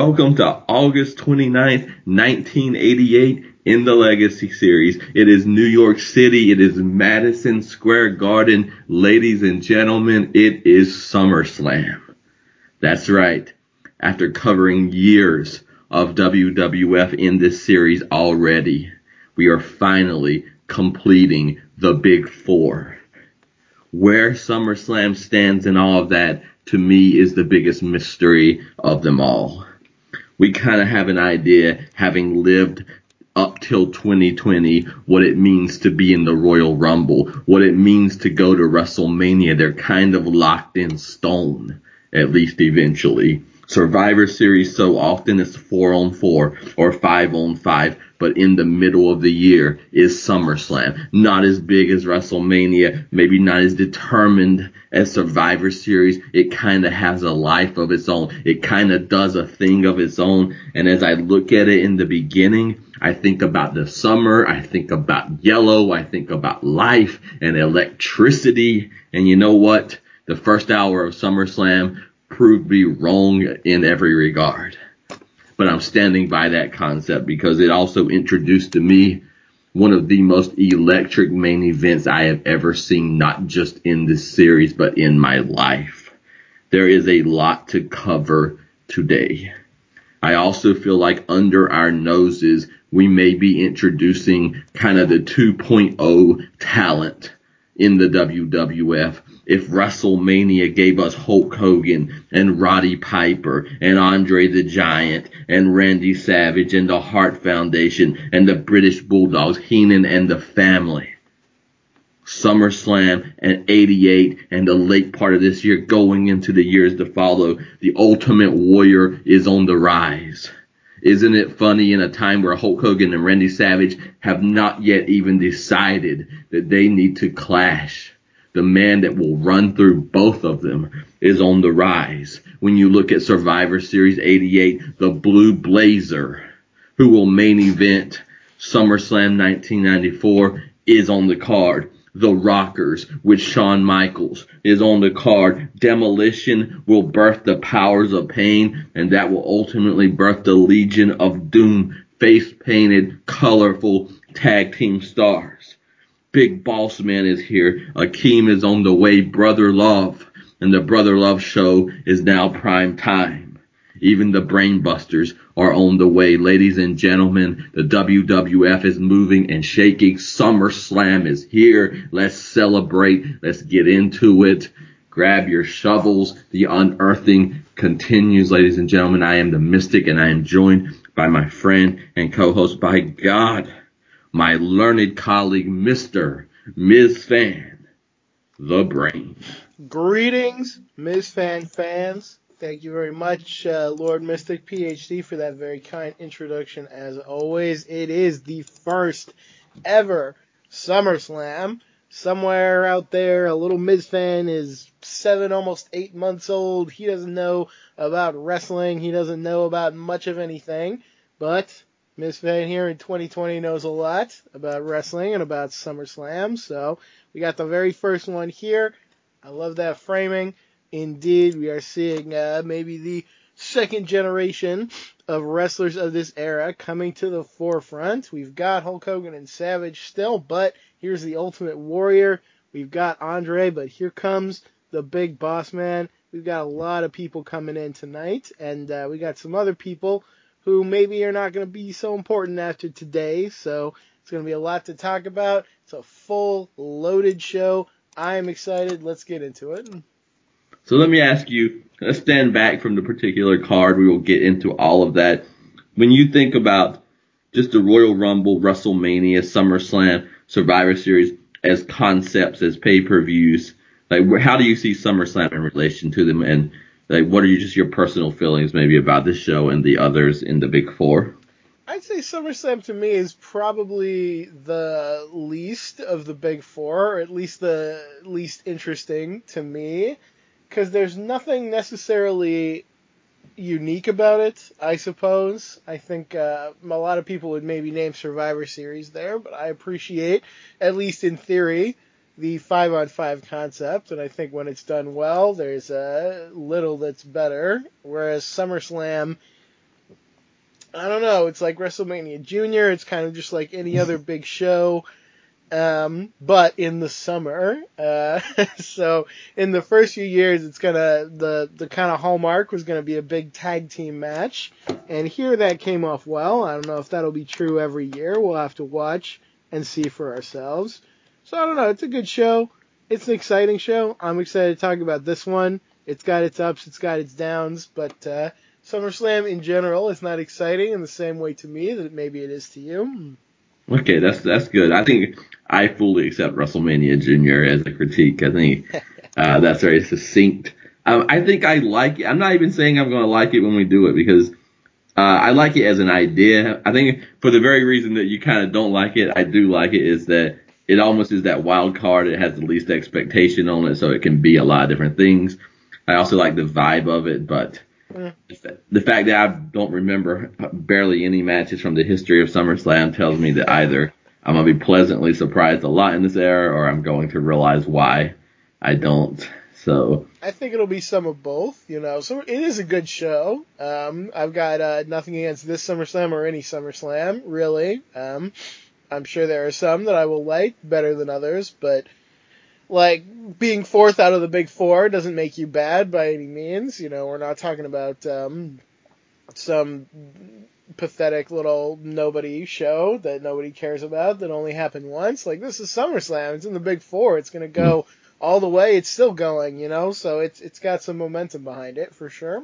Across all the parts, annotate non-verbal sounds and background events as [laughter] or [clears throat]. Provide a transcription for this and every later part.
Welcome to August 29th, 1988 in the Legacy Series. It is New York City. It is Madison Square Garden. Ladies and gentlemen, it is SummerSlam. That's right. After covering years of WWF in this series already, we are finally completing the Big Four. Where SummerSlam stands in all of that, to me, is the biggest mystery of them all. We kind of have an idea, having lived up till 2020, what it means to be in the Royal Rumble, what it means to go to WrestleMania. They're kind of locked in stone, at least eventually. Survivor Series so often it's four on four or five on five, but in the middle of the year is SummerSlam. Not as big as WrestleMania, maybe not as determined as Survivor Series. It kind of has a life of its own. It kind of does a thing of its own. And as I look at it in the beginning, I think about the summer. I think about yellow. I think about life and electricity. And you know what? The first hour of SummerSlam proved be wrong in every regard. But I'm standing by that concept because it also introduced to me one of the most electric main events I have ever seen, not just in this series, but in my life. There is a lot to cover today. I also feel like under our noses, we may be introducing kind of the 2.0 talent in the WWF if WrestleMania gave us Hulk Hogan and Roddy Piper and Andre the Giant and Randy Savage and the Hart Foundation and the British Bulldogs, Heenan and the family. SummerSlam and 88 and the late part of this year going into the years to follow, the Ultimate Warrior is on the rise. Isn't it funny in a time where Hulk Hogan and Randy Savage have not yet even decided that they need to clash? The man that will run through both of them is on the rise. When you look at Survivor Series 88, the Blue Blazer, who will main event SummerSlam 1994, is on the card. The Rockers with Shawn Michaels is on the card. Demolition will birth the powers of pain, and that will ultimately birth the Legion of Doom, face painted, colorful tag team stars. Big Boss Man is here. Akeem is on the way. Brother Love. And the Brother Love show is now prime time. Even the Brain Busters are on the way. Ladies and gentlemen, the WWF is moving and shaking. SummerSlam is here. Let's celebrate. Let's get into it. Grab your shovels. The unearthing continues, ladies and gentlemen. I am the Mystic and I am joined by my friend and co-host by God, my learned colleague, Mr. Ms. Fan, the Brain. Greetings, Ms. Fan fans. Thank you very much, uh, Lord Mystic PhD, for that very kind introduction. As always, it is the first ever SummerSlam. Somewhere out there, a little Miz fan is seven, almost eight months old. He doesn't know about wrestling. He doesn't know about much of anything. But Miz fan here in 2020 knows a lot about wrestling and about SummerSlam. So we got the very first one here. I love that framing. Indeed, we are seeing uh, maybe the second generation of wrestlers of this era coming to the forefront. We've got Hulk Hogan and Savage still, but here's the Ultimate Warrior. We've got Andre, but here comes the Big Boss Man. We've got a lot of people coming in tonight, and uh, we got some other people who maybe are not going to be so important after today. So it's going to be a lot to talk about. It's a full loaded show. I am excited. Let's get into it. So let me ask you, let's stand back from the particular card. We will get into all of that. When you think about just the Royal Rumble, WrestleMania, SummerSlam, Survivor Series as concepts, as pay-per-views, like how do you see SummerSlam in relation to them, and like what are you just your personal feelings maybe about this show and the others in the Big Four? I'd say SummerSlam to me is probably the least of the Big Four, or at least the least interesting to me because there's nothing necessarily unique about it, I suppose. I think uh, a lot of people would maybe name Survivor Series there, but I appreciate, at least in theory, the five on five concept, and I think when it's done well, there's a little that's better. Whereas SummerSlam, I don't know, it's like WrestleMania Junior. It's kind of just like any other [laughs] big show, um, but in the summer. Uh, [laughs] so in the first few years, it's gonna the the kind of hallmark was gonna be a big tag team match, and here that came off well. I don't know if that'll be true every year. We'll have to watch and see for ourselves. So I don't know. It's a good show. It's an exciting show. I'm excited to talk about this one. It's got its ups, it's got its downs, but uh, SummerSlam in general is not exciting in the same way to me that maybe it is to you. Okay, that's that's good. I think I fully accept WrestleMania Junior as a critique. I think [laughs] uh, that's very succinct. Um, I think I like it. I'm not even saying I'm going to like it when we do it because uh, I like it as an idea. I think for the very reason that you kind of don't like it, I do like it is that it almost is that wild card. It has the least expectation on it, so it can be a lot of different things. I also like the vibe of it, but mm. the fact that I don't remember barely any matches from the history of SummerSlam tells me that either I'm gonna be pleasantly surprised a lot in this era, or I'm going to realize why I don't. So I think it'll be some of both. You know, so it is a good show. Um, I've got uh, nothing against this SummerSlam or any SummerSlam, really. Um, I'm sure there are some that I will like better than others, but like being fourth out of the big four doesn't make you bad by any means. You know, we're not talking about um, some pathetic little nobody show that nobody cares about that only happened once. Like this is SummerSlam. It's in the big four. It's gonna go all the way. It's still going, you know. So it's it's got some momentum behind it for sure.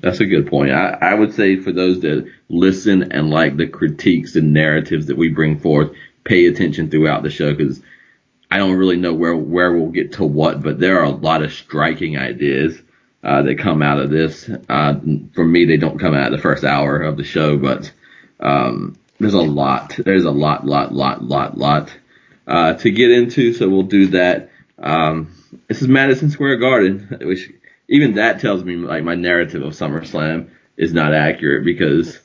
That's a good point. I, I would say for those that listen and like the critiques and narratives that we bring forth, pay attention throughout the show because I don't really know where where we'll get to what, but there are a lot of striking ideas uh, that come out of this. Uh, for me, they don't come out the first hour of the show, but um, there's a lot. There's a lot, lot, lot, lot, lot uh, to get into. So we'll do that. Um, this is Madison Square Garden, which even that tells me like my narrative of SummerSlam is not accurate because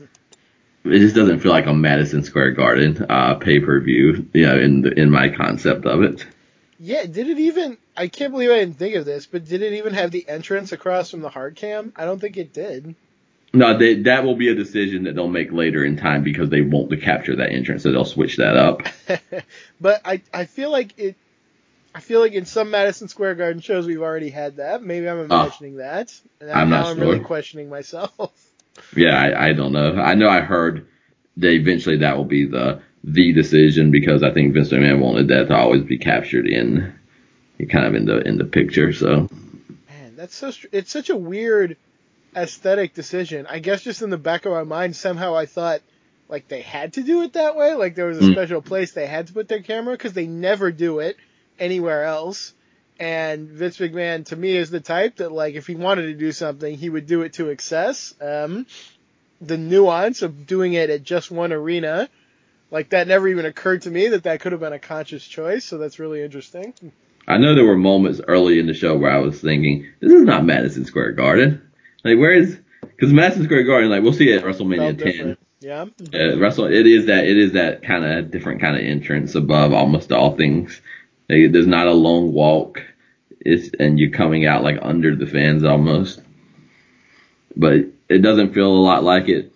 it just doesn't feel like a Madison Square Garden uh, pay per view, you know, in the, in my concept of it. Yeah, did it even? I can't believe I didn't think of this, but did it even have the entrance across from the hard cam? I don't think it did. No, they, that will be a decision that they'll make later in time because they won't to capture that entrance, so they'll switch that up. [laughs] but I I feel like it I feel like in some Madison Square Garden shows we've already had that. Maybe I'm ah. imagining uh, that. And I'm now not I'm sure. really questioning myself. [laughs] Yeah, I, I don't know. I know I heard that eventually that will be the the decision because I think Vince McMahon wanted that to always be captured in kind of in the in the picture. So man, that's so it's such a weird aesthetic decision. I guess just in the back of my mind somehow I thought like they had to do it that way, like there was a mm. special place they had to put their camera because they never do it anywhere else. And Vince McMahon, to me, is the type that, like, if he wanted to do something, he would do it to excess. Um, the nuance of doing it at just one arena, like, that never even occurred to me that that could have been a conscious choice. So that's really interesting. I know there were moments early in the show where I was thinking, this is not Madison Square Garden. Like, where is, because Madison Square Garden, like, we'll see it at WrestleMania 10. Yeah. Uh, Russell, it is that, it is that kind of different kind of entrance above almost all things there's not a long walk. It's and you're coming out like under the fans almost. But it doesn't feel a lot like it.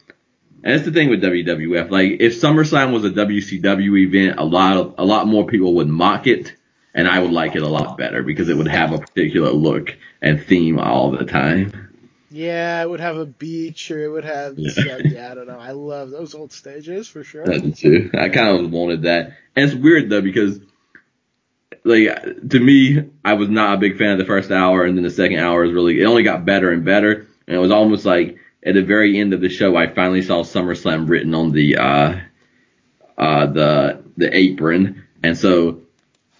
And that's the thing with WWF. Like if SummerSlam was a WCW event, a lot of, a lot more people would mock it, and I would like it a lot better because it would have a particular look and theme all the time. Yeah, it would have a beach, or it would have yeah, yeah I don't know. I love those old stages for sure. I too. I kind of wanted that, and it's weird though because like to me, I was not a big fan of the first hour, and then the second hour is really it only got better and better, and it was almost like at the very end of the show, I finally saw SummerSlam written on the uh, uh, the the apron, and so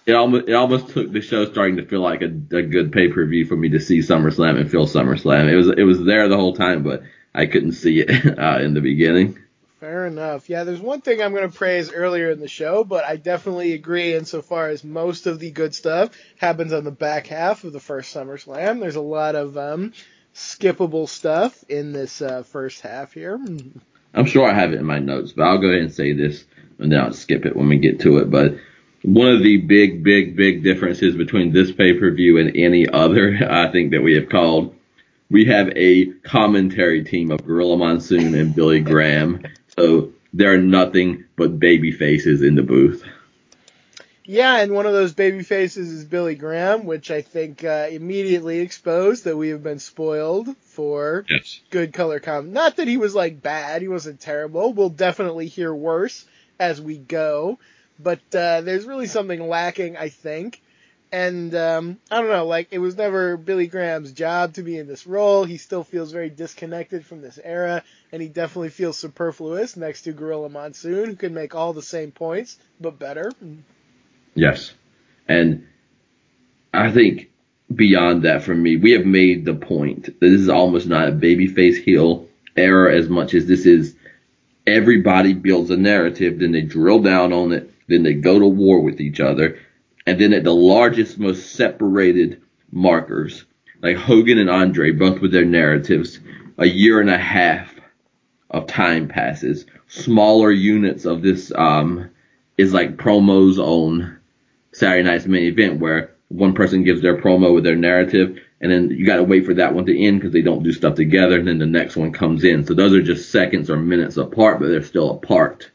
it almost it almost took the show starting to feel like a, a good pay per view for me to see SummerSlam and feel SummerSlam. It was it was there the whole time, but I couldn't see it [laughs] uh, in the beginning. Fair enough. Yeah, there's one thing I'm going to praise earlier in the show, but I definitely agree insofar as most of the good stuff happens on the back half of the first SummerSlam. There's a lot of um, skippable stuff in this uh, first half here. I'm sure I have it in my notes, but I'll go ahead and say this and then I'll skip it when we get to it. But one of the big, big, big differences between this pay per view and any other, [laughs] I think that we have called, we have a commentary team of Gorilla Monsoon and Billy Graham. So there are nothing but baby faces in the booth. Yeah, and one of those baby faces is Billy Graham, which I think uh, immediately exposed that we have been spoiled for yes. good color com. Not that he was like bad, he wasn't terrible. We'll definitely hear worse as we go, but uh, there's really something lacking, I think. And um, I don't know, like it was never Billy Graham's job to be in this role. He still feels very disconnected from this era, and he definitely feels superfluous next to Gorilla Monsoon, who can make all the same points but better. Yes. And I think beyond that for me, we have made the point that this is almost not a babyface heel era as much as this is everybody builds a narrative, then they drill down on it, then they go to war with each other, and then at the largest, most separated markers, like Hogan and Andre, both with their narratives, a year and a half of time passes. Smaller units of this um, is like promos on Saturday night's main event where one person gives their promo with their narrative and then you got to wait for that one to end because they don't do stuff together and then the next one comes in. So those are just seconds or minutes apart, but they're still apart.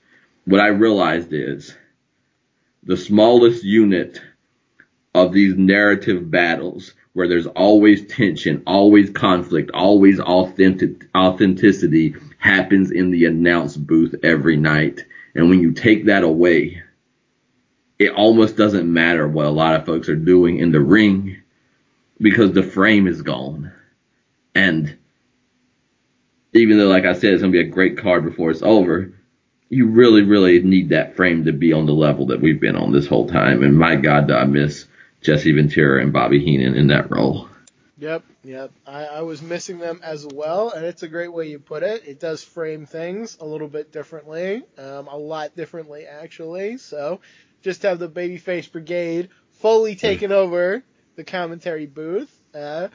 What I realized is the smallest unit of these narrative battles where there's always tension, always conflict, always authentic, authenticity happens in the announce booth every night. And when you take that away, it almost doesn't matter what a lot of folks are doing in the ring because the frame is gone. And even though, like I said, it's going to be a great card before it's over, you really, really need that frame to be on the level that we've been on this whole time. And my God, do I miss Jesse Ventura and Bobby Heenan in that role. Yep, yep. I, I was missing them as well, and it's a great way you put it. It does frame things a little bit differently, um, a lot differently actually. So just have the babyface brigade fully taken over the commentary booth. Uh,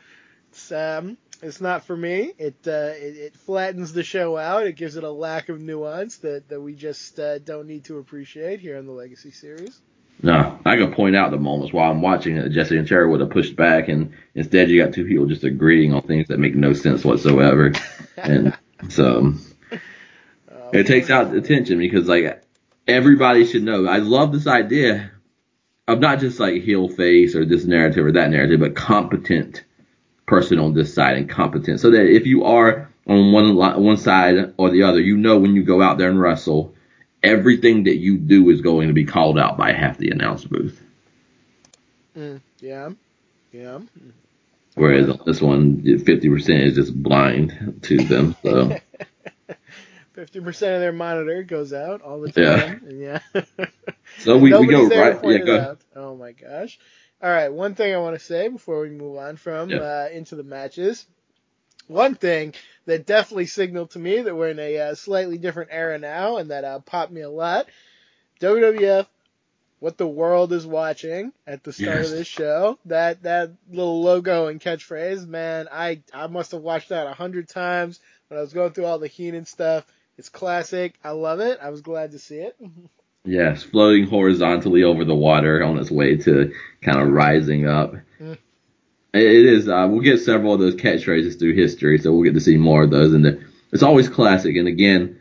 it's um, it's not for me. It, uh, it it flattens the show out. It gives it a lack of nuance that that we just uh, don't need to appreciate here in the Legacy series. No, I can point out the moments while I'm watching it. Jesse and Cherry would have pushed back, and instead you got two people just agreeing on things that make no sense whatsoever, [laughs] and so oh, it takes out the tension because like everybody should know. I love this idea of not just like heel face or this narrative or that narrative, but competent person on this side and competent. So that if you are on one one side or the other, you know when you go out there and wrestle, everything that you do is going to be called out by half the announce booth. Mm, yeah, yeah. Whereas this one, fifty percent is just blind to them. So. [laughs] Fifty percent of their monitor goes out all the time. Yeah. yeah. so we, we go right. Yeah, go. Out. Oh my gosh. All right. One thing I want to say before we move on from yeah. uh, into the matches. One thing that definitely signaled to me that we're in a uh, slightly different era now, and that uh, popped me a lot. WWF, what the world is watching at the start yes. of this show. That that little logo and catchphrase, man, I I must have watched that a hundred times when I was going through all the Heenan stuff. It's classic. I love it. I was glad to see it. [laughs] Yes, floating horizontally over the water on its way to kind of rising up. Mm. It is. Uh, we'll get several of those catchphrases through history, so we'll get to see more of those. And it's always classic. And again,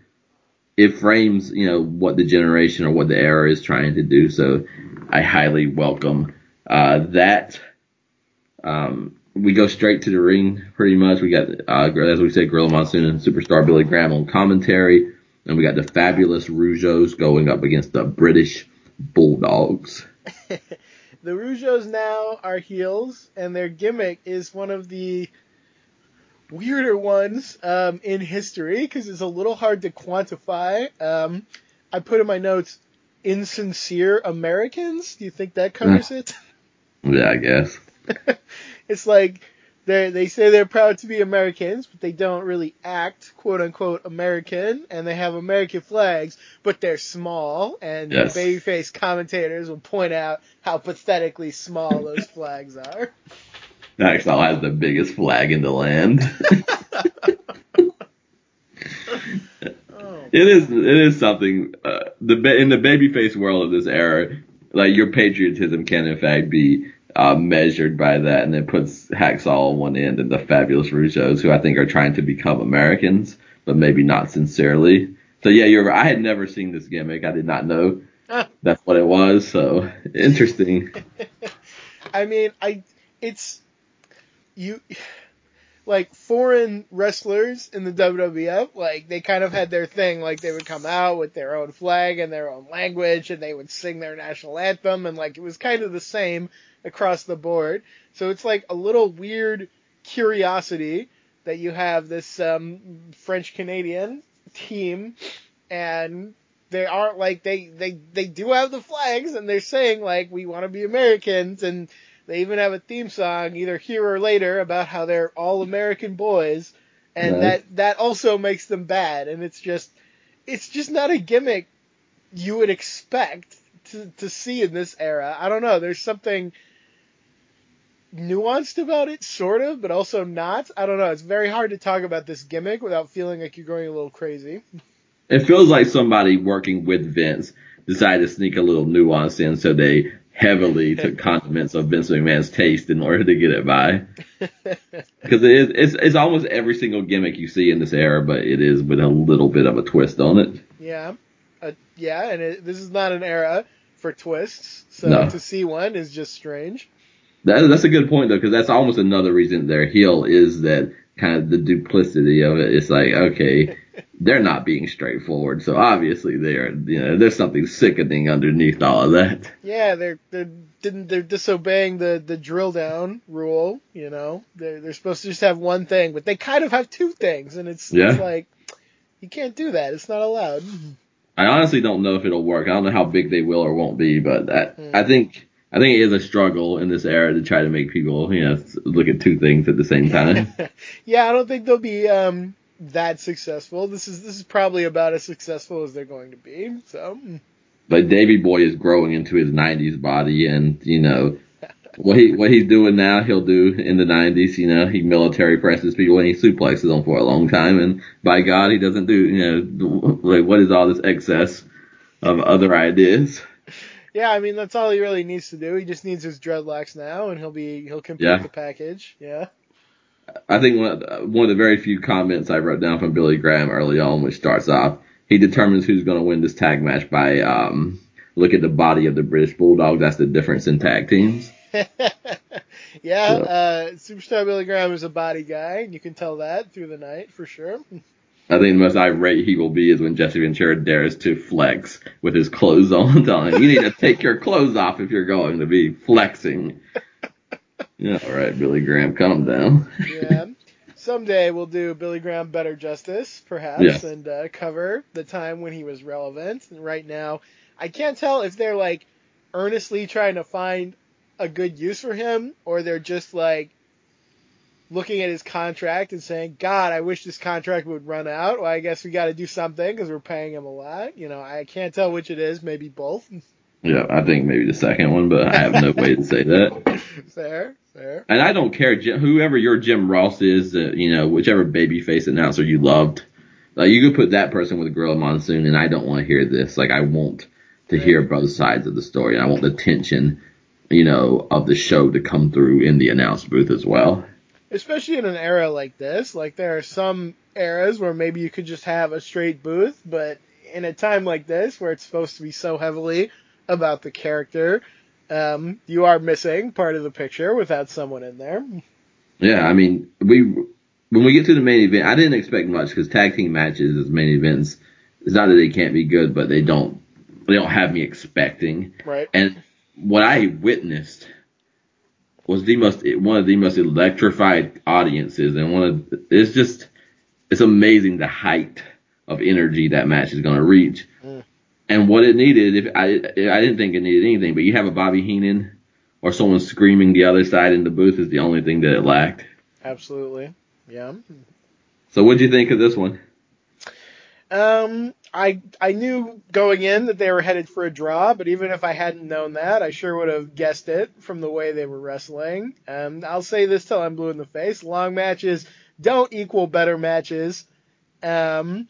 it frames you know what the generation or what the era is trying to do. So I highly welcome uh, that. Um, we go straight to the ring pretty much. We got, uh, as we said, Gorilla Monsoon and Superstar Billy Graham on commentary. And we got the fabulous Rougeaus going up against the British Bulldogs. [laughs] the Rougeaus now are heels, and their gimmick is one of the weirder ones um, in history because it's a little hard to quantify. Um, I put in my notes insincere Americans. Do you think that covers [laughs] it? [laughs] Yeah, I guess. it's like they they say they're proud to be Americans, but they don't really act quote unquote American, and they have American flags, but they're small, and yes. babyface commentators will point out how pathetically small those [laughs] flags are. Hacksaw has the biggest flag in the land. [laughs] oh, it is it is something uh, the in the babyface world of this era like your patriotism can in fact be uh, measured by that, and it puts Hacksaw on one end and the Fabulous Rougeaus, who I think are trying to become Americans, but maybe not sincerely. So yeah, you're. I had never seen this gimmick. I did not know that's what it was. So [laughs] interesting. I mean, I it's you like foreign wrestlers in the WWF, like they kind of had their thing, like they would come out with their own flag and their own language and they would sing their national anthem and like it was kind of the same across the board. So it's like a little weird curiosity that you have this um, French Canadian team and they aren't like they they they do have the flags and they're saying like we want to be Americans and they even have a theme song either here or later about how they're all American boys and Right. that that also makes them bad and it's just it's just not a gimmick you would expect to to see in this era. I don't know, there's something nuanced about it sort of but also not. I don't know, it's very hard to talk about this gimmick without feeling like you're going a little crazy. It feels like somebody working with Vince decided to sneak a little nuance in, so they heavily took [laughs] condiments of Vince McMahon's taste in order to get it by. [laughs] Because it is, it's, it's almost every single gimmick you see in this era, but it is with a little bit of a twist on it. Yeah, uh, yeah, and it, this is not an era for twists, so No. to see one is just strange. That, that's a good point though, because that's almost another reason they're heel is that kind of the duplicity of it. It's like, okay, they're not being straightforward, so obviously they're, you know, there's something sickening underneath all of that. Yeah, they're they're didn't they're disobeying the the drill down rule. You know, they're they're supposed to just have one thing, but they kind of have two things, and it's, Yeah. it's like you can't do that. It's not allowed. I honestly don't know if it'll work. I don't know how big they will or won't be, but I, Hmm. I think I think it is a struggle in this era to try to make people, you know, look at two things at the same time. [laughs] yeah, I don't think they'll be um that successful. This is this is probably about as successful as they're going to be. So but Davy Boy is growing into his 90s body, and you know what he what he's doing now, he'll do in the 90s. You know, he military presses people and he suplexes them for a long time, and by God, he doesn't do you know like what is all this excess of other ideas. Yeah, I mean that's all he really needs to do. He just needs his dreadlocks now, and he'll be he'll complete Yeah. the package. Yeah. I think one of, the, one of the very few comments I wrote down from Billy Graham early on, which starts off, he determines who's going to win this tag match by um, look at the body of the British Bulldog. That's the difference in tag teams. [laughs] yeah, Yeah. uh, Superstar Billy Graham is a body guy, and you can tell that through the night for sure. [laughs] I think the most irate he will be is when Jesse Ventura dares to flex with his clothes on, [laughs] telling him, you need to take your clothes off if you're going to be flexing. Yeah, all right, Billy Graham, calm down. Yeah. [laughs] Someday we'll do Billy Graham better justice, perhaps, Yes. and uh, cover the time when he was relevant. And right now, I can't tell if they're like earnestly trying to find a good use for him, or they're just like looking at his contract and saying, "God, I wish this contract would run out." Well, I guess we got to do something because we're paying him a lot. You know, I can't tell which it is. Maybe both. Yeah, I think maybe the second one, but I have no way to say that. [laughs] fair, fair. And I don't care, whoever your Jim Ross is, uh, you know, whichever babyface announcer you loved, like you could put that person with a Gorilla Monsoon, and I don't want to hear this. Like I want to hear both sides of the story, and I want the tension, you know, of the show to come through in the announce booth as well. Especially in an era like this. Like there are some eras where maybe you could just have a straight booth, but in a time like this where it's supposed to be so heavily about the character, um, you are missing part of the picture without someone in there. Yeah, I mean, we when we get to the main event, I didn't expect much because tag team matches as main events, it's not that they can't be good, but they don't they don't have me expecting. Right. And what I witnessed was the most one of the most electrified audiences, and one of it's just it's amazing the height of energy that match is going to reach. Mm. And what it needed, if I I didn't think it needed anything, but you have a Bobby Heenan or someone screaming the other side in the booth is the only thing that it lacked. Absolutely. Yeah. So what'd you think of this one? Um, I I knew going in that they were headed for a draw, but even if I hadn't known that, I sure would have guessed it from the way they were wrestling. Um, I'll say this till I'm blue in the face: long matches don't equal better matches. Um,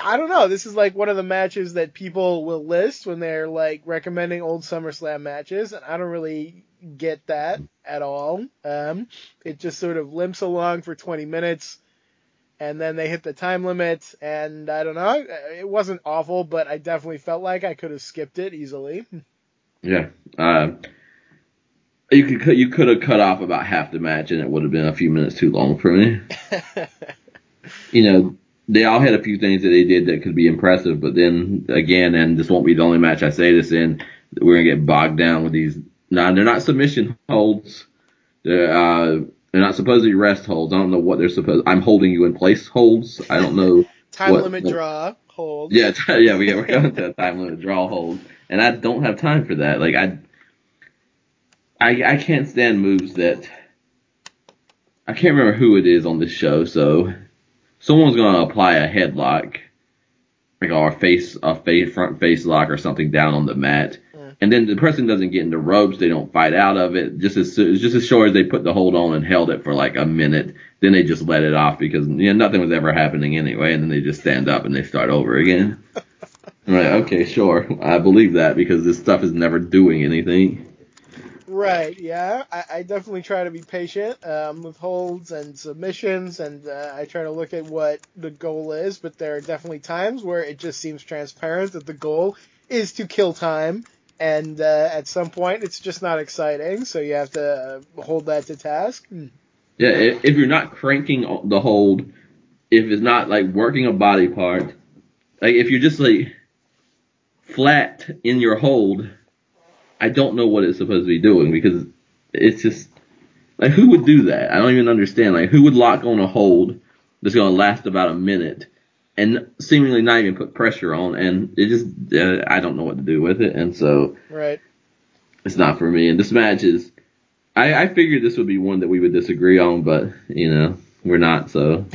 I don't know. This is like one of the matches that people will list when they're like recommending old SummerSlam matches, and I don't really get that at all. Um, it just sort of limps along for 20 minutes, and then they hit the time limit, and I don't know. It wasn't awful, but I definitely felt like I could have skipped it easily. Yeah. Uh, you could you could have cut off about half the match, and it would have been a few minutes too long for me. [laughs] you know, they all had a few things that they did that could be impressive, but then again, and this won't be the only match I say this in, we're gonna get bogged down with these. Now they're not submission holds. They're uh, they're not supposed to be rest holds. I don't know what they're supposed. I'm holding you in place holds. I don't know. [laughs] time what- limit what- draw hold. Yeah, t- yeah, we we're going to a time limit draw hold, and I don't have time for that. Like I, I, I can't stand moves that. I can't remember who it is on this show, so someone's gonna apply a headlock, like or a face, a face front face lock or something down on the mat. And then the person doesn't get into ropes. They don't fight out of it. Just as just as short as they put the hold on and held it for like a minute, then they just let it off because you know nothing was ever happening anyway, and then they just stand up and they start over again. I'm okay, sure, I believe that because this stuff is never doing anything. Right, yeah. I, I definitely try to be patient um, with holds and submissions, and uh, I try to look at what the goal is, but there are definitely times where it just seems transparent that the goal is to kill time, and uh, at some point it's just not exciting, so you have to uh, hold that to task. Hmm. Yeah, if, if you're not cranking the hold, if it's not like working a body part, like if you're just like flat in your hold, I don't know what it's supposed to be doing because it's just like who would do that? I don't even understand. Like who would lock on a hold that's going to last about a minute and seemingly not even put pressure on, and it just uh, I don't know what to do with it, and so Right. it's not for me. And this match is, I, I figured this would be one that we would disagree on, but you know we're not, so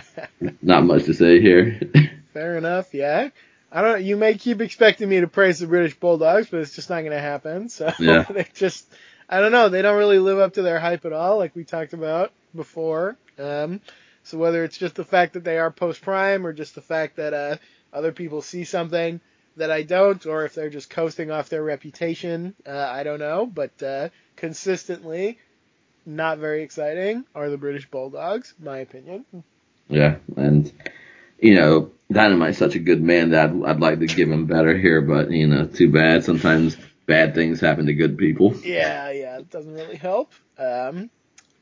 [laughs] not much to say here. [laughs] Fair enough, yeah. I don't. You may keep expecting me to praise the British Bulldogs, but it's just not going to happen. So [laughs] Yeah. they just, I don't know. They don't really live up to their hype at all, like we talked about before. Um, so whether it's just the fact that they are post prime, or just the fact that uh, other people see something that I don't, or if they're just coasting off their reputation, uh, I don't know. But uh, consistently, not very exciting are the British Bulldogs, my opinion. yeah, and you know Dynamite's such a good man that I'd, I'd like to give him better here, but you know too bad. Sometimes bad things happen to good people. Yeah, yeah, it doesn't really help. Um,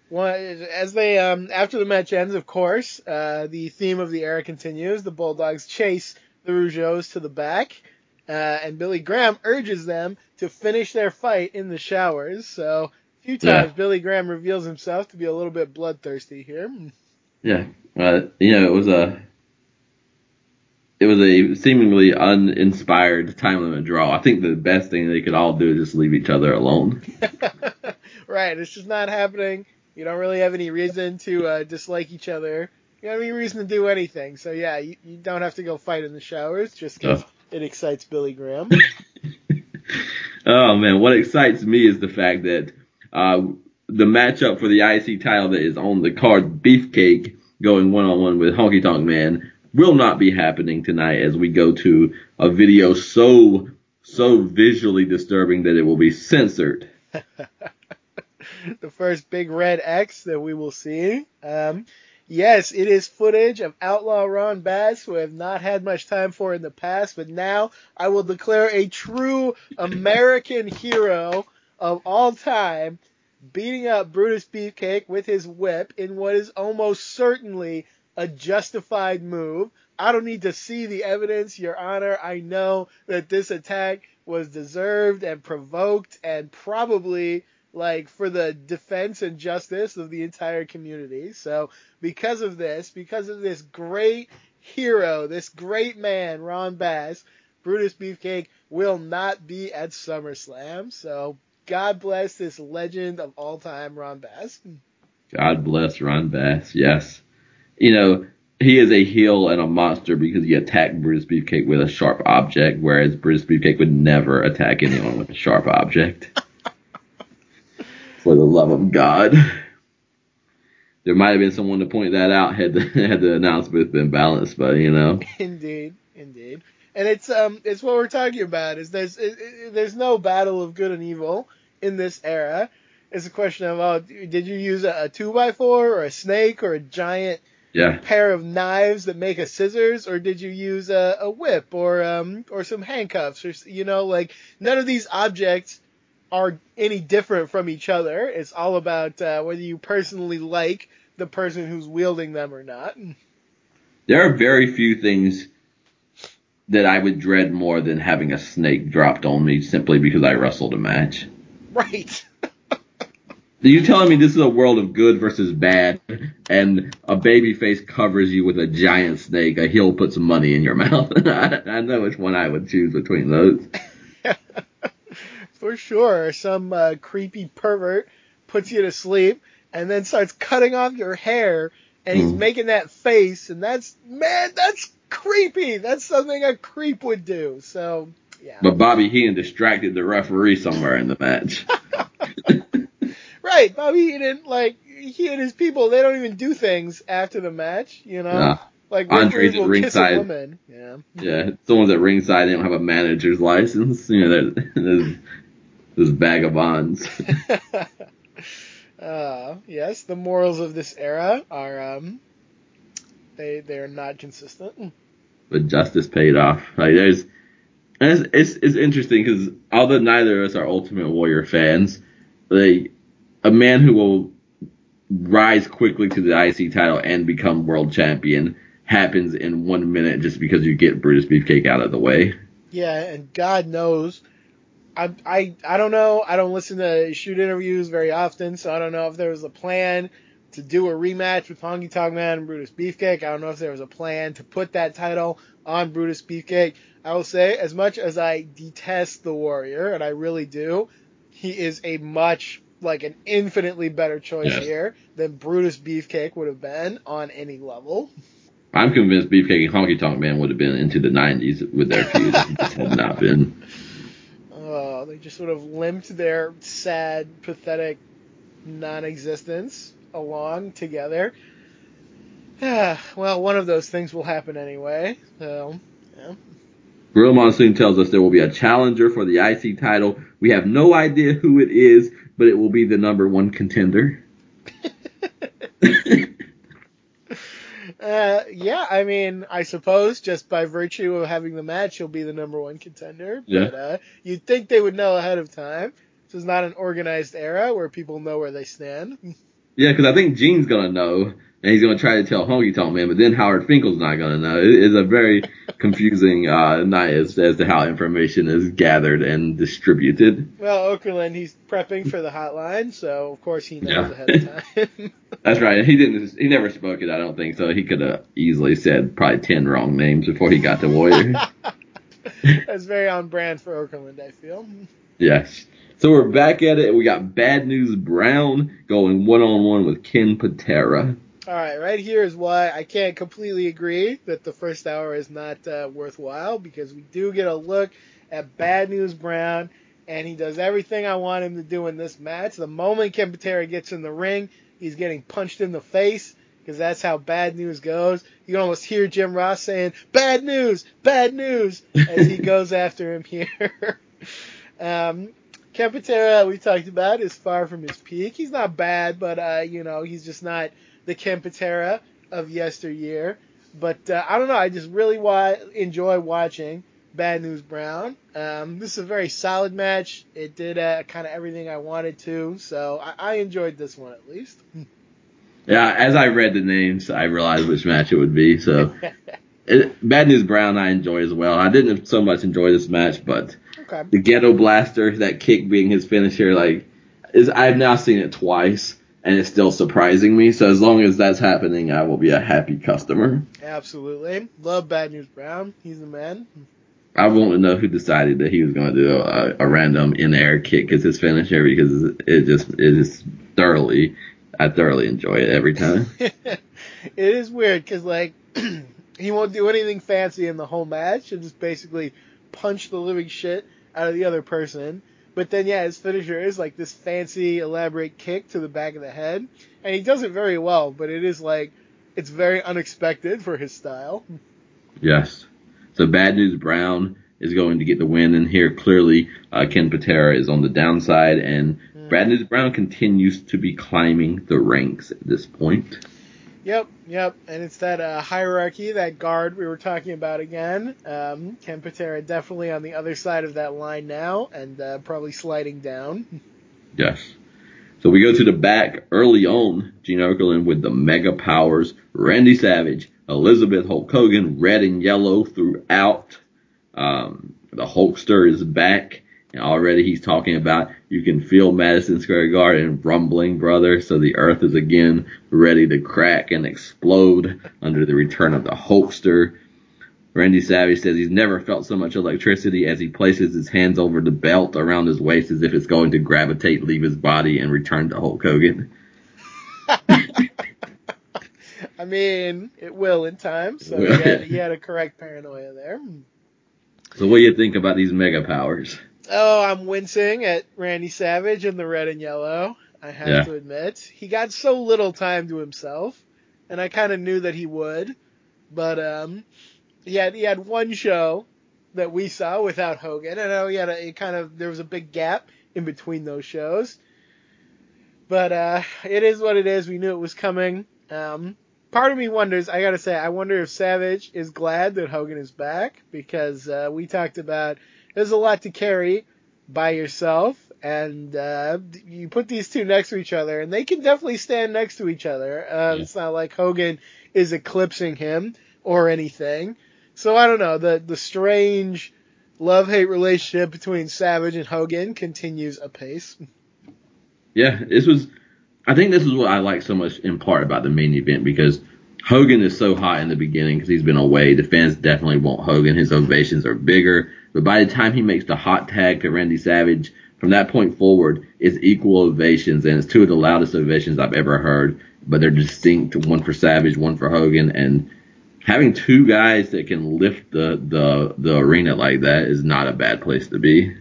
one, as they um, after the match ends, of course, uh, the theme of the era continues. The Bulldogs chase the Rougeaus to the back, uh, and Billy Graham urges them to finish their fight in the showers. So a few Yeah. times Billy Graham reveals himself to be a little bit bloodthirsty here. Yeah, uh, you know it was a. It was a seemingly uninspired time limit draw. I think the best thing they could all do is just leave each other alone. [laughs] right, it's just not happening. You don't really have any reason to uh, dislike each other. You don't have any reason to do anything. So yeah, you, you don't have to go fight in the showers just because Oh. it excites Billy Graham. [laughs] Oh man, what excites me is the fact that uh, the matchup for the IC title that is on the card, Beefcake, going one on one with Honky Tonk Man, will not be happening tonight as we go to a video so so visually disturbing that it will be censored. [laughs] [laughs] the first big red X that we will see. Um, yes, it is footage of Outlaw Ron Bass, who I have not had much time for in the past, but now I will declare a true American hero of all time beating up Brutus Beefcake with his whip in what is almost certainly a justified move. I don't need to see the evidence, Your Honor. I know that this attack was deserved and provoked and probably like for the defense and justice of the entire community. So because of this, because of this great hero, this great man, Ron Bass, Brutus Beefcake will not be at SummerSlam. So God bless this legend of all time, Ron Bass. God bless Ron Bass. Yes, you know he is a heel and a monster because he attacked Brutus Beefcake with a sharp object, whereas Brutus Beefcake would never attack anyone with a sharp object. [laughs] For the love of God. there might have been someone to point that out had the, [laughs] had the announce booth been balanced, but you know. [laughs] Indeed, indeed. And it's um it's what we're talking about is there's it, it, there's no battle of good and evil in this era. It's a question of oh did you use a, a two by four or a snake or a giant Yeah. pair of knives that make a scissors or did you use a, a whip or um or some handcuffs or you know like none of these objects are any different from each other. It's all about uh, whether you personally like the person who's wielding them or not. There are very few things that I would dread more than having a snake dropped on me simply because I wrestled a match. Right. [laughs] Are you telling me this is a world of good versus bad, and a baby face covers you with a giant snake, a heel puts money in your [laughs] mouth? [laughs] I, I know which one I would choose between those. For sure, some uh, creepy pervert puts you to sleep and then starts cutting off your hair and he's Mm. making that face and that's man, that's creepy. That's something a creep would do. So, yeah. But Bobby Heenan distracted the referee somewhere in the match. [laughs] Right, Bobby Heenan, like he and his people, they don't even do things after the match, you know? Yeah. Like Andre's at will kiss a ringside. woman. Yeah. Yeah, someone's at ringside. They don't have a manager's license. You know, that [laughs] this, this vagabonds. [laughs] uh, yes, the morals of this era are um they they are not consistent. but justice paid off. Like there's, it's it's, it's interesting because although neither of us are Ultimate Warrior fans, like a man who will rise quickly to the IC title and become world champion happens in one minute just because you get Brutus Beefcake out of the way. Yeah, and God knows, I I I don't know. I don't listen to shoot interviews very often, so I don't know if there was a plan to do a rematch with Honky Tonk Man and Brutus Beefcake. I don't know if there was a plan to put that title on Brutus Beefcake. I will say, as much as I detest the Warrior, and I really do, he is a much like an infinitely better choice Yes. here than Brutus Beefcake would have been on any level. I'm convinced Beefcake and Honky Tonk Man would have been into the 90s with their feud. it just had not been. [laughs] They just sort of limped their sad, pathetic non-existence along together. [sighs] well, one of those things will happen anyway. So, yeah. Gorilla Monsoon tells us there will be a challenger for the IC title. We have no idea who it is, but it will be the number one contender. [laughs] Uh, yeah, I mean, I suppose just by virtue of having the match, he'll be the number one contender. Yeah. But uh, you'd think they would know ahead of time. This is not an organized era where people know where they stand. [laughs] Yeah, because I think Gene's gonna know, and he's gonna try to tell Honky Tonk Man, but then Howard Finkel's not gonna know. It is a very [laughs] confusing uh, night as, as to how information is gathered and distributed. Well, Okerlund, he's prepping for the hotline, so of course he knows Yeah. ahead of time. [laughs] That's right. He didn't. He never spoke it. I don't think so. He could have easily said probably ten wrong names before he got to Warrior. [laughs] That's very on brand for Okerlund, I feel. yes. So we're back at it. We got Bad News Brown going one on one with Ken Patera. All right, right here is why I can't completely agree that the first hour is not uh, worthwhile because we do get a look at Bad News Brown, and he does everything I want him to do in this match. The moment Ken Patera gets in the ring, he's getting punched in the face because that's how Bad News goes. You can almost hear Jim Ross saying "Bad news, bad news" as he [laughs] goes after him here. [laughs] um, Ken Patera, we talked about, is far from his peak. He's not bad, but uh, you know he's just not the Ken of yesteryear. But uh, I don't know. I just really wa- enjoy watching Bad News Brown. Um, this is a very solid match. It did uh, kind of everything I wanted to, so I-, I enjoyed this one at least. [laughs] Yeah, as I read the names, I realized which match it would be. So, [laughs] it, Bad News Brown, I enjoy as well. I didn't so much enjoy this match, but okay. the Ghetto Blaster, that kick being his finisher, like, is I've now seen it twice, and it's still surprising me. So as long as that's happening, I will be a happy customer. Absolutely. Love Bad News Brown. He's the man. I want to know who decided that he was going to do a, a random in-air kick as his finisher because it just it is thoroughly, I thoroughly enjoy it every time. [laughs] it is weird because like [clears throat] he won't do anything fancy in the whole match and just basically punch the living shit out of the other person. But then, yeah, his finisher is like this fancy, elaborate kick to the back of the head, and he does it very well. But it is like it's very unexpected for his style. Yes. So Bad News Brown is going to get the win, and here clearly uh, Ken Patera is on the downside, and Mm. Bad News Brown continues to be climbing the ranks at this point. Yep, yep, and it's that uh, hierarchy, that guard we were talking about again. Um, Ken Patera definitely on the other side of that line now, and uh, probably sliding down. Yes. So we go to the back early on. Gene Okerlund with the mega powers. Randy Savage, Elizabeth Hulk Hogan, red and yellow throughout. Um, the Hulkster is back. And already he's talking about you can feel Madison Square Garden rumbling, brother. So the earth is again ready to crack and explode under the return of the Hulkster. Randy Savage says he's never felt so much electricity as he places his hands over the belt around his waist as if it's going to gravitate, leave his body, and return to Hulk Hogan. [laughs] I mean, it will in time, so he had, he had a correct paranoia there. So what do you think about these mega powers? Oh, I'm wincing at Randy Savage in the red and yellow. I have Yeah. to admit, he got so little time to himself, and I kind of knew that he would. But um, he had he had one show that we saw without Hogan. I know he had a it kind of there was a big gap in between those shows. But uh, it is what it is. We knew it was coming. Um, part of me wonders. I gotta say, I wonder if Savage is glad that Hogan is back because uh, we talked about there's a lot to carry by yourself, and uh, you put these two next to each other, and they can definitely stand next to each other. Uh, Yeah. It's not like Hogan is eclipsing him or anything. So I don't know. The the strange love hate relationship between Savage and Hogan continues apace. Yeah, this was. I think this is what I like so much in part about the main event because Hogan is so hot in the beginning because he's been away. The fans definitely want Hogan. His ovations are bigger, but by the time he makes the hot tag to Randy Savage, from that point forward, it's equal ovations, and it's two of the loudest ovations I've ever heard. But they're distinct, one for Savage, one for Hogan, and having two guys that can lift the the the arena like that is not a bad place to be.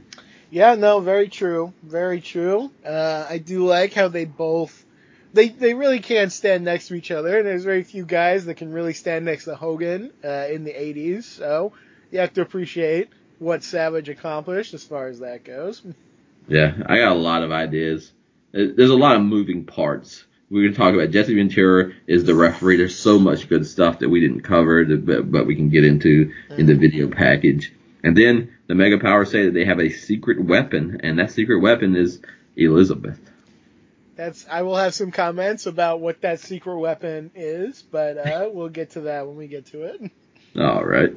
Yeah, no, very true, very true. Uh, I do like how they both they they really can stand next to each other, and there's very few guys that can really stand next to Hogan uh, in the '80s. So you have to appreciate what Savage accomplished as far as that goes. Yeah, I got a lot of ideas. Uh, There's a lot of moving parts. We're going to talk about Jesse Ventura is the referee. There's so much good stuff that we didn't cover, but, but we can get into in the video package. And then the Mega Powers say that they have a secret weapon, and that secret weapon is Elizabeth. That's I will have some comments about what that secret weapon is, but uh, [laughs] we'll get to that when we get to it. All right.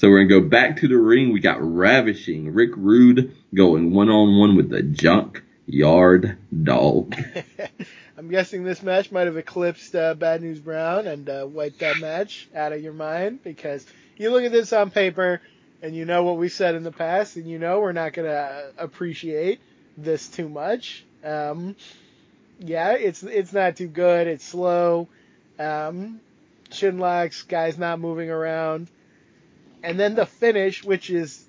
So we're gonna go back to the ring. We got ravishing Rick Rude going one on one with the Junk Yard Dog. [laughs] I'm guessing this match might have eclipsed uh, Bad News Brown and uh, wiped that match out of your mind because you look at this on paper and you know what we said in the past and you know we're not going to appreciate this too much. Um, yeah, it's it's not too good. It's slow. Um, shin locks, guys not moving around. And then the finish, which is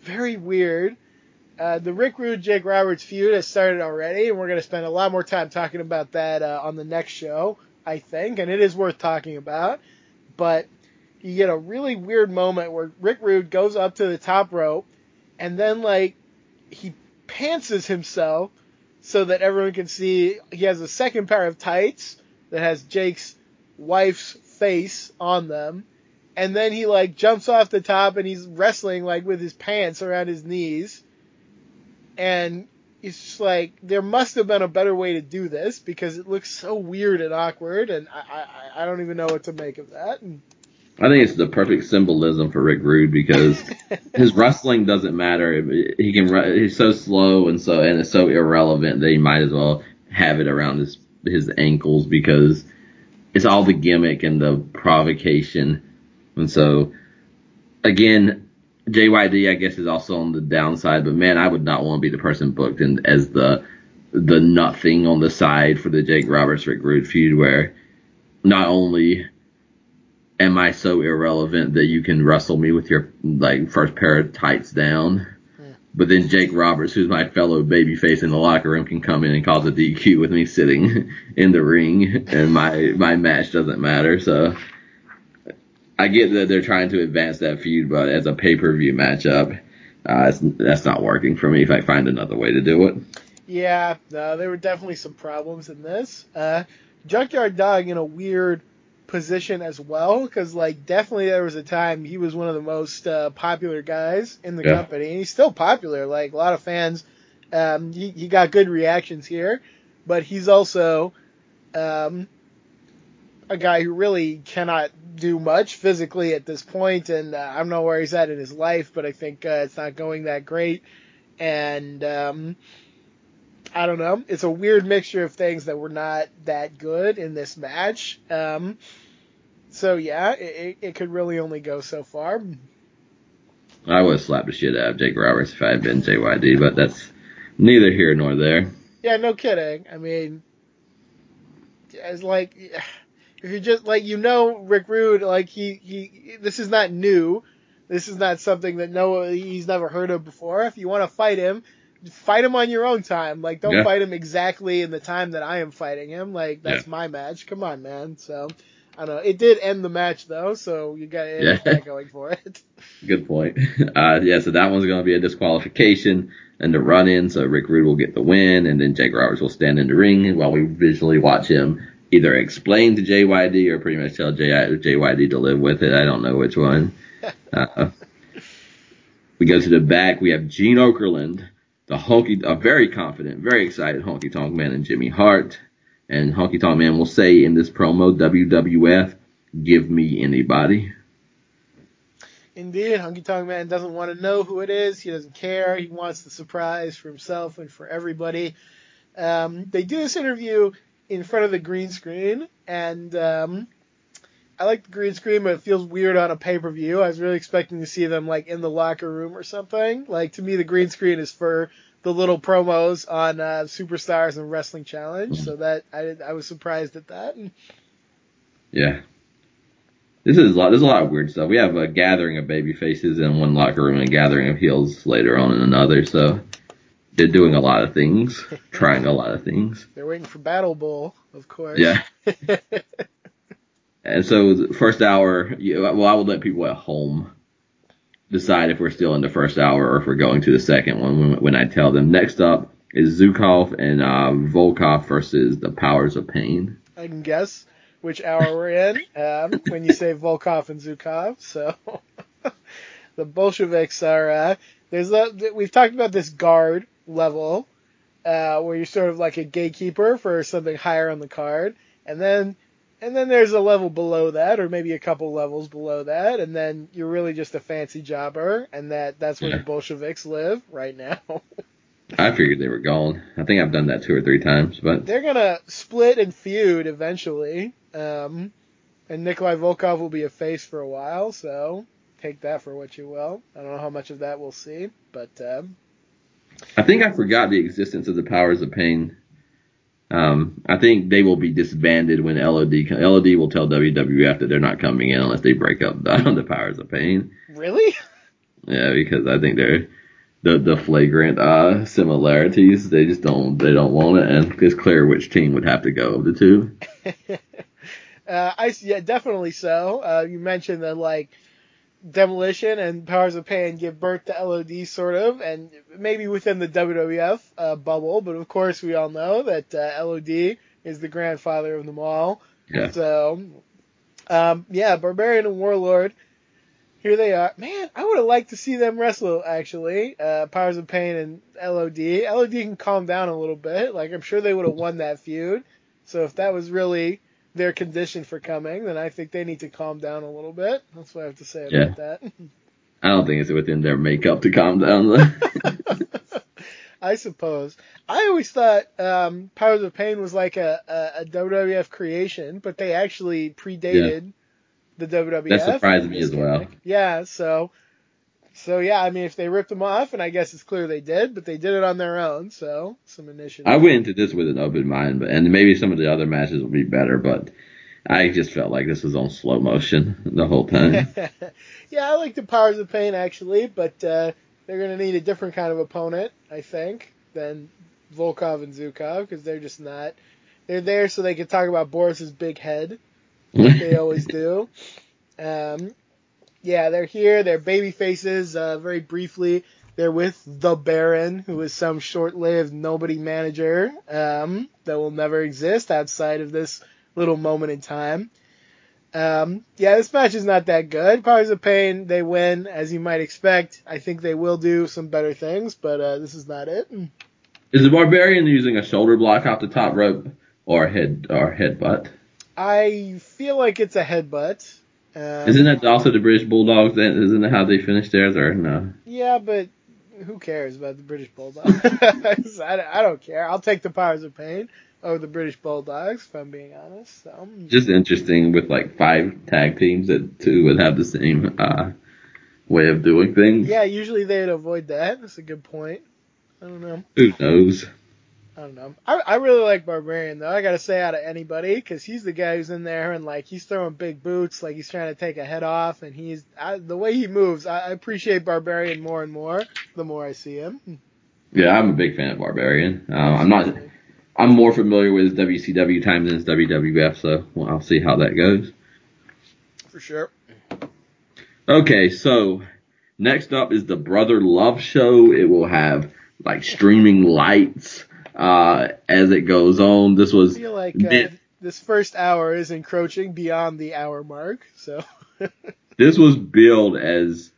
very weird. Uh, the Rick Rude Jake Roberts feud has started already, and we're going to spend a lot more time talking about that uh, on the next show, I think, and it is worth talking about. But you get a really weird moment where Rick Rude goes up to the top rope, and then like he pantses himself so that everyone can see he has a second pair of tights that has Jake's wife's face on them. And then he like jumps off the top and he's wrestling like with his pants around his knees and it's just like there must have been a better way to do this because it looks so weird and awkward, and I I, I don't even know what to make of that. And I think it's the perfect symbolism for Rick Rude because [laughs] his wrestling doesn't matter. He can he's so slow and so and it's so irrelevant that he might as well have it around his his ankles because it's all the gimmick and the provocation. And so again, JYD I guess is also on the downside, but man, I would not want to be the person booked in as the the nothing on the side for the Jake Roberts Rick Rude feud where not only am I so irrelevant that you can wrestle me with your like first pair of tights down? But then Jake Roberts, who's my fellow babyface in the locker room, can come in and cause a DQ with me sitting [laughs] in the ring, and my my match doesn't matter. So I get that they're trying to advance that feud, but as a pay per view matchup, uh, that's not working for me. If I find another way to do it. Yeah, no, there were definitely some problems in this. Uh, Junkyard Dog in a weird position as well because like definitely there was a time he was one of the most uh, popular guys in the yeah. company and he's still popular like a lot of fans um, he, he got good reactions here but he's also um, a guy who really cannot do much physically at this point and uh, I don't know where he's at in his life but I think uh, it's not going that great and um, I don't know. It's a weird mixture of things that were not that good in this match. Um, so yeah, it, it could really only go so far. I would have slapped the shit out of Jake Roberts if I had been JYD, but that's neither here nor there. Yeah, no kidding. I mean, it's like if you just like you know Rick Rude, like he he this is not new. This is not something that no he's never heard of before. If you want to fight him, fight him on your own time. Like, don't yeah. fight him exactly in the time that I am fighting him. Like, that's yeah. my match. Come on, man. So, I don't know. It did end the match though, so you got yeah. going for it. [laughs] Good point. [laughs] Uh, yeah, so that one's going to be a disqualification and a run in. So Rick Rude will get the win, and then Jake Roberts will stand in the ring while we visually watch him either explain to JYD or pretty much tell JYD to live with it. I don't know which one. [laughs] Uh, we go to the back. We have Gene Okerlund the honky, a very confident, very excited Honky Tonk Man and Jimmy Hart. And Honky Tonk Man will say in this promo, WWF, give me anybody. Indeed, Honky Tonk Man doesn't want to know who it is. He doesn't care. He wants the surprise for himself and for everybody. Um, they do this interview in front of the green screen, and um, I like the green screen, but it feels weird on a pay per view. I was really expecting to see them like in the locker room or something. Like to me, the green screen is for the little promos on uh, Superstars and Wrestling Challenge. So that I I was surprised at that. Yeah. This is a lot. There's a lot of weird stuff. We have a gathering of baby faces in one locker room and a gathering of heels later on in another. So they're doing a lot of things, [laughs] trying a lot of things. They're waiting for Battle Bowl, of course. Yeah. [laughs] And so the first hour, well, I would let people at home decide if we're still in the first hour or if we're going to the second one when, when I tell them. Next up is Zhukov and uh, Volkov versus the Powers of Pain. I can guess which hour we're in um, when you say Volkov and Zhukov. So [laughs] the Bolsheviks are uh, there's a, we've talked about this guard level uh, where you're sort of like a gatekeeper for something higher on the card, and then and then there's a level below that, or maybe a couple levels below that, and then you're really just a fancy jobber, and that that's where yeah. the Bolsheviks live right now. [laughs] I figured they were gone. I think I've done that two or three times, but they're gonna split and feud eventually. Um, and Nikolai Volkov will be a face for a while, so take that for what you will. I don't know how much of that we'll see, but um, I think I forgot the existence of the Powers of Pain um, I think they will be disbanded when LOD LOD will tell WWF that they're not coming in unless they break up the, [laughs] the Powers of Pain. Really? Yeah, because I think they're the the flagrant uh, similarities. They just don't they don't want it, and it's clear which team would have to go of the two. [laughs] uh, I yeah, definitely so. Uh, you mentioned that like Demolition and Powers of Pain give birth to LOD, sort of, and maybe within the WWF uh, bubble. But of course, we all know that uh, LOD is the grandfather of them all. Yeah. So, um, yeah, Barbarian and Warlord. Here they are. Man, I would have liked to see them wrestle, actually. Uh, Powers of Pain and LOD. LOD can calm down a little bit. Like, I'm sure they would have won that feud. So if that was really their condition for coming, then I think they need to calm down a little bit. That's what I have to say yeah. about that. I don't think it's within their makeup to calm down. [laughs] I suppose. I always thought um, Powers of Pain was like a, a, a WWF creation, but they actually predated yeah. the WWF. That surprised me as well. Yeah, so so yeah, I mean, if they ripped them off, and I guess it's clear they did, but they did it on their own, so some initiative. I went into this with an open mind, but and maybe some of the other matches will be better, but I just felt like this was on slow motion [laughs] the whole time. [laughs] yeah, I like the Powers of Pain actually, but uh, they're gonna need a different kind of opponent, I think, than Volkov and Zhukov because they're just not. They're there so they can talk about Boris's big head, like they [laughs] always do. Um, yeah, they're here. They're baby faces. Uh, very briefly, they're with the Baron, who is some short-lived nobody manager um, that will never exist outside of this little moment in time. Um, yeah, this match is not that good. Powers of Pain, they win, as you might expect. I think they will do some better things, but uh, this is not it. Is the Barbarian using a shoulder block off the top rope or a head or headbutt? I feel like it's a headbutt. Um, Isn't that also the British Bulldogs? Then isn't that how they finished theirs? Or no? Yeah, but who cares about the British Bulldogs? [laughs] I, I don't care. I'll take the Powers of Pain over the British Bulldogs, if I'm being honest. So. Just interesting with like five tag teams that two would have the same uh, way of doing things. Yeah, usually they'd avoid that. That's a good point. I don't know. Who knows? I don't know. I, I really like Barbarian though. I gotta say out of anybody, because he's the guy who's in there and like he's throwing big boots, like he's trying to take a head off, and he's I, the way he moves. I, I appreciate Barbarian more and more the more I see him. Yeah, I'm a big fan of Barbarian. Uh, I'm not. I'm more familiar with his WCW time than his WWF, so well, I'll see how that goes. For sure. Okay, so next up is the Brother Love Show. It will have like streaming lights uh, as it goes on. This I was feel like uh, this first hour is encroaching beyond the hour mark, so. [laughs] this was billed as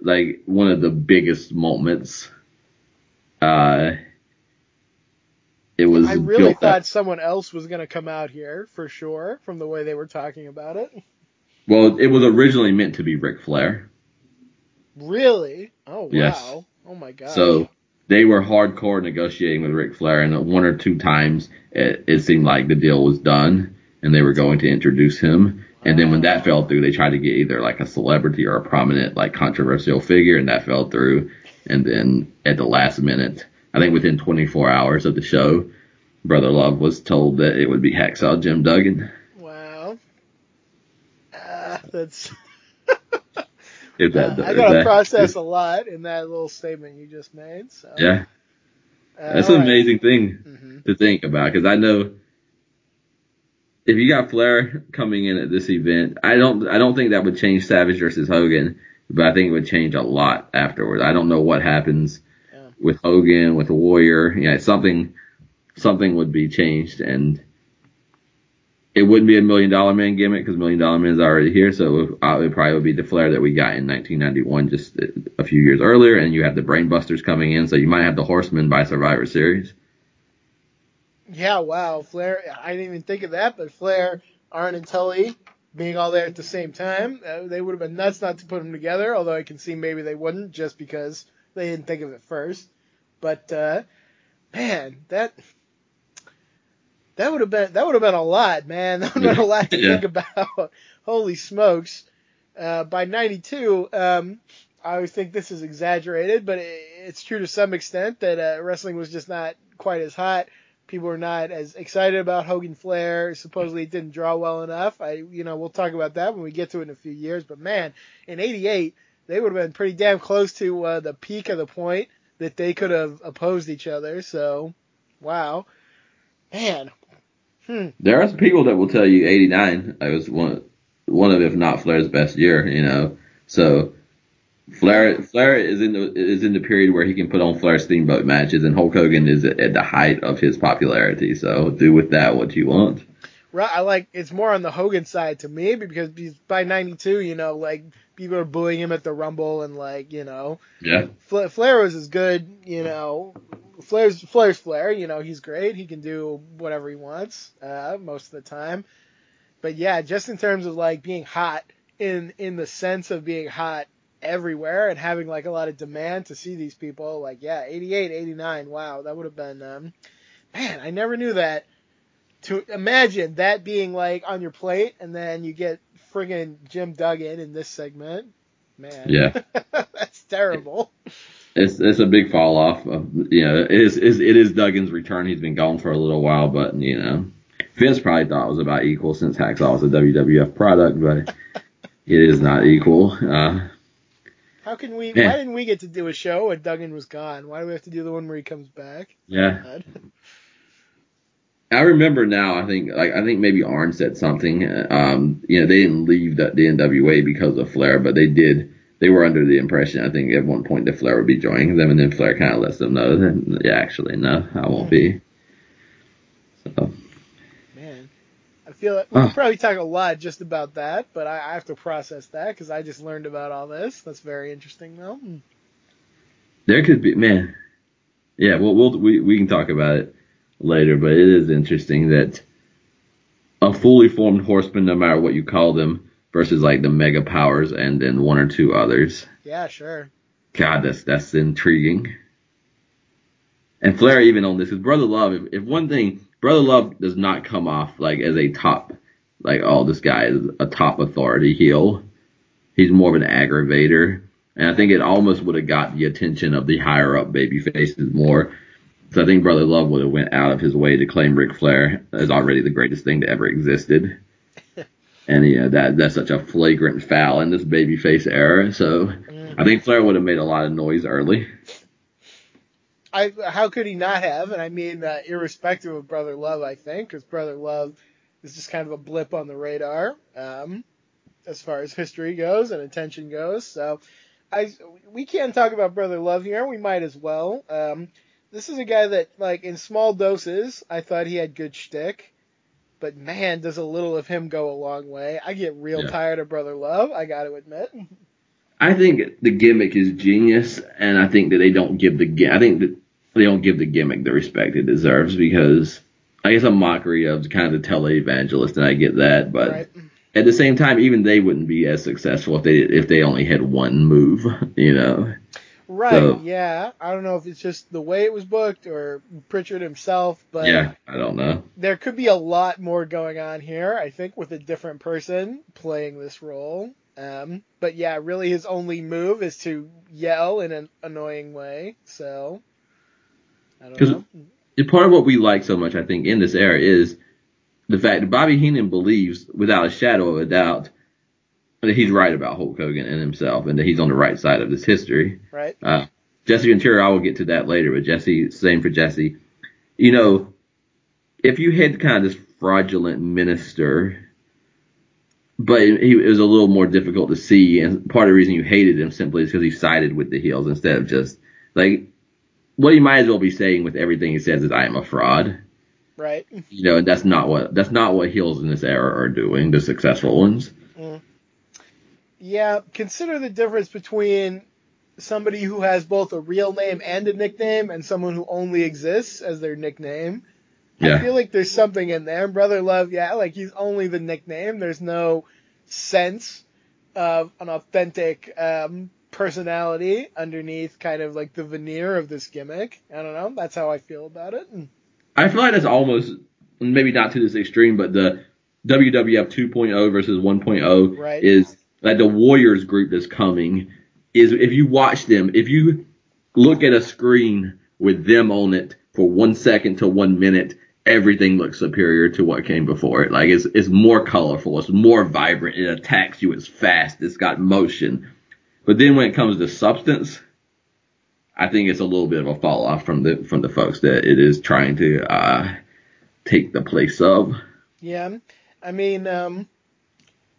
like one of the biggest moments. Uh, it was. I really built thought up. someone else was gonna come out here for sure from the way they were talking about it. Well, it was originally meant to be Ric Flair. Really? Oh wow. Yes. Oh my god. So they were hardcore negotiating with Ric Flair, and one or two times it, it seemed like the deal was done, and they were going to introduce him. And then when that fell through, they tried to get either like a celebrity or a prominent, like controversial figure, and that fell through. And then at the last minute, I think within 24 hours of the show, Brother Love was told that it would be Hacksaw Jim Duggan. Wow. Uh, that's. If that, Uh, I gotta that- process a lot in that little statement you just made. So. Yeah, Uh, that's an right. amazing thing. hmm to think about because I know if you got Flair coming in at this event, I don't I don't think that would change Savage versus Hogan, but I think it would change a lot afterwards. I don't know what happens Yeah. with Hogan with the Warrior. Yeah, something something would be changed and. It wouldn't be a million dollar man gimmick because million dollar man is already here, so uh, it probably would be the Flair that we got in 1991, just a few years earlier. And you have the Brain Busters coming in, so you might have the Horsemen by Survivor Series. Yeah, wow. Flair, I didn't even think of that, but Flair, Arn, and Tully being all there at the same time, uh, they would have been nuts not to put them together, although I can see maybe they wouldn't just because they didn't think of it first. But, uh, man, that. That would have been that would have been a lot, man. [laughs] That would have been a lot to Yeah. think about. [laughs] Holy smokes! Uh, by '92, um, I always think this is exaggerated, but it, it's true to some extent that uh, wrestling was just not quite as hot. People were not as excited about Hogan Flair. Supposedly it didn't draw well enough. I, you know, we'll talk about that when we get to it in a few years. But man, in '88, they would have been pretty damn close to uh, the peak of the point that they could have opposed each other. So, wow, man. Hmm. There are some people that will tell you 89 it was one one of if not Flair's best year, you know. So Flair Flair is in the is in the period where he can put on Flair Steamboat matches, and Hulk Hogan is at the height of his popularity. So do with that what you want. Right, I like it's more on the Hogan side to me because he's- by '92, you know, like people are booing him at the Rumble and like you know, Yeah, Fla- Flair was as good, you know. Flair's Flair's Flair, you know, he's great. He can do whatever he wants uh, most of the time. But yeah, just in terms of like being hot in in the sense of being hot everywhere and having like a lot of demand to see these people, like yeah, 88, 89, wow, that would have been um, man, I never knew that. To imagine that being like on your plate and then you get friggin' Jim Duggan in this segment, man. Yeah. [laughs] That's terrible. It's it's a big fall off. Of, you know, it is, is it is Duggan's return. He's been gone for a little while, but you know, Vince probably thought it was about equal since Hacksaw was a WWF product, but it is not equal. Uh, How can we? Yeah. Why didn't we get to do a show when Duggan was gone? Why do we have to do the one where he comes back? Yeah. God. [laughs] I remember now. I think like I think maybe Arn said something. Um, you know, they didn't leave the, the NWA because of Flair, but they did. They were under the impression, I think, at one point that Flair would be joining them, and then Flair kind of lets them know that, yeah, actually, no, I won't be. So, Man, I feel like we Oh. could probably talk a lot just about that, but I, I have to process that because I just learned about all this. That's very interesting, though. Hmm. there could be, man. Yeah, well, we'll we we can talk about it later, but it is interesting that a fully formed horseman, no matter what you call them, versus like the mega powers and then one or two others. Yeah, sure. God, that's that's intriguing. And Flair even on this, is Brother Love, if, if one thing, Brother Love does not come off like as a top, like oh this guy is a top authority heel. He's more of an aggravator, and I think it almost would have got the attention of the higher up baby faces more. So I think Brother Love would have went out of his way to claim Ric Flair as already the greatest thing that ever existed. And yeah, that that's such a flagrant foul in this babyface era. So I think Flair would have made a lot of noise early. I how could he not have? And I mean, uh, irrespective of Brother Love, I think, because Brother Love is just kind of a blip on the radar um, as far as history goes and attention goes. So I we can't talk about Brother Love here. We might as well. Um, this is a guy that, like, in small doses, I thought he had good shtick. But man, does a little of him go a long way. I get real Yeah. tired of Brother Love. I got to admit. I think the gimmick is genius, and I think that they don't give the I think that they don't give the gimmick the respect it deserves because I guess a mockery of kind of the televangelist, and I get that, but Right. at the same time, even they wouldn't be as successful if they if they only had one move, [laughs] you know. Right. So- yeah. I don't know if it's just the way it was booked or Prichard himself, but yeah, I don't know. there could be a lot more going on here, I think, with a different person playing this role. Um, but yeah, really his only move is to yell in an annoying way. So, I don't know. Part of what we like so much, I think, in this era is the fact that Bobby Heenan believes, without a shadow of a doubt, that he's right about Hulk Hogan and himself, and that he's on the right side of this history. Right? Uh, Jesse Ventura, I will get to that later, but Jesse, same for Jesse. You know, if you had kind of this fraudulent minister, but he it was a little more difficult to see, and part of the reason you hated him simply is because he sided with the heels instead of just like what he might as well be saying with everything he says is I am a fraud. Right? You know, that's not what that's not what heels in this era are doing, the successful ones. Yeah, consider the difference between somebody who has both a real name and a nickname and someone who only exists as their nickname. Yeah. I feel like there's something in there. Brother Love, yeah, like he's only the nickname. There's no sense of an authentic um, personality underneath kind of like the veneer of this gimmick. I don't know. That's how I feel about it. And I feel like that's almost maybe not to this extreme, but the WWF 2.0 versus 1.0 Right. is like the Warriors group that's coming. Is if you watch them, if you look at a screen with them on it for one second to one minute, everything looks superior to what came before it. Like it's it's more colorful, it's more vibrant, it attacks you, it's fast, it's got motion. But then when it comes to substance, I think it's a little bit of a fall off from the from the folks that it is trying to uh, take the place of. Yeah, I mean, um,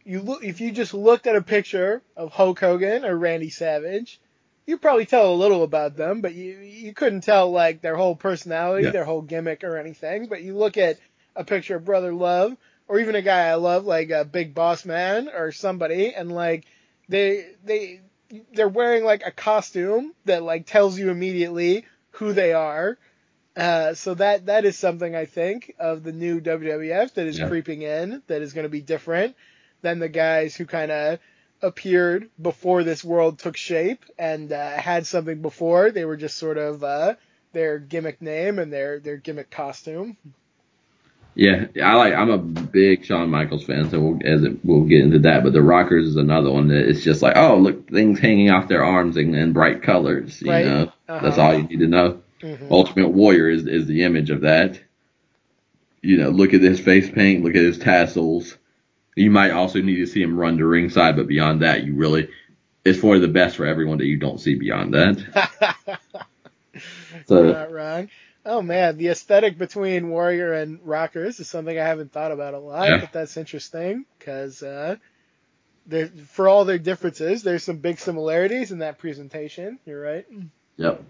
you look if you just looked at a picture of Hulk Hogan or Randy Savage, you probably tell a little about them, but you you couldn't tell like their whole personality, Yeah. their whole gimmick or anything. But you look at a picture of Brother Love or even a guy I love like a Big Boss Man or somebody, and like they they they're wearing like a costume that like tells you immediately who they are. Uh, so that that is something I think of the new WWF that is Yeah. creeping in that is going to be different than the guys who kind of appeared before this world took shape and uh, had something before. They were just sort of uh, their gimmick name and their their gimmick costume. Yeah, I like. I'm a big Shawn Michaels fan, so we'll, as it, we'll get into that. But the Rockers is another one that it's just like, oh, look, things hanging off their arms in, in bright colors. You Right. know, Uh-huh. that's all you need to know. Mhm. Ultimate Warrior is is the image of that. You know, look at his face paint, look at his tassels. You might also need to see him run to ringside, but beyond that, you really it's for the best for everyone that you don't see beyond that. [laughs] so, You're not wrong. Oh man, the aesthetic between Warrior and Rockers is something I haven't thought about a lot, yeah. but that's interesting because uh, for all their differences, there's some big similarities in that presentation. You're right. Yep.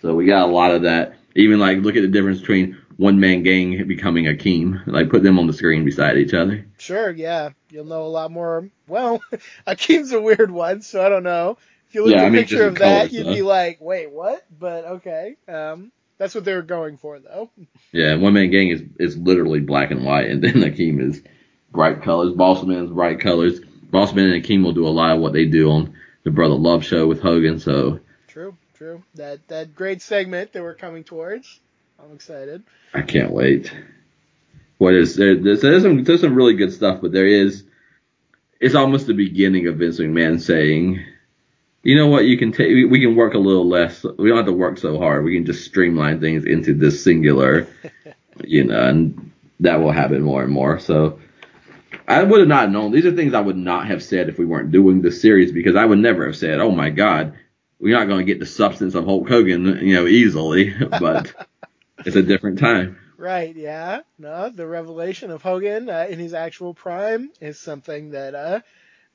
So we got a lot of that. Even like look at the difference between one man gang becoming Akeem. Like put them on the screen beside each other. Sure, yeah. You'll know a lot more. Well, [laughs] Akeem's a weird one, so I don't know. If you look yeah, at a I mean, picture of that, you'd be like, wait, what? But okay. Um, that's what they were going for, though. [laughs] Yeah, One Man Gang is is literally black and white, and [laughs] then Akeem is bright colors. Bossman's bright colors. Bossman and Akeem will do a lot of what they do on the Brother Love show with Hogan. So true, true. That that great segment that we're coming towards. I'm excited. I can't wait. What is there? There's, there's some there's some really good stuff, but there is. It's almost the beginning of Vince McMahon saying you know what? You can take. We can work a little less. We don't have to work so hard. We can just streamline things into this singular, [laughs] you know, and that will happen more and more. So I would have not known. These are things I would not have said if we weren't doing this series because I would never have said, "Oh my God, we're not going to get the substance of Hulk Hogan, you know, easily." [laughs] But it's a different time. Right. Yeah. No, the revelation of Hogan uh, in his actual prime is something that uh,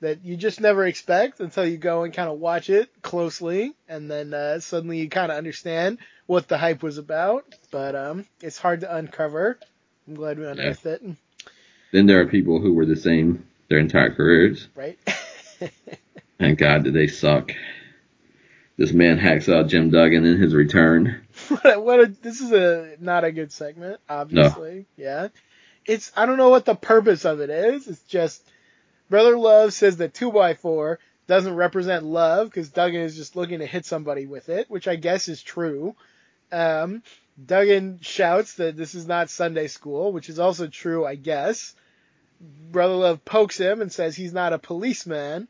that you just never expect until you go and kind of watch it closely, and then uh, suddenly you kind of understand what the hype was about. But um, it's hard to uncover. I'm glad we unearthed yeah. it. Then there are people who were the same their entire careers. Right. [laughs] and God, did they suck. This man Hacksaw Jim Duggan in his return. What a, this is a not a good segment, obviously. No. Yeah. It's I don't know what the purpose of it is. It's just Brother Love says that 2x4 doesn't represent love because Duggan is just looking to hit somebody with it, which I guess is true. Um, Duggan shouts that this is not Sunday school, which is also true, I guess. Brother Love pokes him and says he's not a policeman,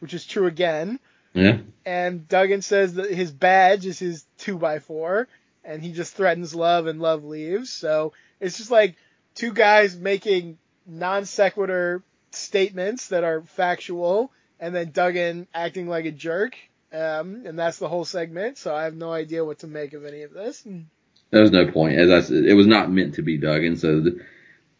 which is true again. Yeah. And Duggan says that his badge is his two by four, and he just threatens Love and Love leaves. So it's just like two guys making non sequitur statements that are factual, and then Duggan acting like a jerk. Um, and that's the whole segment. So I have no idea what to make of any of this. There was no point. As I said, it was not meant to be Duggan. So the,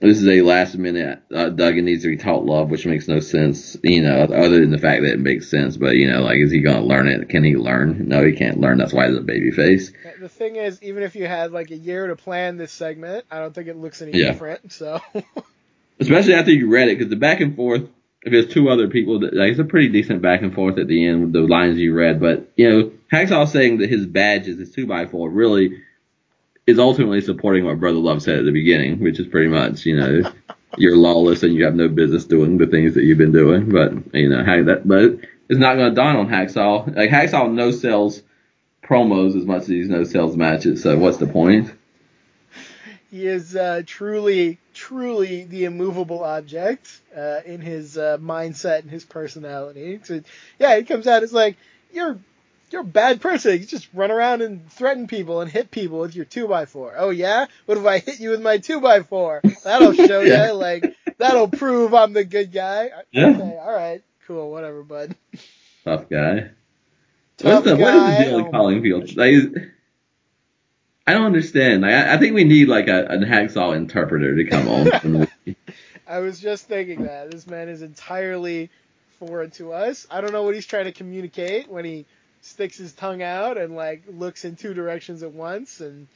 this is a last minute. Uh, Duggan needs to be taught love, which makes no sense. You know, other than the fact that it makes sense. But you know, like, is he gonna learn it? Can he learn? No, he can't learn. That's why he's a baby face. The thing is, even if you had like a year to plan this segment, I don't think it looks any yeah. different. So. [laughs] especially after you read it, because the back and forth. If there's two other people, that, like, it's a pretty decent back and forth at the end with the lines you read. But you know, Hacksaw saying that his badge is his two by four really is ultimately supporting what Brother Love said at the beginning, which is pretty much, you know, you're lawless and you have no business doing the things that you've been doing. But you know, that, but it's not going to dawn on Hacksaw. Like Hacksaw no sells promos as much as he no sells matches. So what's the point? He is uh, truly, truly the immovable object uh, in his uh, mindset and his personality. So, yeah, he comes out as like you're you're a bad person. You just run around and threaten people and hit people with your two by four. Oh yeah, what if I hit you with my two by four? That'll show [laughs] yeah. you. Like that'll prove I'm the good guy. Yeah. Okay, all right, cool, whatever, bud. Tough guy. Tough What's the, guy. What is the deal with calling people? Like, I don't understand. I, I think we need like a, a hacksaw interpreter to come on. [laughs] I was just thinking that this man is entirely foreign to us. I don't know what he's trying to communicate when he sticks his tongue out and like looks in two directions at once and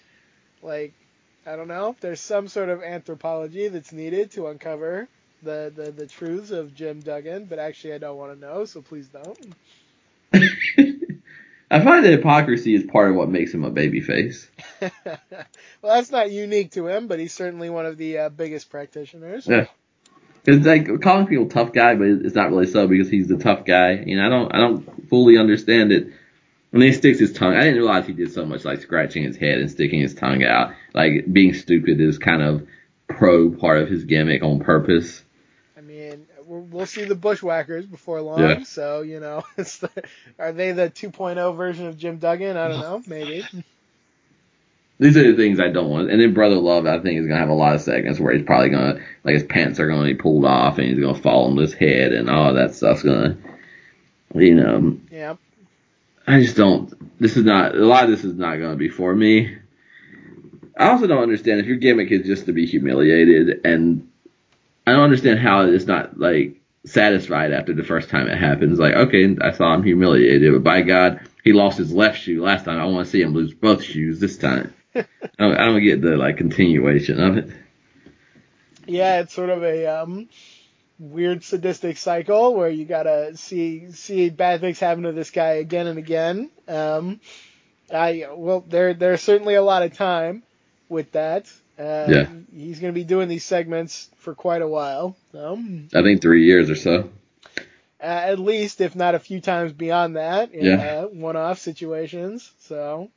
like I don't know. There's some sort of anthropology that's needed to uncover the, the, the truths of Jim Duggan, but actually I don't want to know, so please don't. [laughs] I find that hypocrisy is part of what makes him a babyface. [laughs] well, that's not unique to him, but he's certainly one of the uh, biggest practitioners. Yeah. It's like calling people tough guy, but it's not really so because he's the tough guy. You know, I don't, I don't fully understand it. When he sticks his tongue, I didn't realize he did so much like scratching his head and sticking his tongue out. Like being stupid is kind of pro part of his gimmick on purpose I mean, we'll see the Bushwhackers before long. Yeah. So you know, [laughs] the, are they the 2.0 version of Jim Duggan? I don't [laughs] know, maybe. These are the things I don't want. And then Brother Love, I think, is gonna have a lot of segments where he's probably gonna like his pants are gonna be pulled off and he's gonna fall on his head and all that stuff's gonna You know, Yeah. I just don't. This is not a lot of this is not going to be for me. I also don't understand if your gimmick is just to be humiliated, and I don't understand how it's not like satisfied after the first time it happens. Like, okay, I saw him humiliated, but by God, he lost his left shoe last time. I want to see him lose both shoes this time. I, don't, I don't get the like continuation of it. Yeah, it's sort of a um, weird sadistic cycle where you gotta see see bad things happen to this guy again and again. Um, I well, there there's certainly a lot of time with that. Uh, Yeah. He's gonna be doing these segments for quite a while. So I think three years or so. uh, at least, if not a few times beyond that, in Yeah. uh, one-off situations. So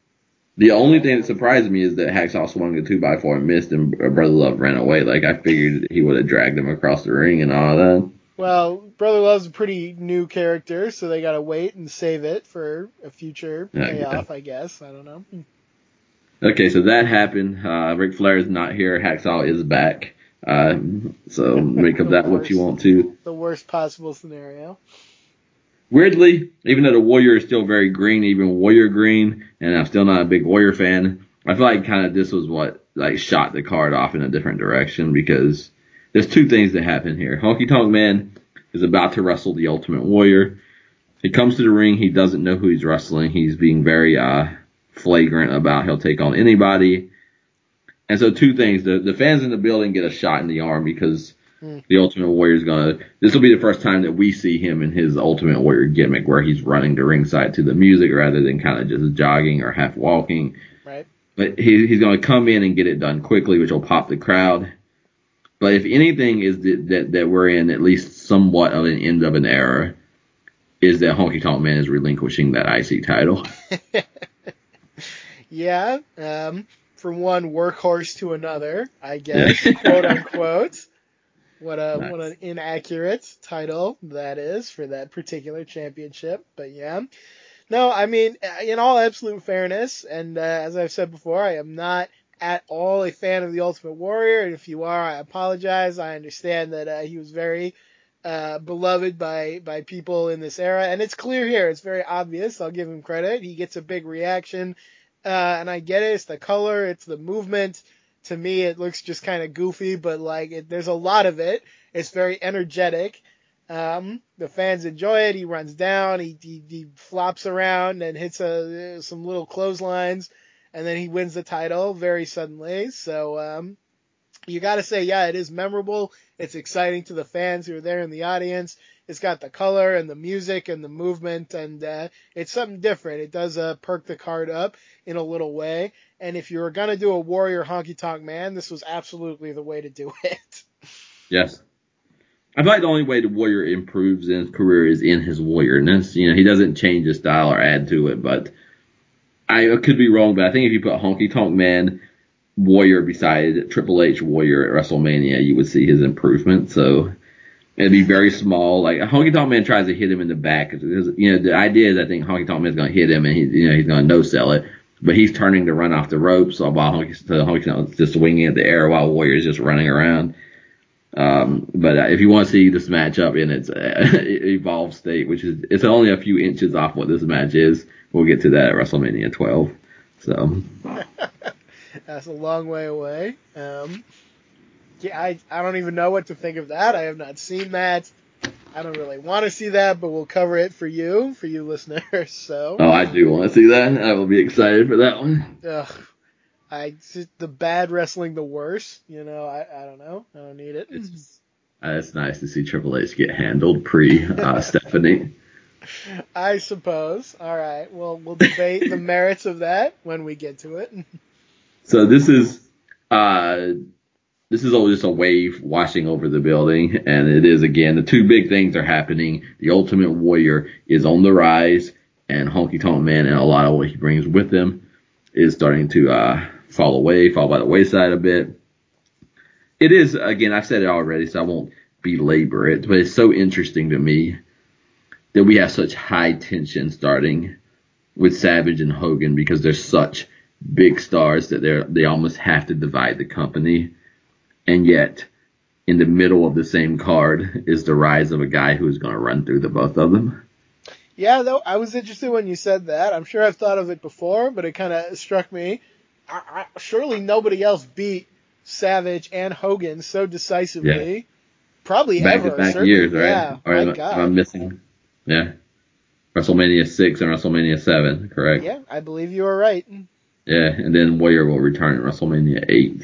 The only thing that surprised me is that Hacksaw swung a two by four and missed, and Brother Love ran away. Like I figured he would have dragged him across the ring and all that. Well, Brother Love's a pretty new character, so they gotta wait and save it for a future payoff, I guess. I don't know. Okay, so that happened. Uh, Ric Flair is not here. Hacksaw is back. Uh, so make of [laughs] that what you want to. The worst possible scenario. Weirdly, even though the Warrior is still very green, even Warrior green, and I'm still not a big Warrior fan, I feel like kind of this was what like shot the card off in a different direction because there's two things that happen here. Honky Tonk Man is about to wrestle the Ultimate Warrior. He comes to the ring. He doesn't know who he's wrestling. He's being very uh, flagrant about he'll take on anybody. And so two things: the the fans in the building get a shot in the arm because Hmm. the Ultimate Warrior is gonna. This will be the first time that we see him in his Ultimate Warrior gimmick, where he's running to ringside to the music rather than kind of just jogging or half walking. Right. But he, he's going to come in and get it done quickly, which will pop the crowd. But if anything is that, that that we're in at least somewhat of an end of an era, is that Honky Tonk Man is relinquishing that IC title. [laughs] Yeah. Um, from one workhorse to another, I guess, quote unquote. What a Nice. what an inaccurate title that is for that particular championship. But yeah. No, I mean, uh, in all absolute fairness, and uh, as I've said before, I am not at all a fan of the Ultimate Warrior. And if you are, I apologize. I understand that uh, he was very uh, beloved by by people in this era, and it's clear here. It's very obvious. I'll give him credit. He gets a big reaction, uh, and I get it. It's the color, it's the movement. To me, it looks just kind of goofy, but like it, there's a lot of it. It's very energetic. Um, the fans enjoy it. He runs down, he, he, he flops around and hits a, some little clotheslines, and then he wins the title very suddenly. So, um, you gotta say, yeah, it is memorable. It's exciting to the fans who are there in the audience. It's got the color and the music and the movement, and uh, it's something different. It does uh, perk the card up in a little way. And if you were gonna do a Warrior Honky Tonk Man, this was absolutely the way to do [laughs] it. Yes. I feel like the only way the Warrior improves in his career is in his warriorness. You know, he doesn't change his style or add to it, but I could be wrong, but I think if you put Honky Tonk Man Warrior beside Triple H Warrior at WrestleMania, you would see his improvement. So it'd be very small. Like Honky Tonk Man tries to hit him in the back. You know, the idea is I think Honky Tonk Man's going to hit him and he, you know, he's going to no sell it. But he's turning to run off the ropes while Honky, Tonk's just swinging at the air while Warrior's just running around. Um, but uh, if you want to see this matchup in its uh, [laughs] evolved state, which is it's only a few inches off what this match is, we'll get to that at WrestleMania 12. So [laughs] That's a long way away. Um, yeah, I, I don't even know what to think of that. I have not seen that. I don't really want to see that, but we'll cover it for you, for you listeners. [laughs] So, oh, I do want to see that. I will be excited for that one. ugh, I the bad wrestling, the worse. You know, I, I don't know. I don't need it. It's, uh, it's nice to see Triple H get handled pre uh, [laughs] Stephanie. I suppose. All right. Well, we'll debate the [laughs] merits of that when we get to it. So this is uh this is all just a wave washing over the building, and it is again the two big things are happening. The Ultimate Warrior is on the rise, and Honky Tonk Man and a lot of what he brings with him is starting to uh fall away, fall by the wayside a bit. It is again, I've said it already, so I won't belabor it, but it's so interesting to me that we have such high tension starting with Savage and Hogan because they're such big stars that they're they almost have to divide the company. And yet, in the middle of the same card is the rise of a guy who is going to run through the both of them. Yeah, though I was interested when you said that. I'm sure I've thought of it before, but it kind of struck me. I, I, surely nobody else beat Savage and Hogan so decisively. Yeah. Probably Back ever. to back certainly. years, right? Yeah, or my God. am missing? Yeah. WrestleMania six and WrestleMania seven, correct? Yeah, I believe you are right. Yeah, and then Warrior will return at WrestleMania eight.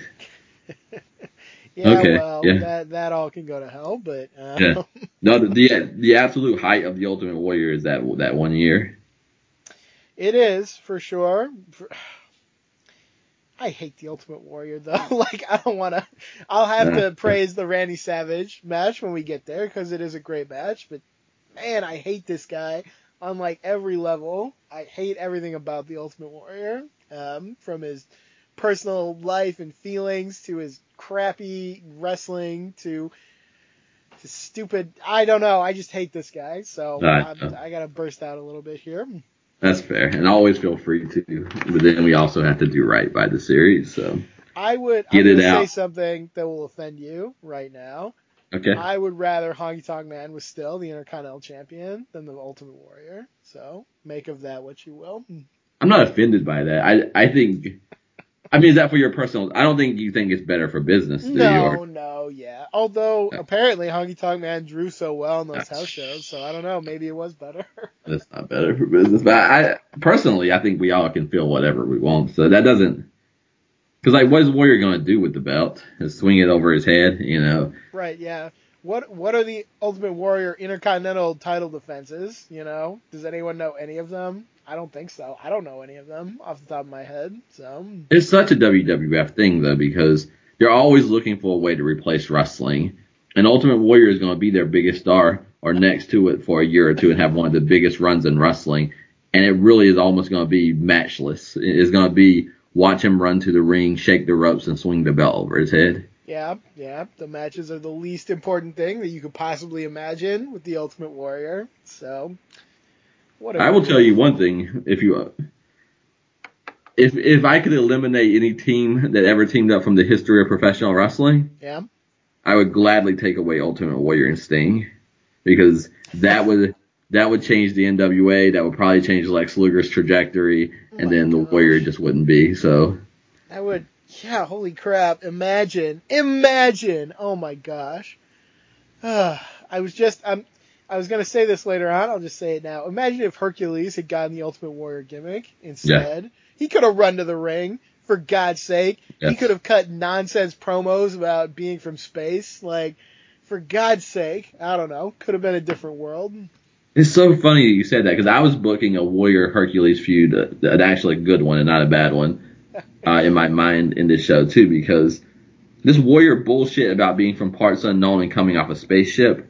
Yeah, Okay, well, yeah. that that all can go to hell, but uh, Yeah. [laughs] No, the, the the absolute height of the Ultimate Warrior is that that one year. it is for sure. [sighs] I hate the Ultimate Warrior though. [laughs] like I don't want to. I'll have to praise the Randy Savage match when we get there because it is a great match. But man, I hate this guy on like every level. I hate everything about the Ultimate Warrior, um, from his personal life and feelings to his crappy wrestling to to stupid. I don't know. I just hate this guy. So know. I gotta burst out a little bit here. That's fair, and always feel free to. But then we also have to do right by the series. So I would. Get I'm it gonna say something that will offend you right now. okay, I would rather Honky Tonk Man was still the Intercontinental Champion than the Ultimate Warrior. So make of that what you will. I'm not offended by that. I I think. I mean, is that for your personal? I don't think you think it's better for business? No, no, yeah. Although apparently Honky Tonk Man drew so well in those Yeah. house shows, so I don't know. Maybe it was better. [laughs] That's not better for business. But I personally, I think we all can feel whatever we want. So that doesn't. Because like, what is Warrior gonna do with the belt? Just swing it over his head, you know? right? Yeah. What What are the Ultimate Warrior Intercontinental title defenses? You know, does anyone know any of them? I don't think so. I don't know any of them off the top of my head. So It's such a WWF thing though, because they're always looking for a way to replace wrestling. And Ultimate Warrior is gonna be their biggest star or next to it for a year or two and have one of the biggest runs in wrestling. And it really is almost gonna be matchless. It's gonna be watch him run to the ring, shake the ropes, and swing the belt over his head. Yeah, yeah. The matches are the least important thing that you could possibly imagine with the Ultimate Warrior. So, I will tell you one thing: if you, if if I could eliminate any team that ever teamed up from the history of professional wrestling, Yeah, I would gladly take away Ultimate Warrior and Sting, because that would that would change the NWA. That would probably change Lex Luger's trajectory, and my then the. Warrior just wouldn't be. So I would. Yeah, holy crap! Imagine, imagine. Oh my gosh. Uh, [sighs] I was just. I'm. I was gonna say this later on. I'll just say it now. Imagine if Hercules had gotten the Ultimate Warrior gimmick instead. He could have run to the ring. For God's sake, he could have cut nonsense promos about being from space. Like, for God's sake, I don't know. Could have been a different world. it's so funny that you said that because I was booking a Warrior Hercules feud, uh, an actually good one and not a bad one. [laughs] uh, in my mind in this show too because this warrior bullshit about being from parts unknown and coming off a spaceship,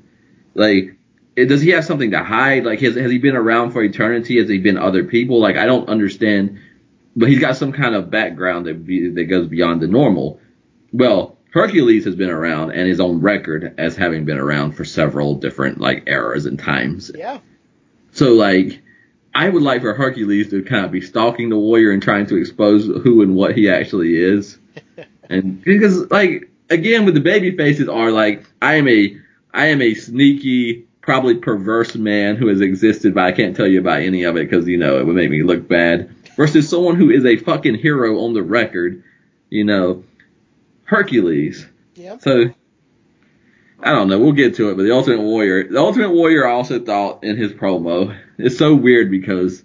like, does he have something to hide? Like, has, has he been around for eternity? Has he been other people? Like, I don't understand. But he's got some kind of background that be, that goes beyond the normal. Well, Hercules has been around and his own record as having been around for several different like eras and times. Yeah. So like, I would like for Hercules to kind of be stalking the warrior and trying to expose who and what he actually is. [laughs] and because like again with the baby faces are like I am a I am a sneaky probably perverse man who has existed but I can't tell you about any of it because you know it would make me look bad versus someone who is a fucking hero on the record you know Hercules Yep. so I don't know. We'll get to it, but the Ultimate Warrior, the Ultimate Warrior I also thought in his promo, it's so weird because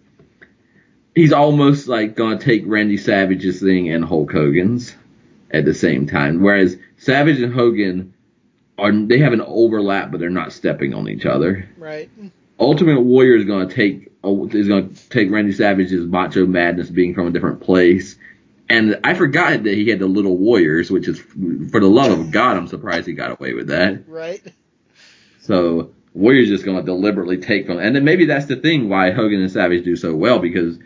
he's almost like gonna take Randy Savage's thing and Hulk Hogan's at the same time, whereas Savage and Hogan are they have an overlap, but they're not stepping on each other. Right. Ultimate Warrior is gonna take is gonna take Randy Savage's macho madness being from a different place. And I forgot that he had the Little Warriors, which is, for the love of God, I'm surprised he got away with that. Right. So Warrior's just gonna deliberately take from, and then maybe that's the thing why Hogan and Savage do so well because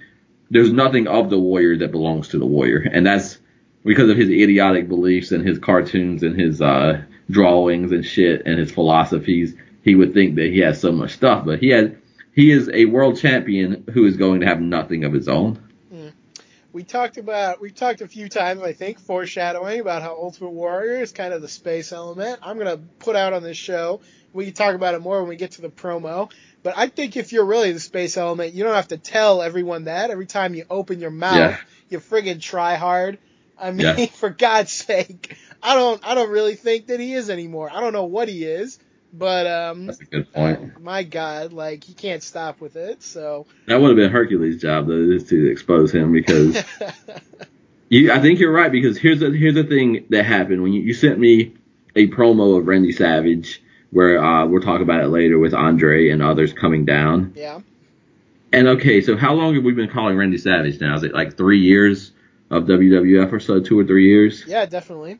there's nothing of the Warrior that belongs to the Warrior, and that's because of his idiotic beliefs and his cartoons and his uh, drawings and shit and his philosophies. He would think that he has so much stuff, but he has he is a world champion who is going to have nothing of his own. Mm. we talked about we've talked a few times I think foreshadowing about how Ultimate Warrior is kind of the space element. I'm gonna put out on this show. We can talk about it more when we get to the promo. But I think if you're really the space element, you don't have to tell everyone that every time you open your mouth. Yeah. You friggin' try hard. I mean, Yeah. [laughs] for God's sake, I don't I don't really think that he is anymore. I don't know what he is, but um, That's a good point. my God, like he can't stop with it. So That would have been Hercules' job though, is to expose him because [laughs] you. I think you're right because here's the here's the thing that happened when you, you sent me a promo of Randy Savage where uh, we'll talk about it later with Andre and others coming down. yeah, And okay, so how long have we been calling Randy Savage now? Is it like three years of WWF or so, two or three years? yeah, definitely.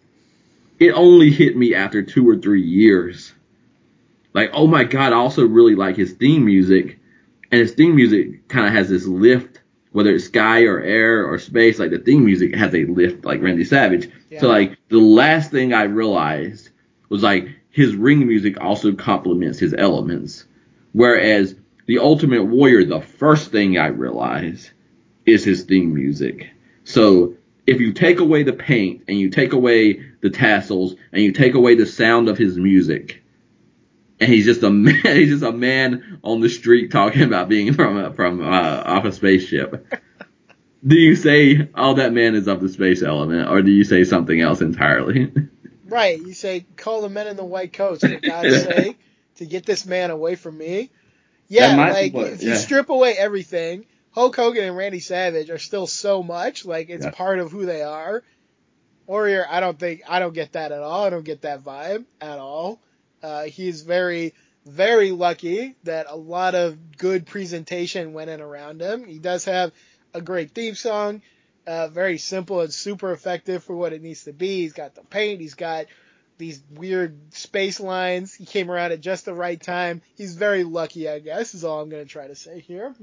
It only hit me after two or three years. Like, oh my god, I also really like his theme music. And his theme music kind of has this lift, whether it's sky or air or space, like the theme music has a lift like Randy Savage. Yeah. So like the last thing I realized was like his ring music also complements his elements. Whereas the Ultimate Warrior, the first thing I realized is his theme music. So if you take away the paint and you take away the tassels and you take away the sound of his music, and he's just a [laughs] man, he's just a man on the street talking about being [laughs] from a, from uh, off a spaceship. [laughs] do you say, "Oh, that man is of the space element," or do you say something else entirely? Right. You say call the men in the white coats for God's sake to get this man away from me. Yeah, That might be like what- if you strip away everything, Hulk Hogan and Randy Savage are still so much like it's Yeah. part of who they are. Warrior, I don't think I don't get that at all. I don't get that vibe at all. Uh, he's very, very lucky that a lot of good presentation went in around him. He does have a great theme song, uh, very simple and super effective for what it needs to be. He's got the paint. He's got these weird space lines. He came around at just the right time. He's very lucky, I guess, is all I'm going to try to say here.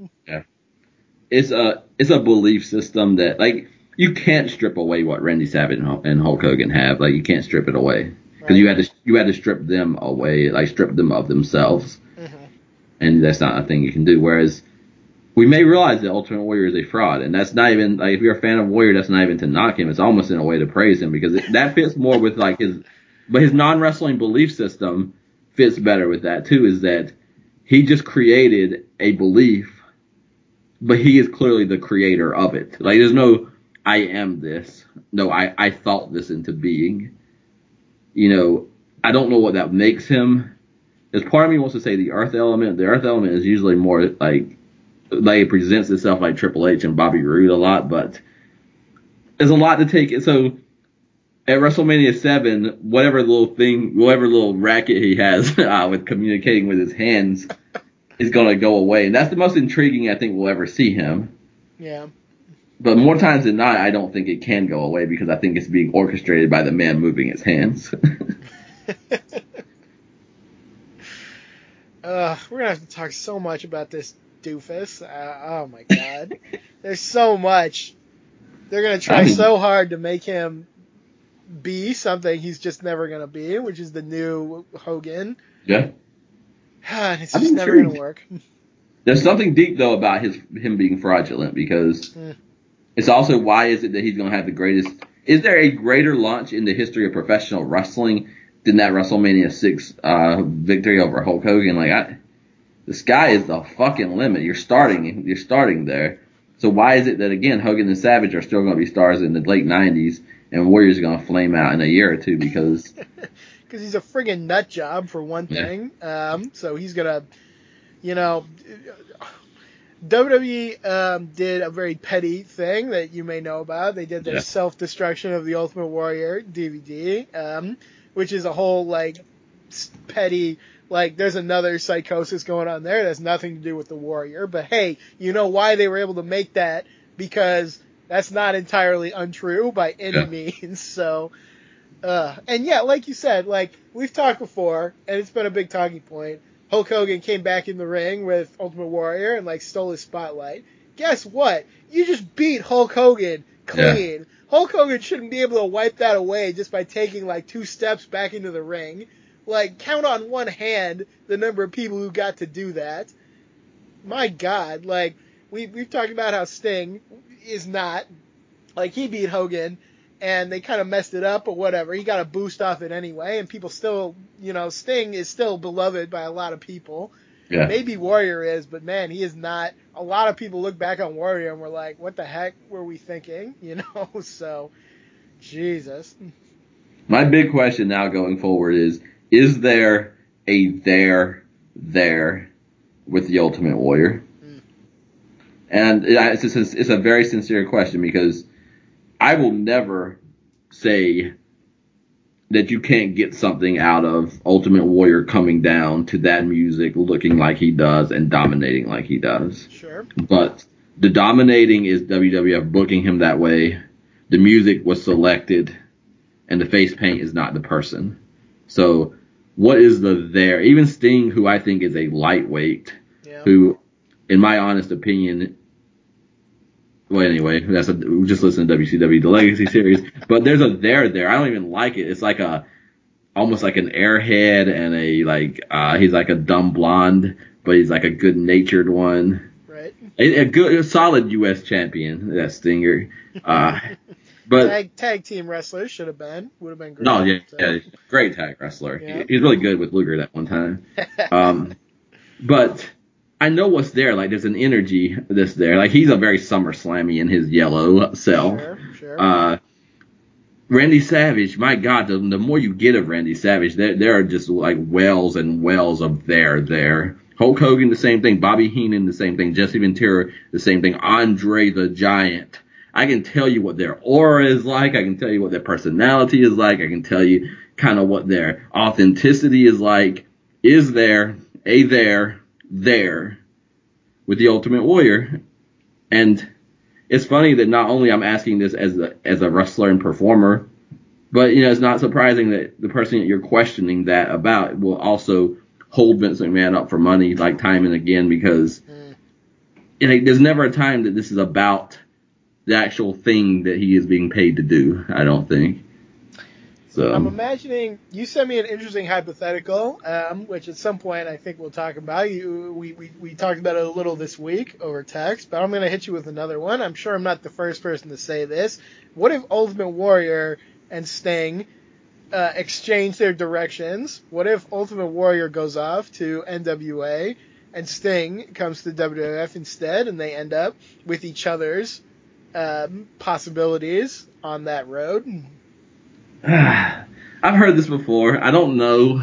It's a it's a belief system that like you can't strip away what Randy Savage and Hulk Hogan have. Like you can't strip it away because you had to you had to strip them away, like strip them of themselves, Mhm. and that's not a thing you can do. Whereas we may realize that Ultimate Warrior is a fraud, and that's not even like if you're a fan of Warrior, that's not even to knock him. It's almost in a way to praise him because it, that fits more with like his, but his non wrestling belief system fits better with that too. Is that he just created a belief but he is clearly the creator of it. Like there's no I am this. No, I, I thought this into being. You know, I don't know what that makes him. There's part of me wants to say the earth element. The earth element is usually more like like it presents itself like Triple H and Bobby Roode a lot, but there's a lot to take it. So at WrestleMania seven, whatever little thing, whatever little racket he has [laughs] uh, with communicating with his hands is gonna go away, and that's the most intriguing I think we'll ever see him. Yeah. But more times than not, I don't think it can go away because I think it's being orchestrated by the man moving his hands. [laughs] Uh, we're gonna have to talk so much about this doofus. Uh, oh my god, [laughs] there's so much. They're gonna try I mean- so hard to make him be something he's just never gonna be, which is the new Hogan. yeah. [sighs] It's just never gonna work. [laughs] There's something deep though about his him being fraudulent because it's also why is it that he's going to have the greatest? Is there a greater launch in the history of professional wrestling than that WrestleMania six uh, victory over Hulk Hogan? Like, I, the sky is the fucking limit. You're starting, you're starting there. So why is it that again Hogan and Savage are still going to be stars in the late '90s and Warriors are going to flame out in a year or two because [laughs] because he's a friggin' nut job for one Yeah. thing. Um, so he's gonna, you know, WWE um, did a very petty thing that you may know about. They did their Yeah. self destruction of the Ultimate Warrior DVD, um, which is a whole like petty. Like, there's another psychosis going on there that's nothing to do with the Warrior. But hey, you know why they were able to make that? Because that's not entirely untrue by any Yeah. means. [laughs] So, uh, and yeah, like you said, like we've talked before, and it's been a big talking point. Hulk Hogan came back in the ring with Ultimate Warrior and like stole his spotlight. Guess what? You just beat Hulk Hogan clean. Hulk Hogan shouldn't be able to wipe that away just by taking like two steps back into the ring. Like count on one hand the number of people who got to do that. My God, like we we've talked about how Sting is not like he beat Hogan, and they kind of messed it up or whatever. He got a boost off it anyway, and people still, you know, Sting is still beloved by a lot of people. Yeah. Maybe Warrior is, but man, he is not. A lot of people look back on Warrior and were like, "What the heck were we thinking?" [laughs] You know, so Jesus. My big question now going forward is: Is there a there there with the Ultimate Warrior? Mm. And it's, it's, it's a very sincere question because I will never say that you can't get something out of Ultimate Warrior coming down to that music looking like he does and dominating like he does. Sure. But the dominating is WWF booking him that way. The music was selected and the face paint is not the person. So what is the there? Even Sting, who I think is a lightweight, Yeah. who, in my honest opinion, well, anyway, that's a just listen to WCW the Legacy series. But there's a there there. I don't even like it. It's like a almost like an airhead and a like uh he's like a dumb blonde, but he's like a good natured one. Right. A, a good, a solid U.S. champion. That Stinger. Uh, [laughs] but Tag tag team wrestler should have been would have been great. no, yeah, So, yeah, great tag wrestler. He- Yeah. he's really good with Luger that one time. [laughs] Um, but I know what's there. Like there's an energy that's there. Like he's a very SummerSlammy in his yellow self. Sure. Sure. Uh, Randy Savage, my God, the, the more you get of Randy Savage, there, there are just like wells and wells of there there. Hulk Hogan, the same thing. Bobby Heenan, the same thing. Jesse Ventura, the same thing. Andre the Giant. I can tell you what their aura is like. I can tell you what their personality is like. I can tell you kind of what their authenticity is like. Is there a there there with the Ultimate Warrior? And it's funny that not only I'm asking this as a as a wrestler and performer, but you know it's not surprising that the person that you're questioning that about will also hold Vince McMahon up for money like time and again because Mm. there's never a time that this is about the actual thing that he is being paid to do. I don't think. So I'm imagining you sent me an interesting hypothetical, um, which at some point I think we'll talk about. You, we, we, we talked about it a little this week over text, but I'm to hit you with another one. I'm sure I'm not the first person to say this. What if Ultimate Warrior and Sting uh, exchange their directions? What if Ultimate Warrior goes off to NWA and Sting comes to WWF instead, and they end up with each other's um, possibilities on that road? [sighs] I've heard this before. I don't know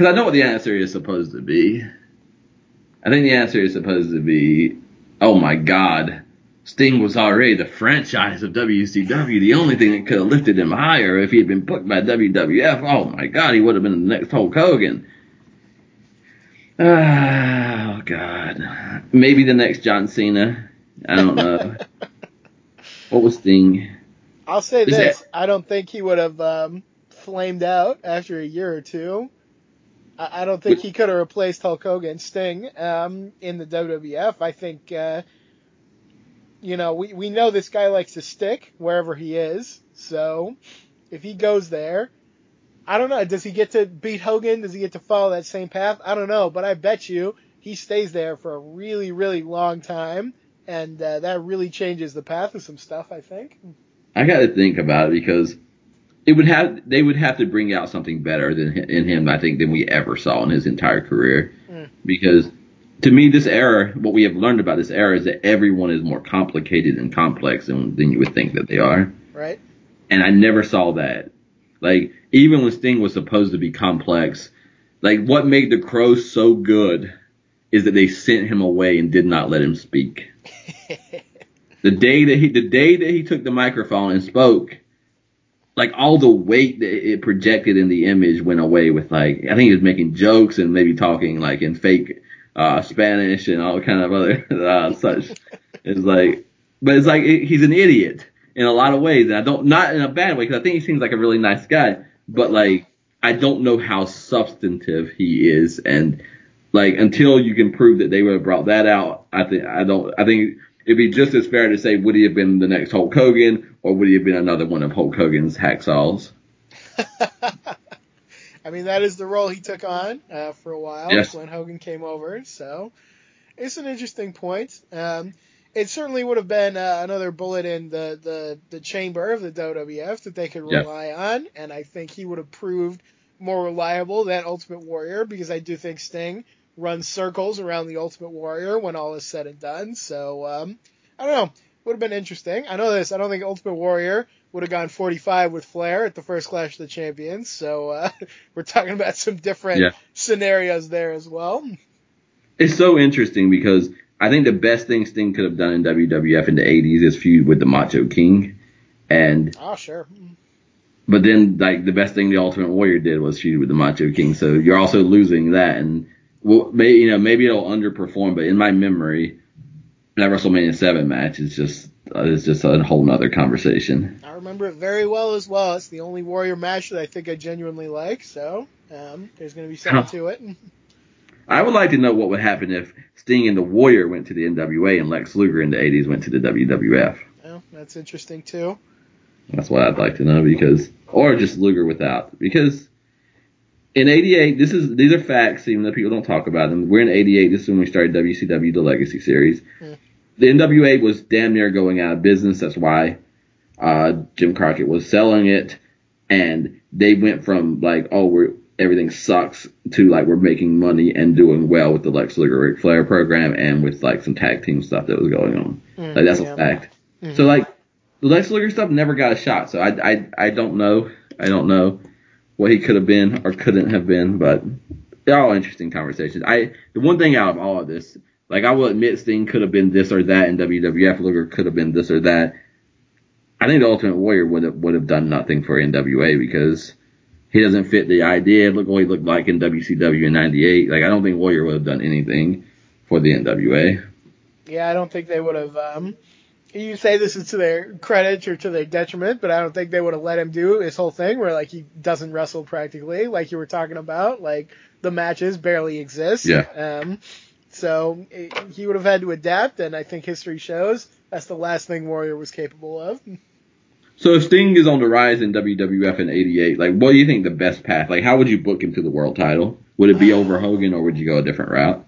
because I know what the answer is supposed to be. I think the answer is supposed to be, oh my God, Sting was already the franchise of WCW. The only thing that could have lifted him higher if he had been booked by WWF. Oh my God, he would have been the next Hulk Hogan. [sighs] Oh God, maybe the next John Cena. I don't know. [laughs] what was Sting? I'll say Is this: I don't think he would have um, flamed out after a year or two. I, I don't think he could have replaced Hulk Hogan, Sting, um, in the WWF. I think, uh, you know, we we know this guy likes to stick wherever he is. So if he goes there, I don't know. Does he get to beat Hogan? Does he get to follow that same path? I don't know, but I bet you he stays there for a really, really long time, and uh, that really changes the path of some stuff. I think. I got to think about it because it would have they would have to bring out something better than in him I think than we ever saw in his entire career. Mm. Because to me, this era, what we have learned about this era is that everyone is more complicated and complex than, than you would think that they are. Right. And I never saw that. Like even when Sting was supposed to be complex, like what made the Crows so good is that they sent him away and did not let him speak. [laughs] The day that he, the day that he took the microphone and spoke, like all the weight that it projected in the image went away with like, I think he was making jokes and maybe talking like in fake, uh, Spanish and all kind of other, [laughs] uh, such. It's like, but it's like, he's an idiot in a lot of ways. And I don't, not in a bad way, cause I think he seems like a really nice guy, but like, I don't know how substantive he is. And like, until you can prove that they would have brought that out, I think, I don't, I think, it'd be just as fair to say would he have been the next Hulk Hogan or would he have been another one of Hulk Hogan's hacksaws? [laughs] I mean, that is the role he took on uh, for a while Yes. when Hogan came over. So it's an interesting point. Um, it certainly would have been uh, another bullet in the, the, the chamber of the WWF that they could rely on, and I think he would have proved more reliable than Ultimate Warrior because I do think Sting runs circles around the Ultimate Warrior when all is said and done. So um, I don't know, would have been interesting. I know this. I don't think Ultimate Warrior would have gone 45 with Flair at the first Clash of the Champions. So uh, [laughs] we're talking about some different Yeah. scenarios there as well. It's so interesting because I think the best thing Sting could have done in WWF in the 80s is feud with the Macho King. And Oh, sure. but then like the best thing the Ultimate Warrior did was feud with the Macho King. So you're also losing that and well, may, you know, maybe it'll underperform, but in my memory, that WrestleMania 7 match is just uh, is just a whole nother conversation. I remember it very well as well. It's the only Warrior match that I think I genuinely like. So um, there's going to be something to it. [laughs] I would like to know what would happen if Sting and the Warrior went to the NWA and Lex Luger in the 80s went to the WWF. Well, that's interesting too. That's what I'd like to know because, or just Luger without, because in '88, this is these are facts, even though people don't talk about them. We're in '88. This is when we started WCW, the Legacy Series. Hmm. The NWA was damn near going out of business. That's why uh, Jim Crockett was selling it, and they went from like, oh, we're everything sucks to like we're making money and doing well with the Lex Luger Ric Flair program and with like some tag team stuff that was going on. Mm, Like that's yeah. a fact. Mhm. So like the Lex Luger stuff never got a shot. So I I I don't know. I don't know what he could have been or couldn't have been, but they're all interesting conversations. I the one thing out of all of this, like I will admit Sting could have been this or that in WWF, Luger could have been this or that. I think the Ultimate Warrior would have would have done nothing for NWA because he doesn't fit the idea. Look what he looked like in WCW in '98. Like I don't think Warrior would have done anything for the NWA. Yeah, I don't think they would have. Um, you say this is to their credit or to their detriment, but I don't think they would have let him do his whole thing where like he doesn't wrestle practically, like you were talking about. Like the matches barely exist. Yeah. Um, so it, he would have had to adapt, and I think history shows that's the last thing Warrior was capable of. So if Sting is on the rise in WWF in '88, like what do you think the best path? Like how would you book him to the world title? Would it be over [sighs] Hogan or would you go a different route?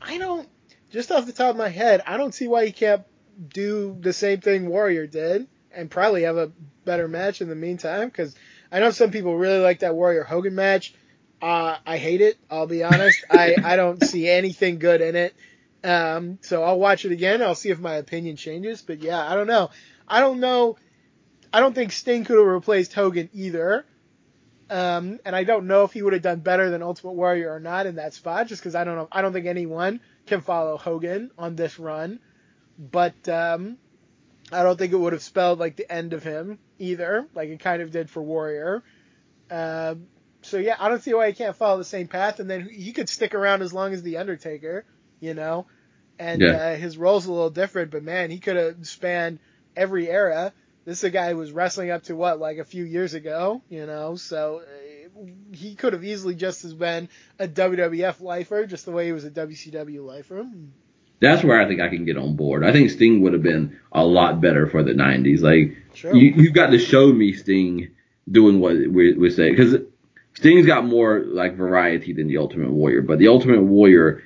I don't, just off the top of my head, I don't see why he can't do the same thing Warrior did and probably have a better match in the meantime. Because I know some people really like that Warrior Hogan match. Uh, I hate it. I'll be honest. I, I don't see anything good in it. Um, so I'll watch it again. I'll see if my opinion changes. But yeah, I don't know. I don't know. I don't think Sting could have replaced Hogan either. Um, and I don't know if he would have done better than Ultimate Warrior or not in that spot, just because I don't know. I don't think anyone can follow Hogan on this run, but um, I don't think it would have spelled like the end of him either, like it kind of did for Warrior. Um, so yeah, I don't see why he can't follow the same path, and then he could stick around as long as the Undertaker, you know. And Yeah. uh, his role's a little different, but man, he could have spanned every era. This is a guy who was wrestling up to what, like a few years ago, you know. So uh, he could have easily just as been a WWF lifer, just the way he was a WCW lifer. That's where I think I can get on board. I think Sting would have been a lot better for the '90s. Like Sure. you, you've got to show me Sting doing what we, we say because Sting's got more like variety than the Ultimate Warrior, but the Ultimate Warrior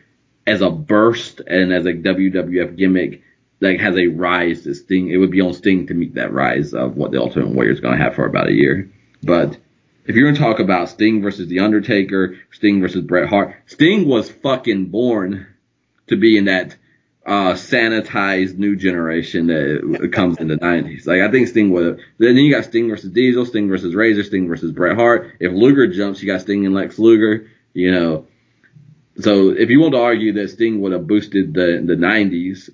as a burst and as a WWF gimmick like has a rise to Sting. It would be on Sting to meet that rise of what the Ultimate Warrior is going to have for about a year. But if you're going to talk about Sting versus the Undertaker, Sting versus Bret Hart, Sting was fucking born to be in that uh, sanitized new generation that comes in the 90s. Like, I think Sting would have. Then you got Sting versus Diesel, Sting versus Razor, Sting versus Bret Hart. If Luger jumps, you got Sting and Lex Luger, you know. So if you want to argue that Sting would have boosted the, the 90s,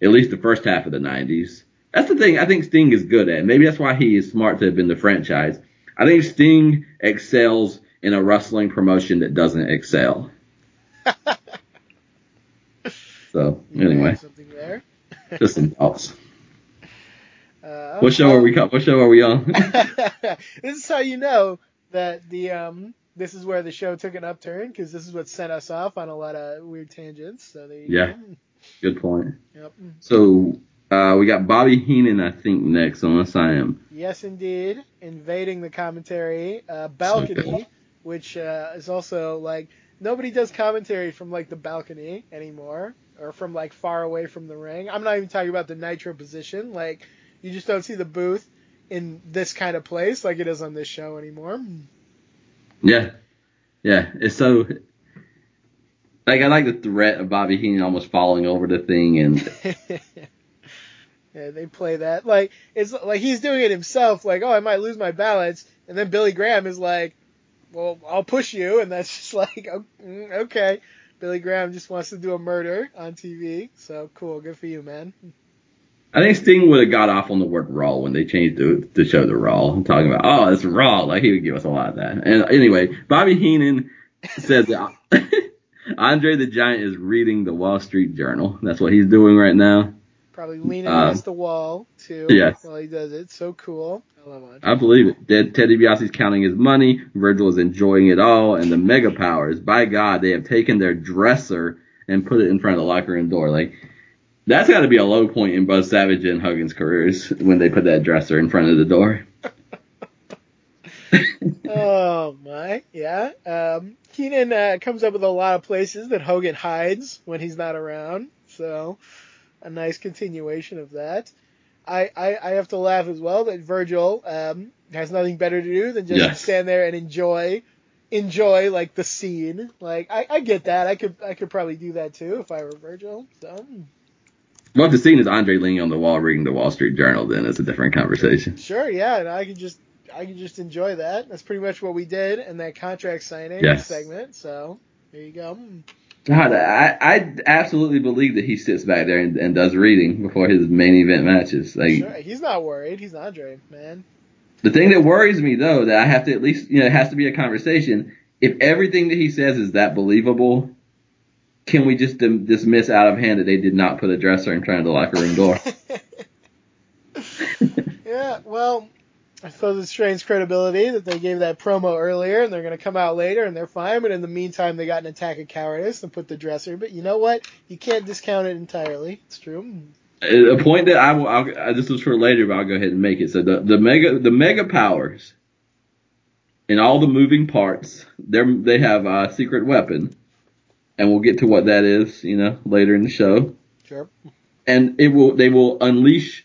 at least the first half of the 90s, that's the thing I think Sting is good at. Maybe that's why he is smart to have been the franchise. I think Sting excels in a wrestling promotion that doesn't excel. [laughs] So You anyway, something there. [laughs] just some thoughts. Uh, What show are we? What show are we on? [laughs] this is how you know that the um this is where the show took an upturn because this is what sent us off on a lot of weird tangents. So Yeah. go. Good point. Yep. So uh, we got Bobby Heenan, I think, next, unless I am. Yes, indeed. Invading the commentary uh, balcony, good. which uh, is also like nobody does commentary from like the balcony anymore. Or from like far away from the ring. I'm not even talking about the nitro position. Like you just don't see the booth in this kind of place like it is on this show anymore. Yeah, yeah. It's so like I like the threat of Bobby Heenan almost falling over the thing and [laughs] yeah, they play that like it's like he's doing it himself. Like oh, I might lose my balance, and then Billy Graham is like, well, I'll push you, and that's just like mm, okay. Billy Graham just wants to do a murder on TV, so cool, good for you, man. I think Sting would have got off on the word Raw when they changed the, the show to Raw. I'm talking about, oh, it's Raw. Like, he would give us a lot of that. And anyway, Bobby Heenan says that [laughs] Andre the Giant is reading the Wall Street Journal. That's what he's doing right now. Probably leaning um, against the wall, too, yes. while he does it. So cool. I love Andre. I believe it. Dead Ted DiBiase's counting his money. Virgil is enjoying it all. And the Mega Powers, by God, they have taken their dresser and put it in front of the locker room door. Like, that's got to be a low point in both Savage and Hogan's careers when they put that dresser in front of the door. [laughs] oh my, yeah. Um, Heenan uh, comes up with a lot of places that Hogan hides when he's not around, so a nice continuation of that. I, I, I have to laugh as well that Virgil um, has nothing better to do than just Yes. stand there and enjoy enjoy like the scene. Like I, I get that. I could I could probably do that too if I were Virgil. So Well, the scene is Andre leaning on the wall reading the Wall Street Journal. Then it's a different conversation. Sure, yeah, and I could just I could just enjoy that. That's pretty much what we did in that contract signing Yes. segment. So there you go. God, I, I absolutely believe that he sits back there and, and does reading before his main event matches. Like Sure, he's not worried. He's Andre, man. the thing that worries me though, that I have to at least you know it has to be a conversation. If everything that he says is that believable, can we just dim- dismiss out of hand that they did not put a dresser in front of the locker room door? [laughs] yeah, well, I suppose it strains credibility that they gave that promo earlier and they're going to come out later and they're fine, but in the meantime, they got an attack of cowardice and put the dresser. But you know what? You can't discount it entirely. It's true. a point that I will. I'll, uh, this was for later, but I'll go ahead and make it. So the the mega the mega powers and all the moving parts, they they have a secret weapon, and we'll get to what that is, you know, later in the show. Sure. And it will they will unleash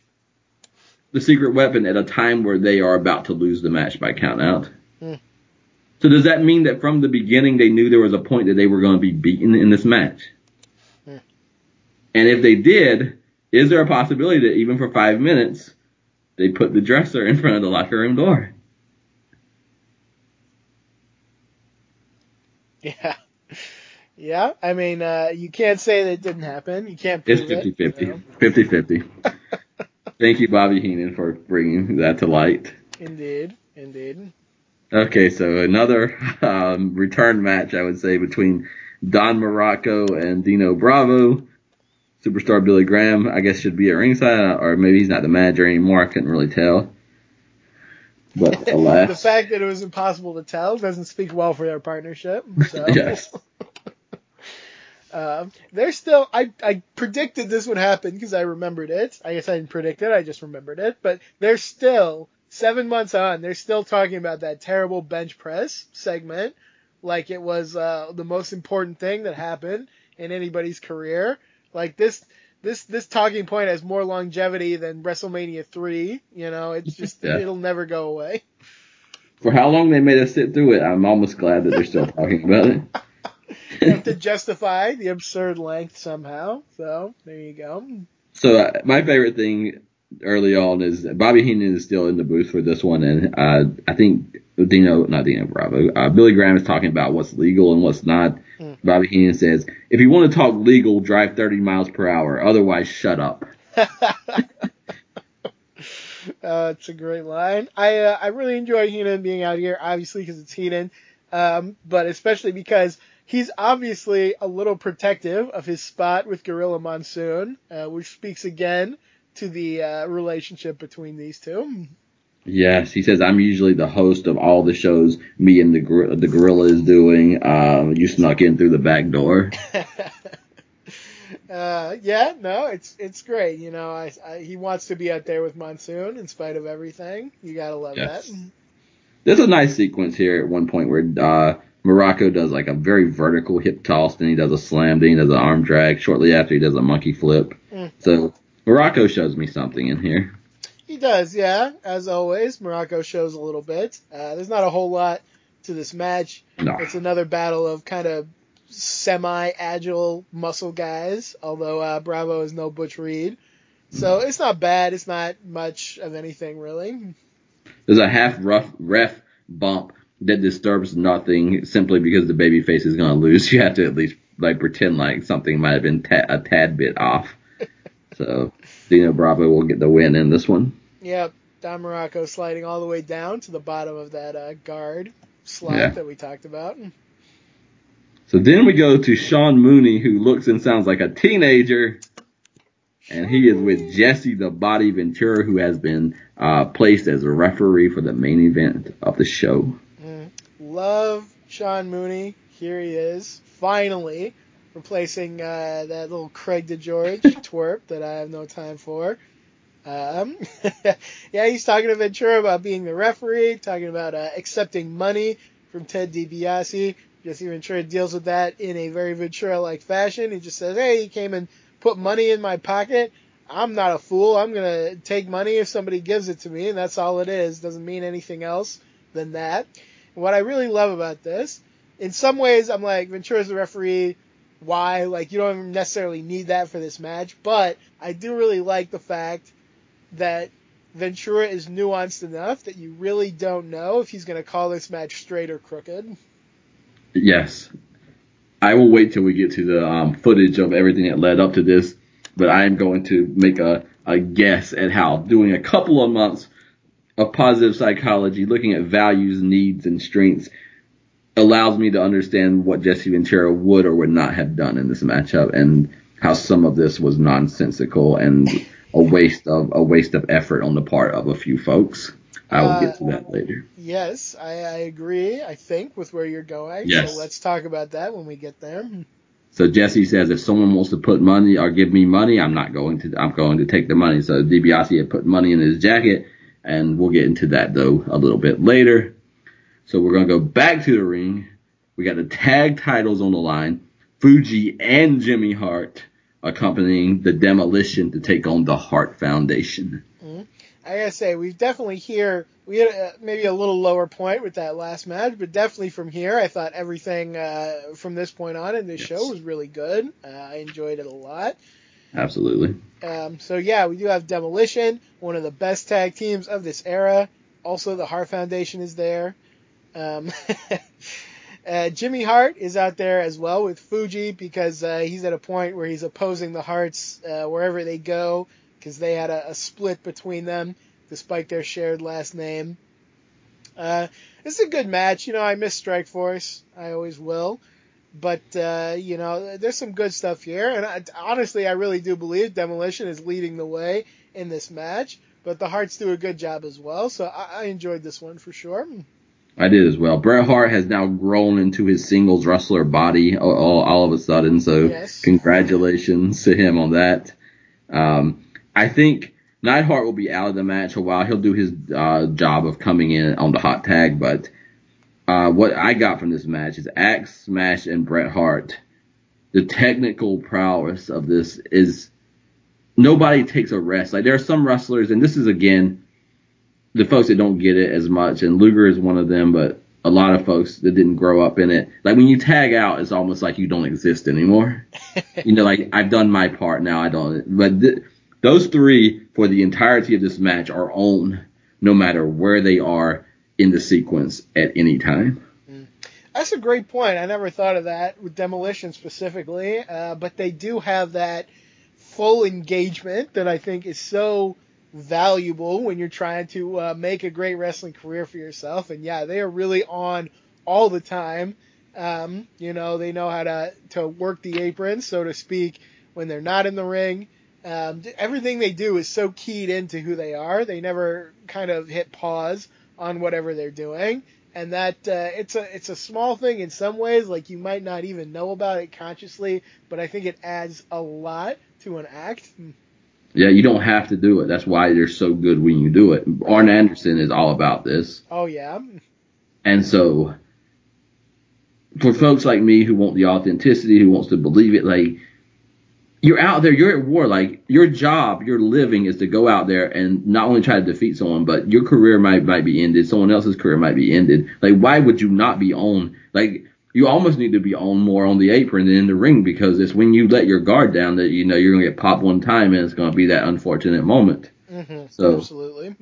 the secret weapon at a time where they are about to lose the match by count out. Hmm. So does that mean that from the beginning they knew there was a point that they were going to be beaten in this match? Hmm. And if they did, is there a possibility that even for five minutes they put the dresser in front of the locker room door? [laughs] Yeah. Yeah, I mean, uh, you can't say that it didn't happen. You can't prove It's 50 it. 50. so, 50 50. [laughs] Thank you, Bobby Heenan, for bringing that to light. Indeed, indeed. Okay, so another um, return match, I would say, between Don Muraco and Dino Bravo. Superstar Billy Graham, I guess, should be at ringside, or maybe he's not the manager anymore. I couldn't really tell. But [laughs] alas, the fact that it was impossible to tell doesn't speak well for their partnership. So. [laughs] yes. Um, they're still. I I predicted this would happen because I remembered it. I guess I didn't predict it. I just remembered it. But they're still seven months on. They're still talking about that terrible bench press segment, like it was uh, the most important thing that happened in anybody's career. Like this. This this talking point has more longevity than WrestleMania three. You know, it's [laughs] just Yeah. it'll never go away. For how long they made us sit through it, I'm almost glad that they're still talking about it. [laughs] [laughs] Have to justify the absurd length somehow. So there you go. So uh, my favorite thing early on is Bobby Heenan is still in the booth for this one, and uh, I think Dino, not Dino Bravo, uh, Billy Graham is talking about what's legal and what's not. Mm. Bobby Heenan says, "If you want to talk legal, drive 30 miles per hour. Otherwise, shut up." [laughs] uh, it's a great line. I uh, I really enjoy Heenan being out here, obviously because it's Heenan, um, but especially because he's obviously a little protective of his spot with Gorilla Monsoon, uh, which speaks again to the uh, relationship between these two. Yes, he says I'm usually the host of all the shows me and the gor- the gorilla is doing. Um, you snuck in through the back door. [laughs] uh, yeah, no, it's it's great. You know, I, I he wants to be out there with Monsoon in spite of everything. You gotta love Yes. that. There's a nice sequence here at one point where uh, Muraco does like a very vertical hip toss, then he does a slam, then he does an arm drag. Shortly after, he does a monkey flip. Mm. So Muraco shows me something in here. He does, yeah. As always, Muraco shows a little bit. Uh, there's not a whole lot to this match. No. It's another battle of kind of semi-agile muscle guys, although uh, Bravo is no Butch Reed. So it's not bad. It's not much of anything really. There's a half rough ref bump that disturbs nothing simply because the baby face is going to lose. [laughs] You have to at least like pretend like something might have been ta- a tad bit off. [laughs] so Dino Bravo will get the win in this one. Yep, Don Muraco sliding all the way down to the bottom of that uh, guard slot Yeah. that we talked about. So then we go to Sean Mooney, who looks and sounds like a teenager. And he is with Jesse the Body Ventura, who has been uh, placed as a referee for the main event of the show. Love Sean Mooney. Here he is, finally replacing uh, that little Craig DeGeorge [laughs] twerp that I have no time for. Um, [laughs] yeah, he's talking to Ventura about being the referee, talking about uh, accepting money from Ted DiBiase. Jesse Ventura deals with that in a very Ventura-like fashion. He just says, "Hey, he came and put money in my pocket. I'm not a fool. I'm gonna take money if somebody gives it to me, and that's all it is. Doesn't mean anything else than that." What I really love about this, in some ways, I'm like Ventura's the referee. Why? Like you don't necessarily need that for this match, but I do really like the fact that Ventura is nuanced enough that you really don't know if he's going to call this match straight or crooked. Yes. I will wait till we get to the um, footage of everything that led up to this, but I am going to make a, a guess at how doing a couple of months of positive psychology, looking at values, needs, and strengths, allows me to understand what Jesse Ventura would or would not have done in this matchup, and how some of this was nonsensical and a waste of a waste of effort on the part of a few folks. I will get to that later. Uh, yes, I, I agree. I think with where you're going. Yes. So let's talk about that when we get there. So Jesse says if someone wants to put money or give me money, I'm not going to. I'm going to take the money. So DiBiase had put money in his jacket, and we'll get into that though a little bit later. So we're going to go back to the ring. We got the tag titles on the line. Fuji and Jimmy Hart accompanying the demolition to take on the Hart Foundation. I gotta say, we've definitely here we had a, maybe a little lower point with that last match, but definitely from here, I thought everything uh, from this point on in this Yes. show was really good. Uh, I enjoyed it a lot. Absolutely. Um, so yeah, we do have Demolition, one of the best tag teams of this era. Also, the Hart Foundation is there. Um, [laughs] uh, Jimmy Hart is out there as well with Fuji because uh, he's at a point where he's opposing the Harts uh, wherever they go because they had a, a split between them despite their shared last name. Uh, it's a good match. You know, I miss Strike Force. I always will. But, uh, you know, there's some good stuff here. And I, honestly, I really do believe Demolition is leading the way in this match. But the Harts do a good job as well. So I, I enjoyed this one for sure. I did as well. Bret Hart has now grown into his singles wrestler body all, all, of a sudden. So Yes. congratulations to him on that. Um, I think Neidhart will be out of the match a while. He'll do his uh, job of coming in on the hot tag. But uh, what I got from this match is Axe Smash and Bret Hart. The technical prowess of this is nobody takes a rest. Like there are some wrestlers, and this is again the folks that don't get it as much, and Luger is one of them, but a lot of folks that didn't grow up in it. Like when you tag out, it's almost like you don't exist anymore. [laughs] you know, like I've done my part now, I don't. But th- those three for the entirety of this match are on, no matter where they are in the sequence at any time. That's a great point. I never thought of that with Demolition specifically. Uh, but they do have that full engagement that I think is so valuable when you're trying to uh, make a great wrestling career for yourself. And yeah, they are really on all the time. Um, you know, they know how to, to work the apron, so to speak, when they're not in the ring. Um, everything they do is so keyed into who they are. They never kind of hit pause on whatever they're doing. And that uh, it's a it's a small thing in some ways, like you might not even know about it consciously, but I think it adds a lot to an act. Yeah, you don't have to do it. That's why they're so good when you do it. Arn Anderson is all about this. Oh yeah, And so for folks like me who want the authenticity, who wants to believe it, like you're out there, you're at war. Like your job, your living is to go out there and not only try to defeat someone, but your career might might be ended. Someone else's career might be ended. Like why would you not be on? Like you almost need to be on more on the apron than in the ring because it's when you let your guard down that you know you're gonna get popped one time and it's gonna be that unfortunate moment. Mm-hmm. So Absolutely.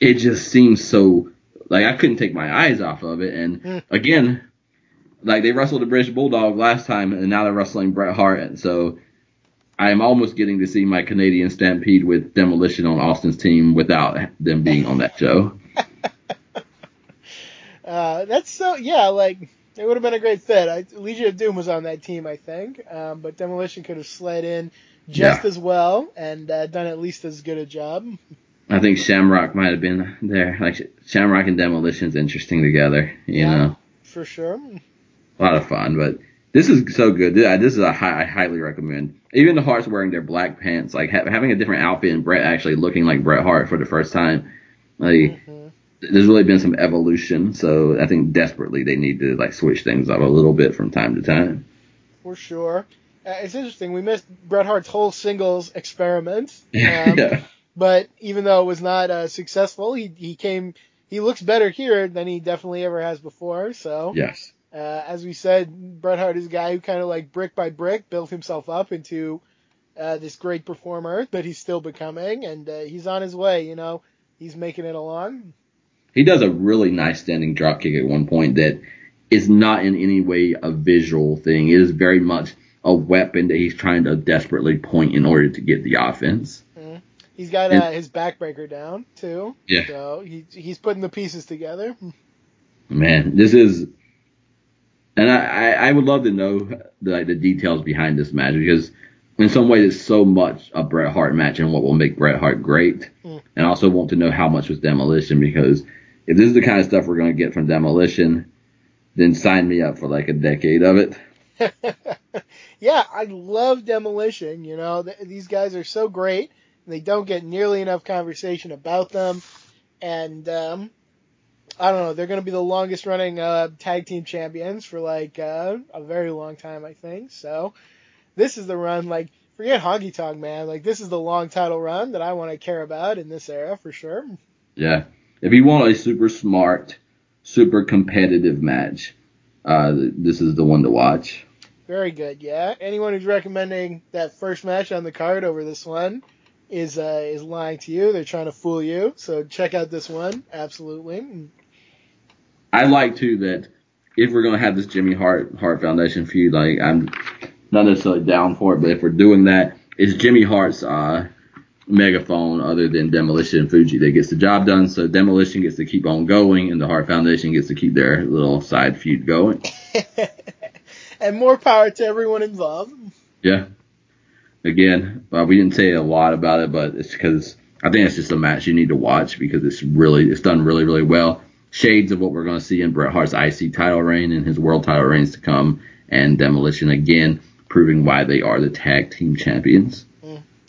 it just seems so like I couldn't take my eyes off of it. And Mm. again, like they wrestled the British Bulldog last time, and now they're wrestling Bret Hart. And so I am almost getting to see my Canadian Stampede with Demolition on Austin's team without them being on that show. [laughs] Uh, that's so yeah, like it would have been a great fit. I, Legion of Doom was on that team, I think, um, but Demolition could have slid in just Yeah. as well and uh, done at least as good a job. I think Shamrock might have been there. Like Shamrock and Demolition's interesting together. You Yeah. know, For sure. a lot of fun. But this is so good. This is a high, I highly recommend. Even the Harts wearing their black pants, like ha- having a different outfit, and Bret actually looking like Bret Hart for the first time. Like Mhm. there's really been some evolution. So I think desperately they need to like switch things up a little bit from time to time. For sure. Uh, it's interesting. We missed Bret Hart's whole singles experiment. [laughs] Um, yeah. But even though it was not uh, successful, he, he came. He looks better here than he definitely ever has before. So, Yes. Uh, as we said, Bret Hart is a guy who kind of like brick by brick built himself up into uh, this great performer that he's still becoming, and uh, he's on his way. You know, he's making it along. He does a really nice standing drop kick at one point that is not in any way a visual thing. It is very much a weapon that he's trying to desperately point in order to get the offense. He's got And- uh, his backbreaker down too. Yeah. So he he's putting the pieces together. Man, this is, and I, I, would love to know the, like, the details behind this match because in some ways it's so much a Bret Hart match and what will make Bret Hart great. Mm. And I also want to know how much was Demolition because if this is the kind of stuff we're going to get from Demolition, then sign me up for like a decade of it. [laughs] yeah, I love Demolition. You know, Th- these guys are so great. They don't get nearly enough conversation about them. And um, I don't know, they're going to be the longest running uh, tag team champions for like uh, a very long time, I think. So this is the run. Like, forget Honky Tonk Man. Like, this is the long title run that I want to care about in this era for sure. Yeah. If you want a super smart, super competitive match, uh, this is the one to watch. Very good, yeah. Anyone who's recommending that first match on the card over this one is uh, is lying to you. They're trying to fool you. So check out this one, absolutely. I like too that if we're gonna have this Jimmy Hart Hart Foundation feud, like I'm not necessarily down for it, but if we're doing that, it's Jimmy Hart's uh, megaphone other than Demolition and Fuji that gets the job done. So Demolition gets to keep on going, and the Hart Foundation gets to keep their little side feud going. [laughs] and more power to everyone involved. Yeah. Again, we didn't say a lot about it, but it's because I think it's just a match you need to watch because it's really it's done really really well. Shades of what we're going to see in Bret Hart's IC title reign and his world title reigns to come, and Demolition again proving why they are the tag team champions.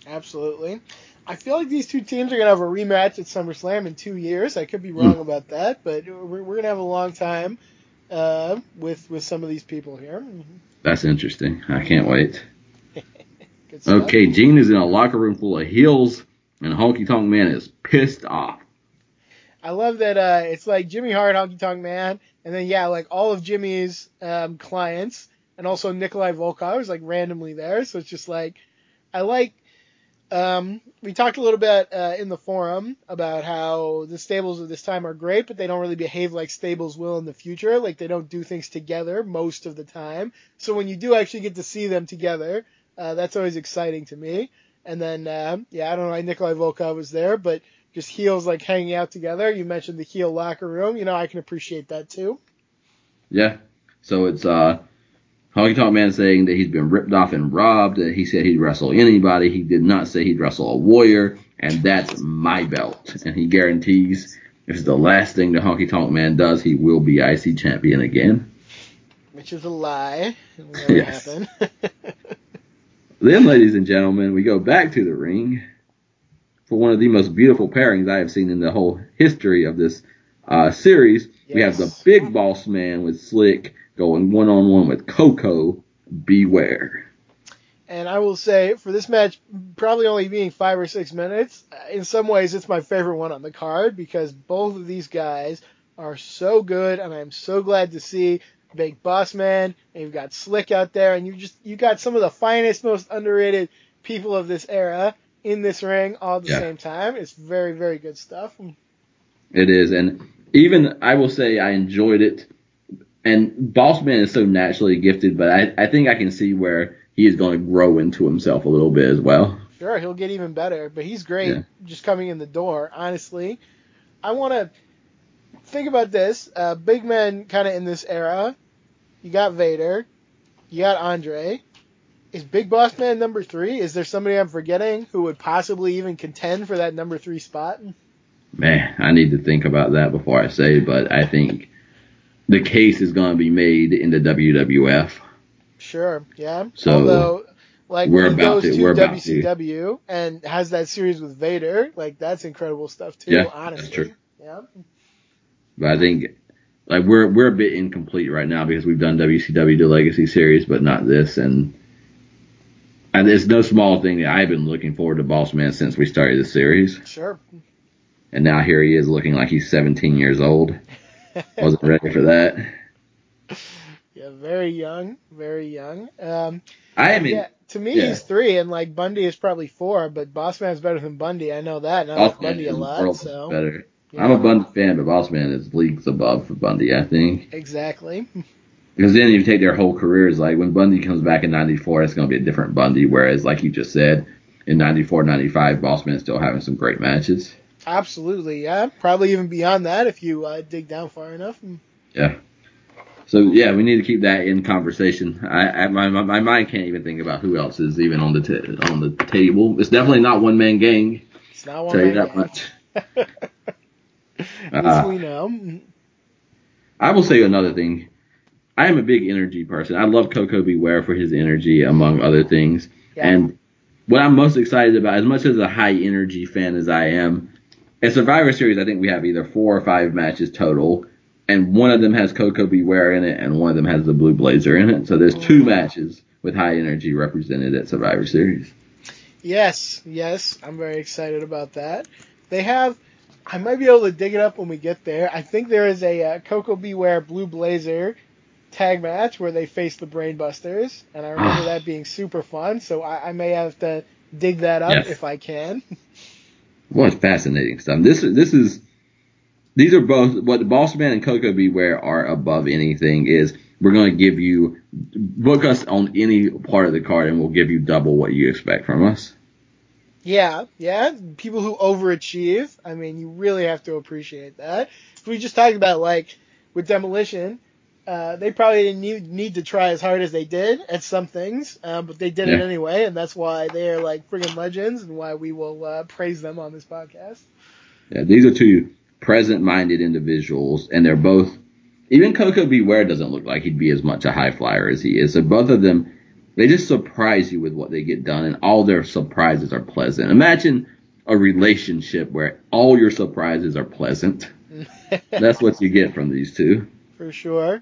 Absolutely. I feel like these two teams are gonna have a rematch at SummerSlam in two years. I could be wrong about that, but we're, we're gonna have a long time uh, with with some of these people here. That's interesting. I can't wait. [laughs] Okay, Gene is in a locker room full of heels, and Honky Tonk Man is pissed off. I love that uh, it's like Jimmy Hart, Honky Tonk Man, and then yeah, like all of Jimmy's um, clients, and also Nikolai Volkov is like randomly there. So it's just like I like. Um, we talked a little bit uh, in the forum about how the stables of this time are great, but they don't really behave like stables will in the future. Like they don't do things together most of the time. So when you do actually get to see them together, uh, that's always exciting to me. And then uh, yeah, I don't know why Nikolai Volkov was there, but just heels like hanging out together. You mentioned the heel locker room. You know, I can appreciate that too. Yeah. So it's uh Honky Tonk Man saying that he's been ripped off and robbed. That he said he'd wrestle anybody. He did not say he'd wrestle a warrior, and that's my belt. And he guarantees if it's the last thing the Honky Tonk Man does, he will be IC champion again. Which is a lie. It Yes. happen. [laughs] Then, ladies and gentlemen, we go back to the ring for one of the most beautiful pairings I have seen in the whole history of this uh, series. We have the big boss man with Slick going one on one with Koko. Beware. And I will say, for this match, probably only being five or six minutes, in some ways it's my favorite one on the card because both of these guys are so good, and I'm so glad to see Big Boss Man, and you've got Slick out there, and you just you got some of the finest, most underrated people of this era in this ring all at the Yeah. same time. It's very, very good stuff. It is, and even I will say I enjoyed it. And Bossman is so naturally gifted, but I, I think I can see where he is going to grow into himself a little bit as well. Sure, he'll get even better, but he's great Yeah. just coming in the door, honestly. I want to think about this. Uh, big men kind of in this era. You got Vader. You got Andre. Is Big Boss Man number three? Is there somebody I'm forgetting who would possibly even contend for that number three spot? Man, I need to think about that before I say, but I think the case is going to be made in the WWF. Sure, yeah. So, Although, like we're about goes to- to, we're about to. WCW and has that series with Vader, like that's incredible stuff too. Yeah, that's true. yeah. But I think like we're we're a bit incomplete right now because we've done WCW the Legacy Series, but not this, and and it's no small thing that I've been looking forward to Boss Man since we started the series, Sure. and now here he is looking like he's 17 years old. Wasn't ready for that. [laughs] Yeah, very young, very young. Um, I in. yeah, to me yeah. he's three, and like Bundy is probably four, but Bossman's better than Bundy. I know that, and I like Bundy a lot. So better. yeah, I'm a Bundy fan, but Boss Man is leagues above for Bundy, I think. exactly. [laughs] Because then you take their whole careers, like when Bundy comes back in '94, it's going to be a different Bundy. Whereas, like you just said, in '94, '95, Bossman is still having some great matches. Absolutely, yeah. Probably even beyond that if you uh, dig down far enough. Yeah. So yeah, we need to keep that in conversation. I, I my, my my mind can't even think about who else is even on the ta- on the table. It's definitely not one man gang. It's not one Tell you man that much. [laughs] gang. this Uh, we know. I will say another thing. I am a big energy person. I love Koko B. Ware for his energy, among other things. Yeah. And what I'm most excited about, as much as a high energy fan as I am, at Survivor Series, I think we have either four or five matches total, and one of them has Koko B. Ware in it, and one of them has the Blue Blazer in it. So there's two matches with high energy represented at Survivor Series. Yes, yes, I'm very excited about that. They have, I might be able to dig it up when we get there. I think there is a uh, Koko B. Ware Blue Blazer tag match where they face the Brain Busters, and I remember [sighs] that being super fun. So I, I may have to dig that up Yes. if I can. [laughs] What fascinating stuff. This is this is these are both what the Boss Man and Koko B. Ware are above anything is we're going to give you book us on any part of the card and we'll give you double what you expect from us. Yeah, yeah. People who overachieve. I mean, you really have to appreciate that. We just talked about like with demolition. Uh, they probably didn't need, need to try as hard as they did at some things, uh, but they did it anyway, and that's why they are like friggin' legends, and why we will uh, praise them on this podcast. Yeah, these are two present-minded individuals, and they're both. Even Koko B. Ware doesn't look like he'd be as much a high flyer as he is. So both of them, they just surprise you with what they get done, and all their surprises are pleasant. Imagine a relationship where all your surprises are pleasant. [laughs] That's what you get from these two. For sure.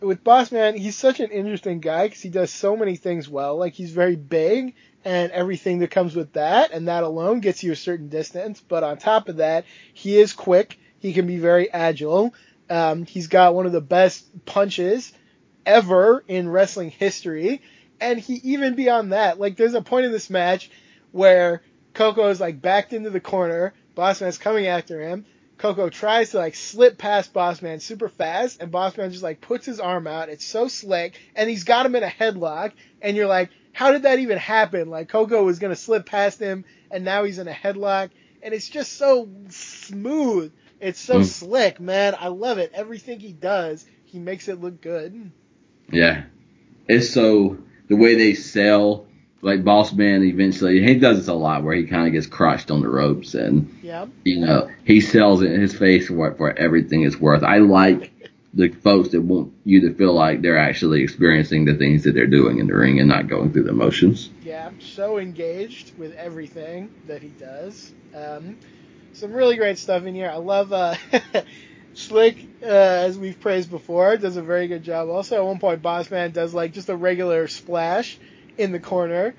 With Boss Man, he's such an interesting guy because he does so many things well. Like he's very big and everything that comes with that, and that alone gets you a certain distance. But on top of that, he is quick. He can be very agile. Um, he's got one of the best punches ever in wrestling history. And he even beyond that, like there's a point in this match where Koko is like backed into the corner, Boss Man's coming after him. Koko tries to like slip past Bossman super fast, and Bossman just like puts his arm out. It's so slick, and he's got him in a headlock, and you're like, how did that even happen? Like Koko was gonna slip past him, and now he's in a headlock, and it's just so smooth. It's so Mm. slick, man. I love it. Everything he does, he makes it look good. Yeah. It's so the way they sell like Boss Man eventually he does this a lot where he kind of gets crushed on the ropes and Yeah. you know he sells it in his face for for everything it's worth. I like the folks that want you to feel like they're actually experiencing the things that they're doing in the ring and not going through the motions. Yeah, so engaged with everything that he does. Um, some really great stuff in here. I love uh, [laughs] Slick, uh, as we've praised before, does a very good job. Also, at one point, Bossman does like just a regular splash in the corner,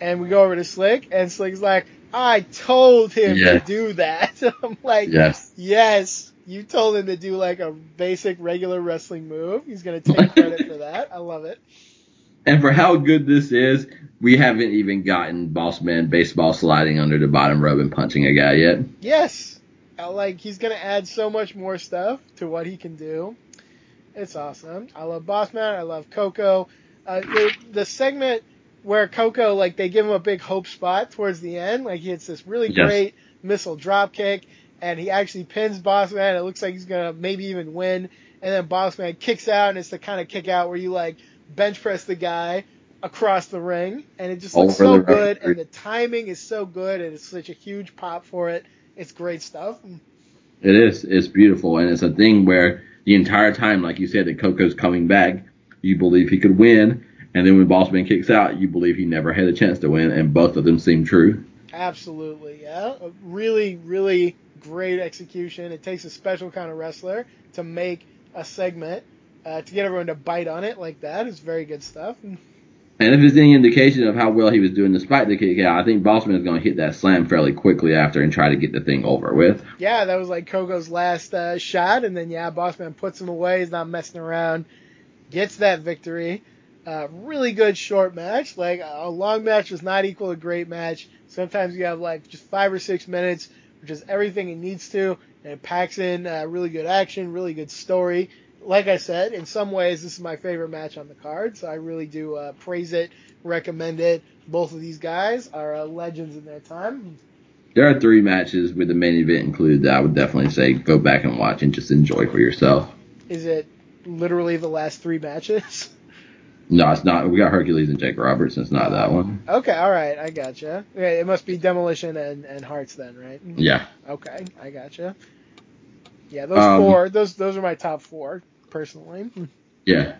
and we go over to Slick, and Slick's like, "I told him Yes. to do that." [laughs] I'm like, Yes. Yes, you told him to do like a basic regular wrestling move. He's gonna take [laughs] credit for that. I love it. And for how good this is, we haven't even gotten Boss Man baseball sliding under the bottom rope and punching a guy yet. Yes, like he's gonna add so much more stuff to what he can do. It's awesome. I love Bossman. I love Koko. Uh, the, the segment where Koko like they give him a big hope spot towards the end, like he hits this really Yes. great missile drop kick, and he actually pins Bossman. It looks like he's gonna maybe even win, and then Bossman kicks out, and it's the kind of kick out where you like bench press the guy across the ring, and it just looks so good, and the timing is so good, and it's such a huge pop for it. It's great stuff. It is. It's beautiful, and it's a thing where the entire time, like you said, that Koko's coming back, you believe he could win, and then when Bossman kicks out, you believe he never had a chance to win, and both of them seem true. Absolutely, yeah. A really, really great execution. It takes a special kind of wrestler to make a segment, uh, to get everyone to bite on it like that is very good stuff. [laughs] And if it's any indication of how well he was doing despite the kick out, I think Bossman is going to hit that slam fairly quickly after and try to get the thing over with. Yeah, that was like Koko's last uh, shot, and then yeah, Bossman puts him away. He's not messing around, gets that victory. Uh, really good short match. Like a long match does not equal a great match. Sometimes you have like just five or six minutes, which is everything it needs to, and it packs in uh, really good action, really good story. Like I said, in some ways, this is my favorite match on the card, so I really do uh, praise it, recommend it. Both of these guys are uh, legends in their time. There are three matches with the main event included that I would definitely say go back and watch and just enjoy for yourself. Is it literally the last three matches? [laughs] No, it's not. We got Hercules and Jake Roberts. It's not that one. Okay, all right, I gotcha. Okay, it must be Demolition and, and Harts then, right? Yeah. Okay, I gotcha. Yeah, those Um, four, those those are my top four personally. Yeah.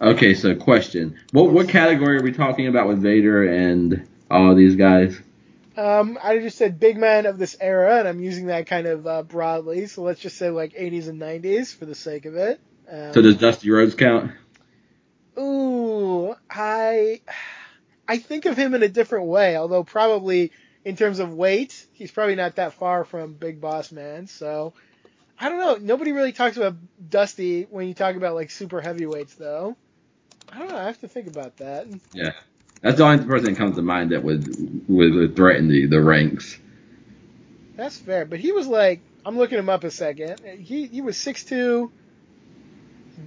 Okay, so question. What what category are we talking about with Vader and all these guys? Um, I just said big man of this era, and I'm using that kind of uh, broadly. So let's just say like 80s and 90s for the sake of it. Um, So does Dusty Rhodes count? Ooh, I I think of him in a different way, although probably in terms of weight, he's probably not that far from Big Boss Man. So I don't know. Nobody really talks about Dusty when you talk about like super heavyweights, though. I don't know. I have to think about that. Yeah. That's the only person that comes to mind that would would threaten the, the ranks. That's fair, but he was like, I'm looking him up a second. He he was 6'2",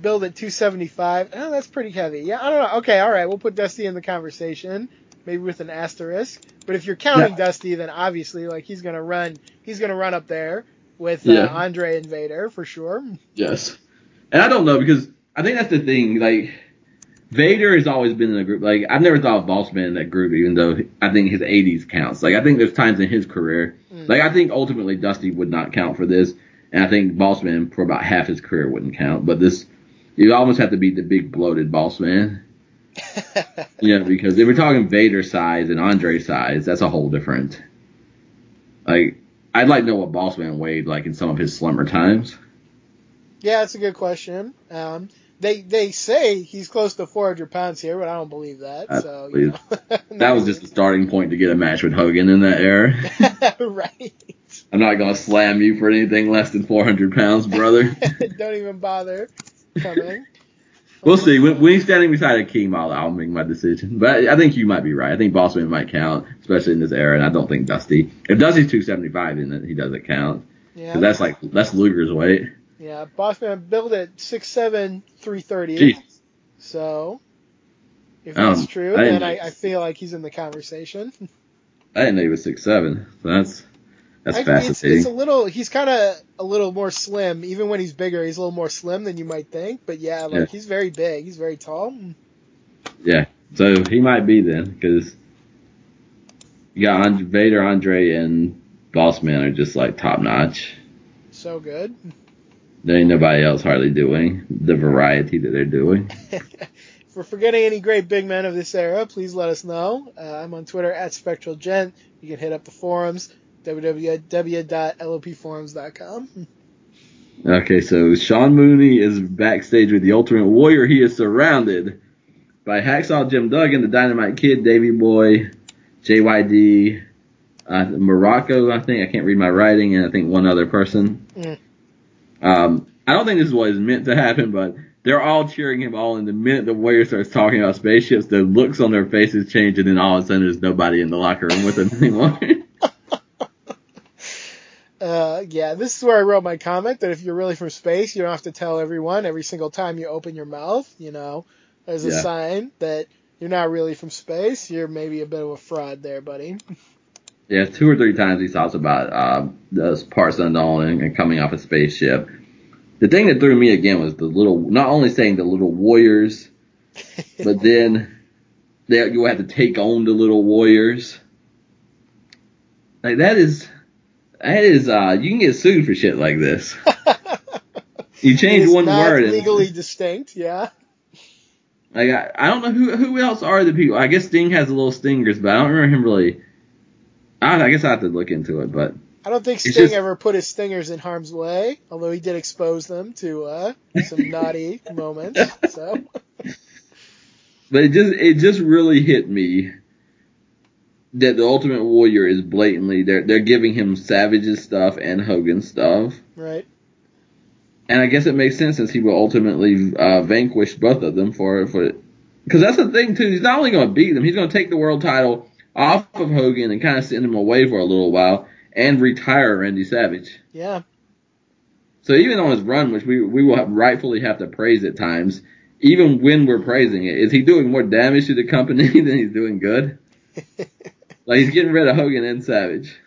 billed at 275. Oh, that's pretty heavy. Yeah, I don't know. Okay, all right, we'll put Dusty in the conversation, maybe with an asterisk. But if you're counting Yeah. Dusty, then obviously like he's gonna run, he's gonna run up there with uh, Andre and Vader for sure. Yes. And I don't know because I think that's the thing. Like Vader has always been in a group. Like I've never thought of Bossman in that group, even though I think his 80s counts. Like I think there's times in his career. Mm. Like I think ultimately Dusty would not count for this, and I think Bossman for about half his career wouldn't count. But this, you almost have to be the big bloated Bossman. [laughs] Yeah, because if we're talking Vader size and Andre size, that's a whole different. Like I'd like to know what Bossman weighed like in some of his slimmer times. yeah, that's a good question. Um, they they say he's close to 400 pounds here, but I don't believe that. I so believe- you know. [laughs] That was just the starting point to get a match with Hogan in that era. [laughs] right. I'm not gonna slam you for anything less than 400 pounds, brother. Don't even bother coming. [laughs] we'll see. When, when he's standing beside a king, I'll, I'll make my decision. But I think you might be right. I think Bossman might count, especially in this era, and I don't think Dusty. If Dusty's 275, then he doesn't count. Yeah. that's like that's Luger's weight. Yeah, Bossman billed at 6'7", 330. Jeez. So, if Um, that's true, I then I, I feel like he's in the conversation. [laughs] I didn't know he was six seven. So that's that's I- it's, fascinating. it's a little, he's kind of a little more slim. Even when he's bigger, he's a little more slim than you might think. But yeah, like Yeah. he's very big. He's very tall. Yeah. So he might be then, because you got Andre, Vader, Andre, and Bossman are just like top notch. So good. There ain't nobody else hardly doing the variety that they're doing. [laughs] if we're forgetting any great big men of this era, please let us know. Uh, I'm on Twitter at SpectralGent. You can hit up the forums, www.lopforums.com. Okay, so Sean Mooney is backstage with the Ultimate Warrior. He is surrounded by Hacksaw Jim Duggan, the Dynamite Kid, Davey Boy, JYD, uh, Muraco, I think. I can't read my writing, and I think one other person. Mm. Um, I don't think this is what is meant to happen, but they're all cheering him on. And the minute the Warrior starts talking about spaceships, the looks on their faces change, and then all of a sudden there's nobody in the locker room with them anymore. [laughs] Uh, yeah, this is where I wrote my comment that if you're really from space, you don't have to tell everyone every single time you open your mouth, you know, as a Yeah. sign that you're not really from space. You're maybe a bit of a fraud there, buddy. yeah, two or three times he talks about uh, those parts unknown and, and coming off a spaceship. The thing that threw me again was the little, not only saying the little warriors, [laughs] but then they, you have to take on the little warriors. Like that is, that is, uh, you can get sued for shit like this. [laughs] You change one not word. and- legally distinct, yeah. Like I, I don't know who who else are the people. I guess Sting has a little stingers, but I don't remember him really. I, I guess I have to look into it, but I don't think Sting just- ever put his stingers in harm's way, although he did expose them to uh, some [laughs] naughty moments. So but it just it just really hit me that the Ultimate Warrior is blatantly they're they're giving him Savage's stuff and Hogan stuff, right, and I guess it makes sense since he will ultimately uh, vanquish both of them for for because that's the thing too. He's not only going to beat them, he's going to take the world title off of Hogan and kind of send him away for a little while and retire Randy Savage. yeah, So even on his run, which we we will have, rightfully have to praise at times, even when we're praising it, is he doing more damage to the company [laughs] than he's doing good? [laughs] like he's getting rid of Hogan and Savage.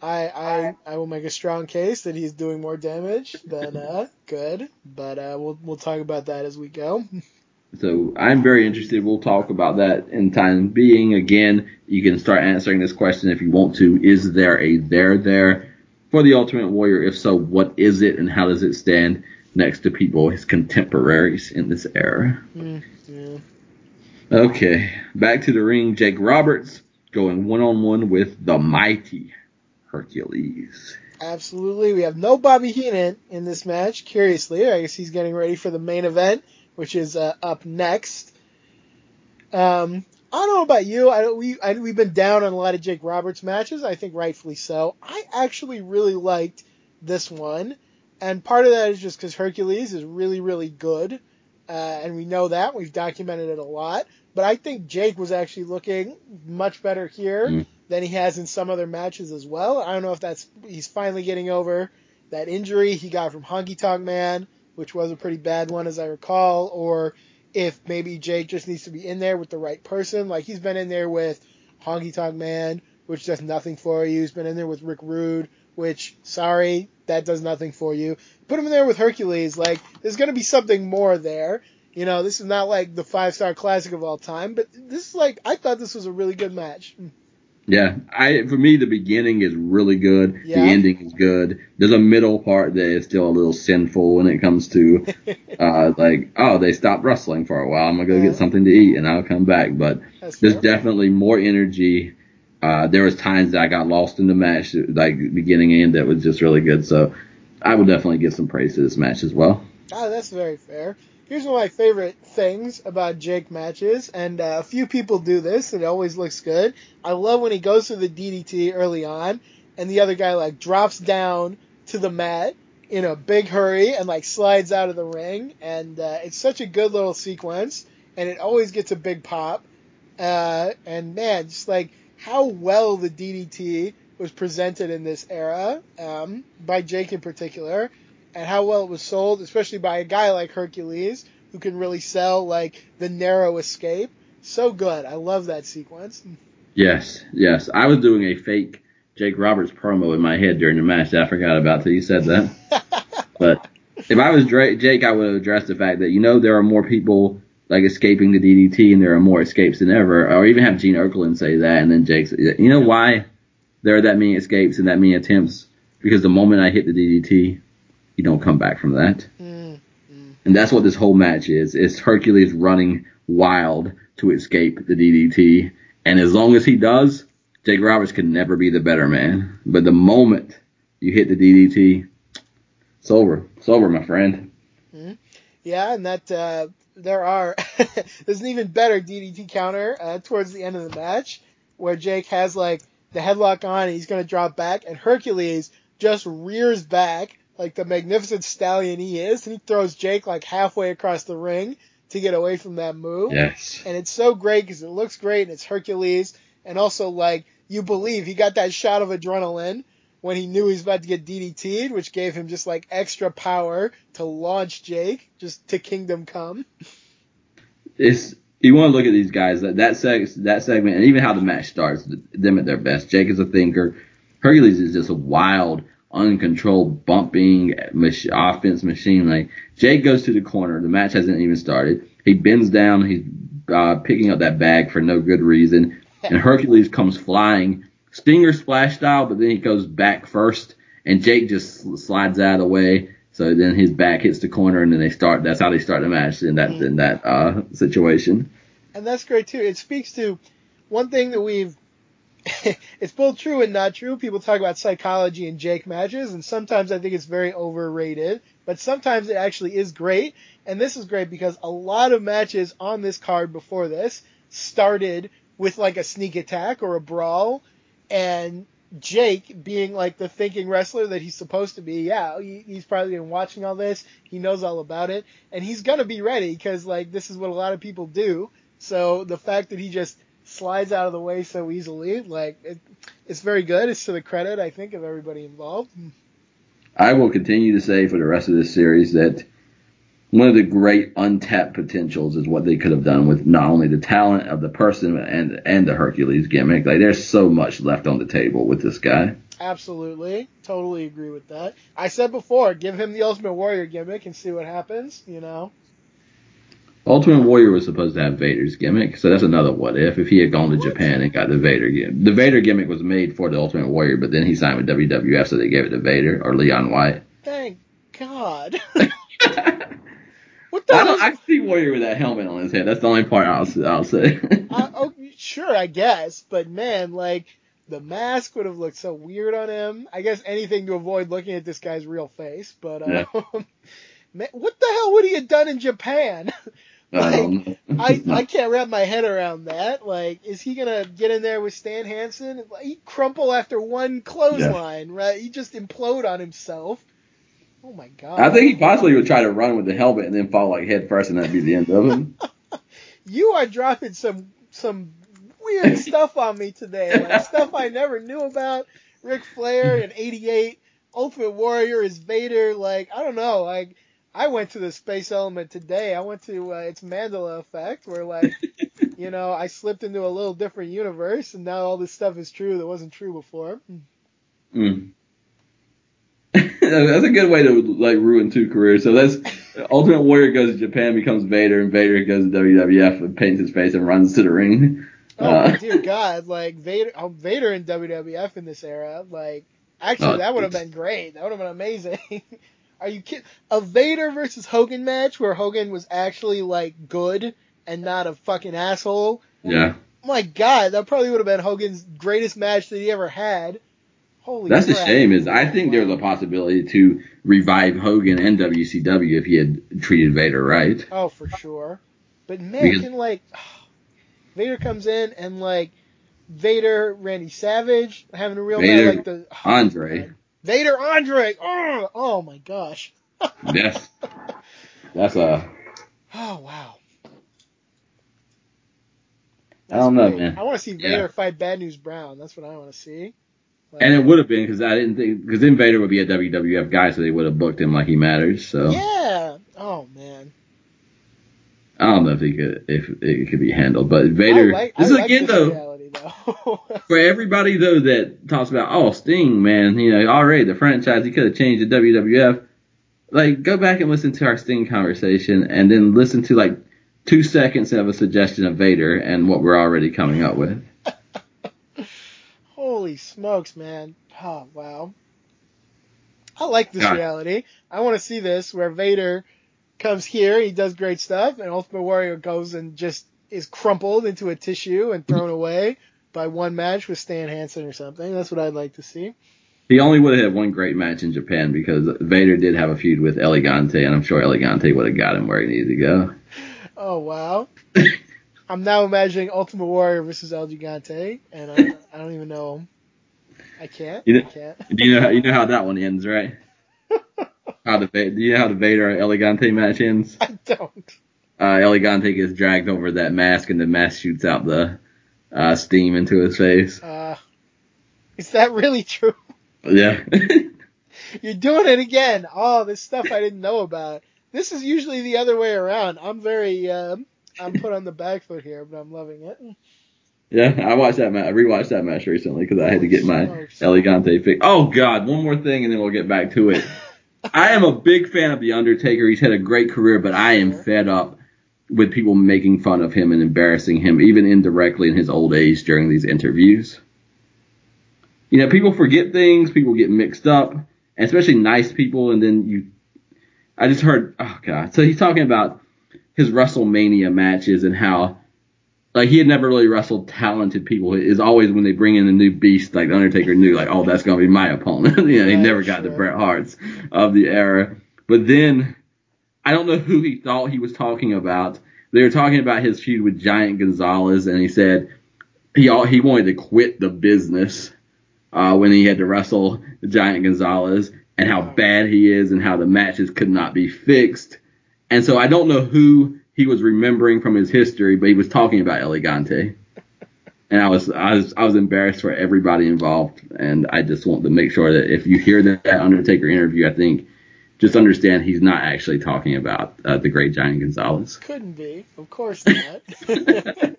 I, I I will make a strong case that he's doing more damage than [laughs] uh, good, but uh, we'll we'll talk about that as we go. So I'm very interested. We'll talk about that in time being. Again, you can start answering this question if you want to. Is there a there there for the Ultimate Warrior? If so, what is it and how does it stand next to people, his contemporaries in this era? Mm, yeah. Okay, back to the ring. Jake Roberts going one on one with the mighty Hercules. Absolutely. We have no Bobby Heenan in this match. Curiously, I guess he's getting ready for the main event, which is uh, up next. Um, I don't know about you. I, we I, we've been down on a lot of Jake Roberts matches. I think rightfully so. I actually really liked this one, and part of that is just because Hercules is really really good, uh, and we know that we've documented it a lot. But I think Jake was actually looking much better here Mm. than he has in some other matches as well. I don't know if that's he's finally getting over that injury he got from Honky Tonk Man, which was a pretty bad one as I recall, or if maybe Jake just needs to be in there with the right person. Like he's been in there with Honky Tonk Man, which does nothing for you. He's been in there with Rick Rude, which sorry, that does nothing for you. Put him in there with Hercules, like there's gonna be something more there. You know, this is not like the five star classic of all time, but this is like I thought this was a really good match. Yeah, I for me the beginning is really good. Yeah. The ending is good. There's a middle part that is still a little sinful when it comes to [laughs] uh like oh they stopped wrestling for a while. I'm gonna go Yeah. get something to eat and I'll come back. But That's there's fair. definitely more energy. Uh, there was times that I got lost in the match, like beginning and end, that was just really good. So I would definitely give some praise to this match as well. Ah, that's very fair. Here's one of my favorite things about Jake matches, and uh, a few people do this, and it always looks good. I love when he goes through the DDT early on, and the other guy like drops down to the mat in a big hurry and like slides out of the ring, and uh, it's such a good little sequence, and it always gets a big pop. Uh, and man, just like how well the DDT was presented in this era um, by Jake in particular and how well it was sold, especially by a guy like Hercules, who can really sell like the narrow escape. So good. I love that sequence. Yes, yes. I was doing a fake Jake Roberts promo in my head during the match that I forgot about till you said that. [laughs] but if I was Dra- Jake, I would have addressed the fact that you know there are more people like escaping the DDT and there are more escapes than ever, or even have Gene Okerlund say that, and then Jake, you know why there are that many escapes and that many attempts? Because the moment I hit the DDT, you don't come back from that. Mm. And that's what this whole match is. It's Hercules running wild to escape the DDT. And as long as he does, Jake Roberts can never be the better man. But the moment you hit the DDT, It's over. It's over, my friend. Yeah, and that uh, there are [laughs] there's an even better DDT counter uh, towards the end of the match where Jake has like the headlock on and he's gonna drop back and Hercules just rears back like the magnificent stallion he is and he throws Jake like halfway across the ring to get away from that move. Yes. And it's so great because it looks great and it's Hercules and also like you believe he got that shot of adrenaline when he knew he was about to get DDT'd, which gave him just like extra power to launch Jake just to Kingdom Come. It's you want to look at these guys that that seg- that segment and even how the match starts them at their best. Jake is a thinker. Hercules is just a wild, uncontrolled bumping mach- offense machine. Like Jake goes to the corner. The match hasn't even started. He bends down. He's uh, picking up that bag for no good reason, and Hercules comes flying, Stinger splash style, but then he goes back first, and Jake just slides out of the way. So then his back hits the corner, and then they start. That's how they start the match in that in that uh, situation. And that's great too. It speaks to one thing that we've [laughs] it's both true and not true. People talk about psychology in Jake matches, and sometimes I think it's very overrated, but sometimes it actually is great. And this is great because a lot of matches on this card before this started with like a sneak attack or a brawl, and Jake being like the thinking wrestler that he's supposed to be, yeah, he, he's probably been watching all this. He knows all about it, and he's gonna be ready because like this is what a lot of people do. So the fact that he just slides out of the way so easily, like it, it's very good. It's to the credit, I think, of everybody involved. I will continue to say for the rest of this series that one of the great untapped potentials is what they could have done with not only the talent of the person and and the Hercules gimmick. Like there's so much left on the table with this guy. Absolutely, totally agree with that. I said before, give him the Ultimate Warrior gimmick and see what happens. You know. Ultimate Warrior was supposed to have Vader's gimmick, so that's another what if. If he had gone to Japan and got the Vader gimmick. The Vader gimmick was made for the Ultimate Warrior, but then he signed with WWF, so they gave it to Vader or Leon White. Thank God. [laughs] what the I. I see Warrior with that helmet on his head. That's the only part I'll I'll say. I, oh, sure, I guess, but man, like the mask would have looked so weird on him. I guess anything to avoid looking at this guy's real face. But um, [laughs] man, what the hell would he have done in Japan? I. I, [laughs] I can't wrap my head around that. Like, is he gonna get in there with Stan Hansen? He crumple after one clothesline, right? He just implode on himself. Oh my god! I think he possibly would try to run with the helmet and then fall like head first, and that'd be the end of him. [laughs] you are dropping some some weird [laughs] stuff on me today, like stuff I never knew about. Ric Flair in '88, Ultimate Warrior is Vader. Like I don't know, like I went to the space element today. I went to uh, its Mandela effect, where like [laughs] you know I slipped into a little different universe, and now all this stuff is true that wasn't true before. Mm. [laughs] that's a good way to like ruin two careers. So that's [laughs] Ultimate Warrior goes to Japan, becomes Vader, and Vader goes to WWF and paints his face and runs to the ring. Oh Uh, dear God! Like Vader, oh, Vader in WWF in this era. Like actually, Oh, that would have been great. That would have been amazing. Are you kidding? A Vader versus Hogan match where Hogan was actually like good and not a fucking asshole. yeah, My God, that probably would have been Hogan's greatest match that he ever had. Holy. that's a shame. Is I think there's a possibility to revive Hogan and WCW if he had treated Vader right. Oh, for sure. But man, Because- can like [sighs] Vader comes in and like Vader, Randy Savage having a real Vader, match like the oh, [sighs] Andre. God. Vader, Andre. Oh, oh my gosh. [laughs] Yes, that's a. Oh wow. I don't know, man. I want to see Yeah. Vader fight Bad News Brown. That's what I want to see. Like, And it would have been because I didn't think because then Vader would be a WWF guy, so they would have booked him like he matters. So Yeah. Oh man. I don't know if he could if it could be handled, but Vader. Like, this I is like again this though. reality [laughs] for everybody though that talks about oh Sting man you know already the franchise he could have changed the WWF like go back and listen to our Sting conversation and then listen to like two seconds of a suggestion of Vader and what we're already coming up with [laughs] Holy smokes, man. Oh, wow. I like this Yeah. reality. I want to see this where Vader comes here, he does great stuff, and Ultimate Warrior goes and just is crumpled into a tissue and thrown away by one match with Stan Hansen or something. That's what I'd like to see. He only would have had one great match in Japan because Vader did have a feud with El Gigante, and I'm sure El Gigante would have got him where he needed to go. [laughs] Oh wow. [laughs] I'm now imagining Ultimate Warrior versus El Gigante, and I, I don't even know. I can't. You know- I can't. Do [laughs] you know how, you know how that one ends, right? How the do you know how the Vader El Gigante match ends? I don't. Uh, El Gigante gets dragged over that mask, and the mask shoots out the uh, steam into his face. Uh, is that really true? Yeah. [laughs] You're doing it again. Oh, this stuff I didn't know about. This is usually the other way around. I'm very, um, I'm put on the back foot here, but I'm loving it. Yeah, I watched that match. I rewatched that match recently because I had to get my El Gigante fix. Oh God, one more thing and then we'll get back to it. [laughs] I am a big fan of the Undertaker. He's had a great career, but I am fed up with people making fun of him and embarrassing him, even indirectly in his old age during these interviews. You know, people forget things, people get mixed up, especially nice people, and then you. I just heard, oh God. So he's talking about his WrestleMania matches and how like he had never really wrestled talented people. It's always when they bring in a new beast, like the Undertaker knew, like, oh, that's gonna be my opponent. [laughs] you know, he never got the. Bret Harts of the era. But then I don't know who he thought he was talking about. They were talking about his feud with Giant Gonzalez, and he said he all, he wanted to quit the business uh, when he had to wrestle Giant Gonzalez, and how bad he is, and how the matches could not be fixed. And so I don't know who he was remembering from his history, but he was talking about El Gigante. And I was I was I was embarrassed for everybody involved, and I just want to make sure that if you hear that, that Undertaker interview, I think just understand he's not actually talking about uh, the great Giant Gonzalez. Couldn't be. Of course not. [laughs]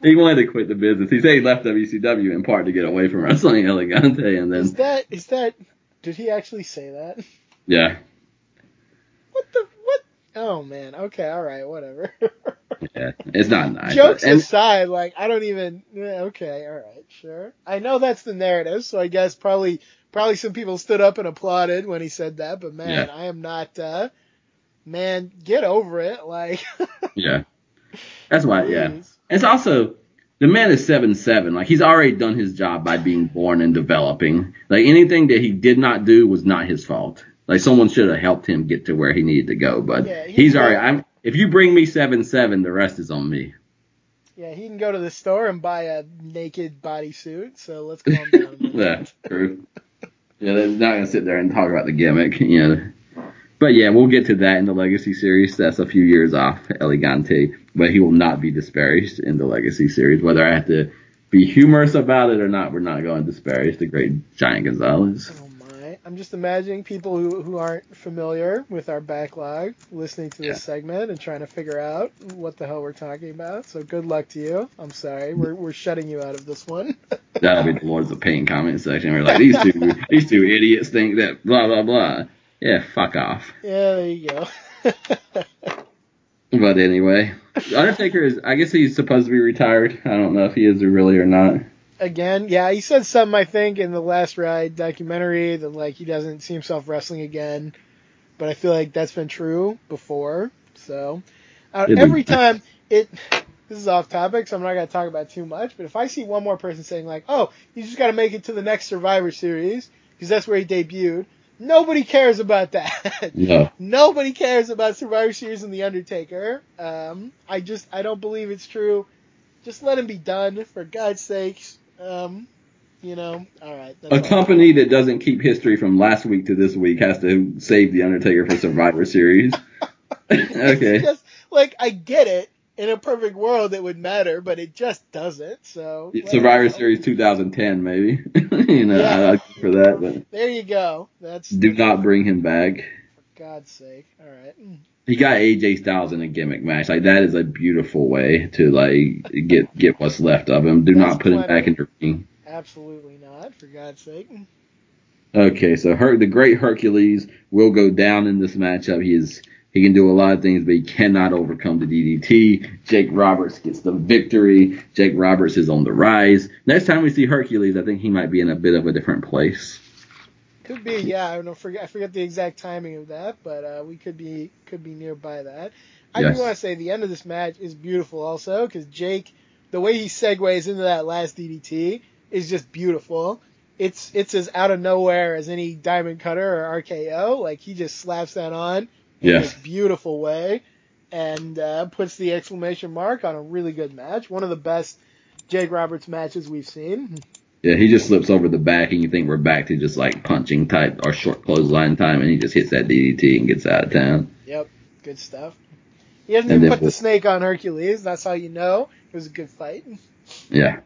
He wanted to quit the business. He said he left WCW in part to get away from wrestling El Gigante, and then is that, is that, did he actually say that? yeah, What the, what? Oh man. Okay. All right. Whatever. [laughs] yeah, it's not nice. Jokes and, aside, like I don't even. Okay, all right, sure. I know that's the narrative, so I guess probably probably some people stood up and applauded when he said that. But man, Yeah. I am not. uh Man, get over it. Like, [laughs] yeah, that's why. Yeah. It's also the man is seven seven. Like he's already done his job by being born and developing. Like anything that he did not do was not his fault. Like someone should have helped him get to where he needed to go. But Yeah, he's he's already. I'm. If you bring me seven seven, the rest is on me. Yeah, he can go to the store and buy a naked bodysuit. So let's [laughs] calm down. Yeah, true. Yeah, they're not gonna sit there and talk about the gimmick, know. But yeah, we'll get to that in the Legacy series. That's a few years off, El Gigante, but he will not be disparaged in the Legacy series. Whether I have to be humorous about it or not, we're not going to disparage the great Giant Gonzalez. I'm just imagining people who, who aren't familiar with our backlog listening to this Yeah. segment and trying to figure out what the hell we're talking about. So good luck to you. I'm sorry, we're we're shutting you out of this one. [laughs] That'll be towards the Pain comment section. We're like, these two, [laughs] these two idiots think that blah blah blah. Yeah, fuck off. yeah, there you go. [laughs] But anyway, Undertaker is. I guess he's supposed to be retired. I don't know if he is really or not. Again, yeah, he said something I think in the last ride documentary that like he doesn't see himself wrestling again, but I feel like that's been true before. So uh, every time it, this is off topic, so I'm not gonna talk about too much. But if I see one more person saying like, "Oh, you just got to make it to the next Survivor Series," because that's where he debuted, nobody cares about that. [laughs] No. Nobody cares about Survivor Series and The Undertaker. Um, I just I don't believe it's true. Just let him be done for God's sakes. Um, you know, all right. A all. company that doesn't keep history from last week to this week has to save the Undertaker for Survivor Series. [laughs] Okay. just, like I get it. In a perfect world, it would matter, but it just doesn't. So let Survivor. Series 2010, maybe. [laughs] you know, Yeah. I, I'd for that, but There you go. That's do not bring him back. for God's sake. All right. He got AJ Styles in a gimmick match. Like that is a beautiful way to like get get what's left of him. Do That's not put him back in the ring. Absolutely not. For God's sake. Okay, so Her- the great Hercules will go down in this matchup. He is he can do a lot of things, but he cannot overcome the DDT. Jake Roberts gets the victory. Jake Roberts is on the rise. Next time we see Hercules, I think he might be in a bit of a different place. Could be, yeah. I don't forget. I forget the exact timing of that, but uh, we could be could be nearby that. I Yes. do want to say the end of this match is beautiful, also because Jake, the way he segues into that last DDT is just beautiful. it's it's as out of nowhere as any diamond cutter or RKO. Like he just slaps that on in Yeah. this beautiful way and uh, puts the exclamation mark on a really good match. One of the best Jake Roberts matches we've seen. Yeah, he just slips over the back, and you think we're back to just like punching type or short clothesline time, and he just hits that DDT and gets out of town. Yep, good stuff. He hasn't And even put the we'll- snake on Hercules. That's how you know it was a good fight. Yeah.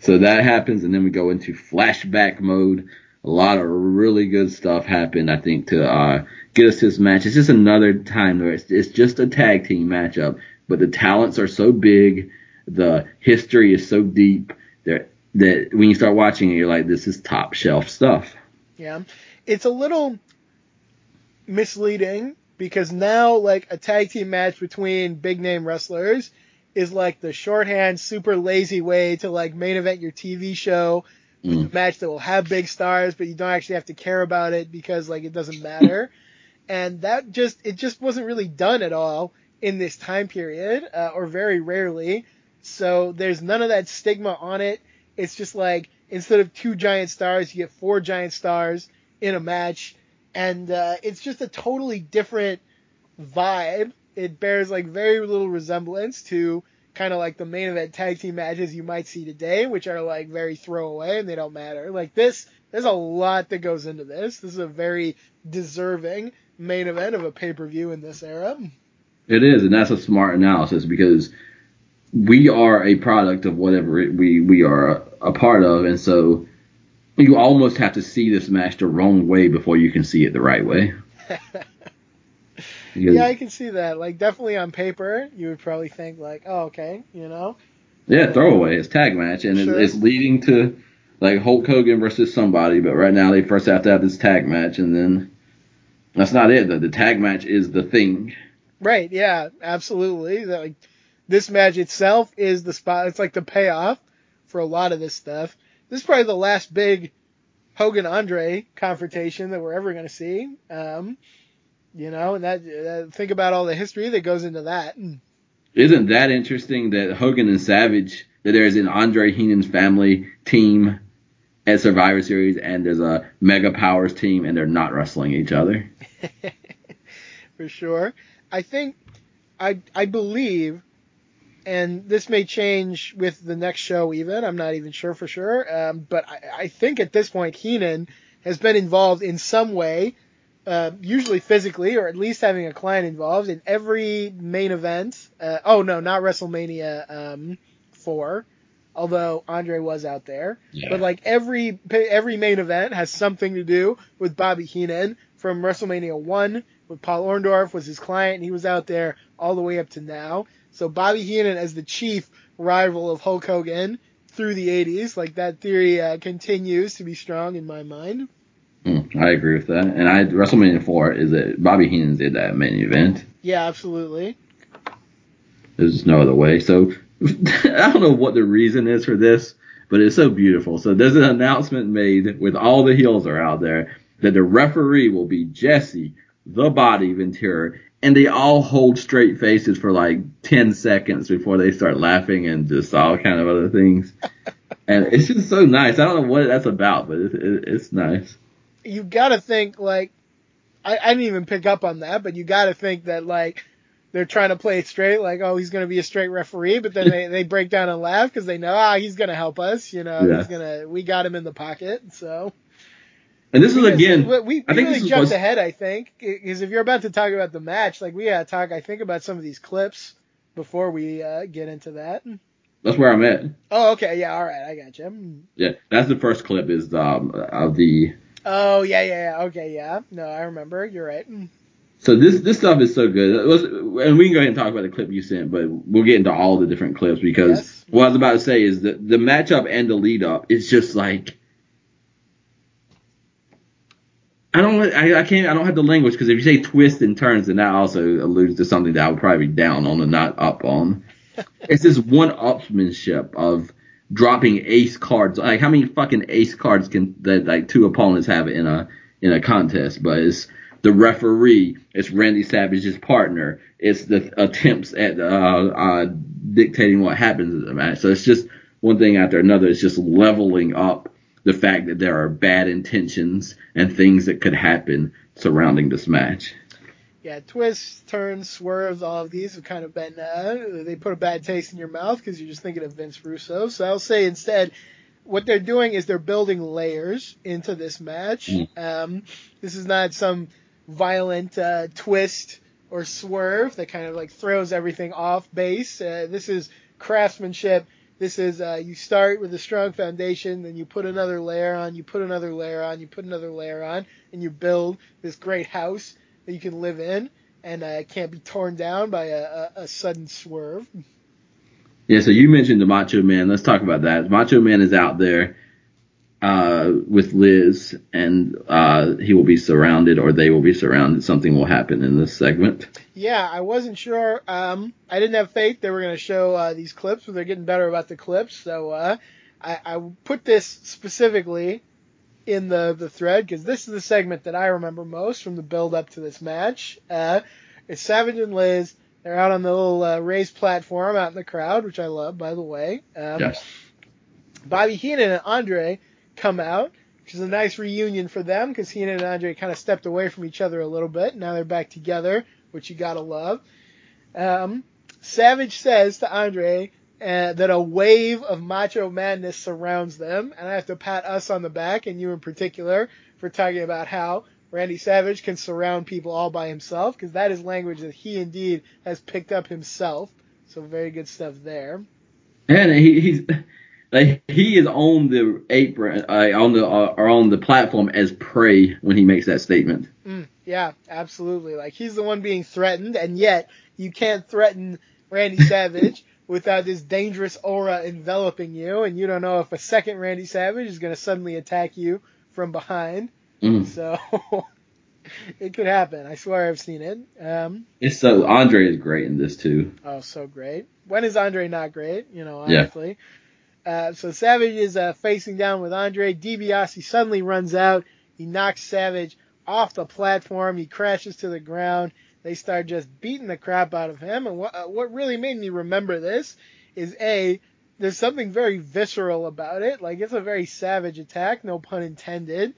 So that happens, and then we go into flashback mode. A lot of really good stuff happened, I think, to uh, get us this match. It's just another time where it's, it's just a tag team matchup, but the talents are so big, the history is so deep that that when you start watching it, you're like, this is top shelf stuff. Yeah. It's a little misleading because now like a tag team match between big name wrestlers is like the shorthand super lazy way to like main event your TV show Mm. a match that will have big stars but you don't actually have to care about it because like it doesn't matter [laughs] and that just it just wasn't really done at all in this time period uh, or very rarely so there's none of that stigma on it it's just like instead of two giant stars you get four giant stars in a match. And uh, it's just a totally different vibe. It bears like very little resemblance to kind of like the main event tag team matches you might see today which are like very throwaway and they don't matter. Like this there's a lot that goes into this. This is a very deserving main event of a pay-per-view in this era. It is, and that's a smart analysis because we are a product of whatever it, we we are a, a part of, and so you almost have to see this match the wrong way before you can see it the right way. [laughs] Yeah i can see that like definitely on paper you would probably think like oh okay you know yeah, throwaway. It's tag match, and Sure. it's, it's leading to like Hulk Hogan versus somebody. But right now, they first have to have this tag match, and then that's not it. The, the tag match is the thing. Right, yeah, absolutely. That, Like this match itself is the spot. It's like the payoff for a lot of this stuff. This is probably the last big Hogan Andre confrontation that we're ever going to see. Um, you know, and that uh, think about all the history that goes into that. Isn't that interesting that Hogan and Savage that there's an Andre Heenan's family team at Survivor Series and there's a Mega Powers team and they're not wrestling each other. [laughs] for sure. I think, I I believe, and this may change with the next show. Even I'm not even sure for sure. Um, but I, I think at this point Heenan has been involved in some way, uh, usually physically or at least having a client involved in every main event. Uh, oh no, not WrestleMania um, four. Although Andre was out there, Yeah. but like every every main event has something to do with Bobby Heenan from WrestleMania one with Paul Orndorff was his client and he was out there all the way up to now. So Bobby Heenan as the chief rival of Hulk Hogan through the 80s, like that theory uh, continues to be strong in my mind. Mm, I agree with that. And I WrestleMania 4 is that Bobby Heenan did that main event. Yeah, absolutely. There's no other way. So [laughs] I don't know what the reason is for this, but it's so beautiful. So there's an announcement made with all the heels are out there that the referee will be Jesse, the Body Ventura, and they all hold straight faces for like 10 seconds before they start laughing and just all kind of other things. [laughs] and it's just so nice. I don't know what that's about, but it's, it, it's nice. You gotta think, like, I, I didn't even pick up on that, but you gotta think that, like, they're trying to play it straight, like, oh, he's gonna be a straight referee, but then they, they break down and laugh because they know, ah, he's gonna help us, you know, Yeah. he's gonna, we got him in the pocket, so. And this is again, we, we, I think really jumped what's- ahead. I think because if you're about to talk about the match, like we gotta talk. I think about some of these clips before we uh, get into that. that's where I'm at. Oh, okay, yeah, all right, I got you. Yeah, that's the first clip is um of the Oh, yeah, yeah, yeah. Okay, yeah. No, I remember. You're right. So this this stuff is so good. Let's, and we can go ahead and talk about the clip you sent, but we'll get into all the different clips because Yes. what I was about to say is that the matchup and the lead up is just like I don't I, I can't I don't have the language because if you say twists and turns, then that also alludes to something that I would probably be down on and not up on. [laughs] it's this one upsmanship of dropping ace cards. Like how many fucking ace cards can that like two opponents have in a in a contest? But it's the referee, it's Randy Savage's partner, it's the attempts at uh, uh, dictating what happens in the match. So it's just one thing after another. It's just leveling up the fact that there are bad intentions and things that could happen surrounding this match. Yeah, twists, turns, swerves, all of these have kind of been, uh, they put a bad taste in your mouth because you're just thinking of Vince Russo. So I'll say instead, what they're doing is they're building layers into this match. Mm. Um, this is not some violent uh, twist or swerve that kind of like throws everything off base. Uh, this is craftsmanship. This is uh, you start with a strong foundation, then you put another layer on, you put another layer on, you put another layer on, and you build this great house that you can live in and uh, can't be torn down by a, a, a sudden swerve. Yeah, so you mentioned the Macho Man. Let's talk about that. Macho Man is out there uh, with Liz, and uh, he will be surrounded, or they will be surrounded. Something will happen in this segment. Yeah, I wasn't sure. Um, I didn't have faith they were going to show uh, these clips, but they're getting better about the clips. So uh, I, I put this specifically in the the thread because this is the segment that I remember most from the build up to this match. Uh, it's Savage and Liz. They're out on the little uh, raised platform out in the crowd, which I love, by the way. Um, Yes. Bobby Heenan and Andre come out, which is a nice reunion for them because Heenan and Andre kind of stepped away from each other a little bit. Now they're back together, which you gotta love. Um, Savage says to Andre uh, that a wave of macho madness surrounds them, and I have to pat us on the back, and you in particular, for talking about how Randy Savage can surround people all by himself, because that is language that he indeed has picked up himself. So very good stuff there. And he, he's like he is on the apron, uh, on the uh, or on the platform as prey when he makes that statement. Mm, yeah, absolutely. Like he's the one being threatened, and yet you can't threaten Randy [laughs] Savage without this dangerous aura enveloping you, and you don't know if a second Randy Savage is going to suddenly attack you from behind. Mm. So [laughs] it could happen. I swear I've seen it. Um, It's so Andre is great in this too. oh, so great. When is Andre not great? You know, Yeah. honestly. Uh, so Savage is uh, facing down with Andre. DiBiase suddenly runs out. He knocks Savage off the platform. He crashes to the ground. They start just beating the crap out of him. And what, uh, what really made me remember this is A, there's something very visceral about it. Like it's a very savage attack, no pun intended.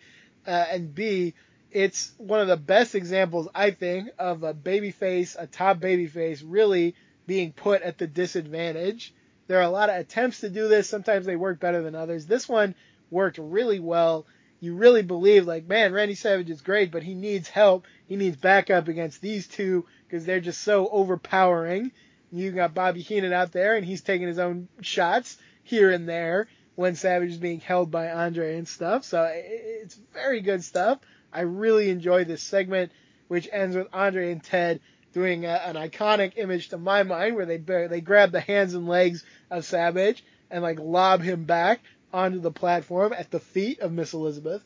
Uh, and B, it's one of the best examples, I think, of a babyface, a top babyface, really being put at the disadvantage. There are a lot of attempts to do this. Sometimes they work better than others. This one worked really well. You really believe, like, man, Randy Savage is great, but he needs help. He needs backup against these two because they're just so overpowering. You got Bobby Heenan out there, and he's taking his own shots here and there when Savage is being held by Andre and stuff. So it's very good stuff. I really enjoy this segment, which ends with Andre and Ted doing a, an iconic image to my mind where they they grab the hands and legs of Savage and like lob him back onto the platform at the feet of Miss Elizabeth.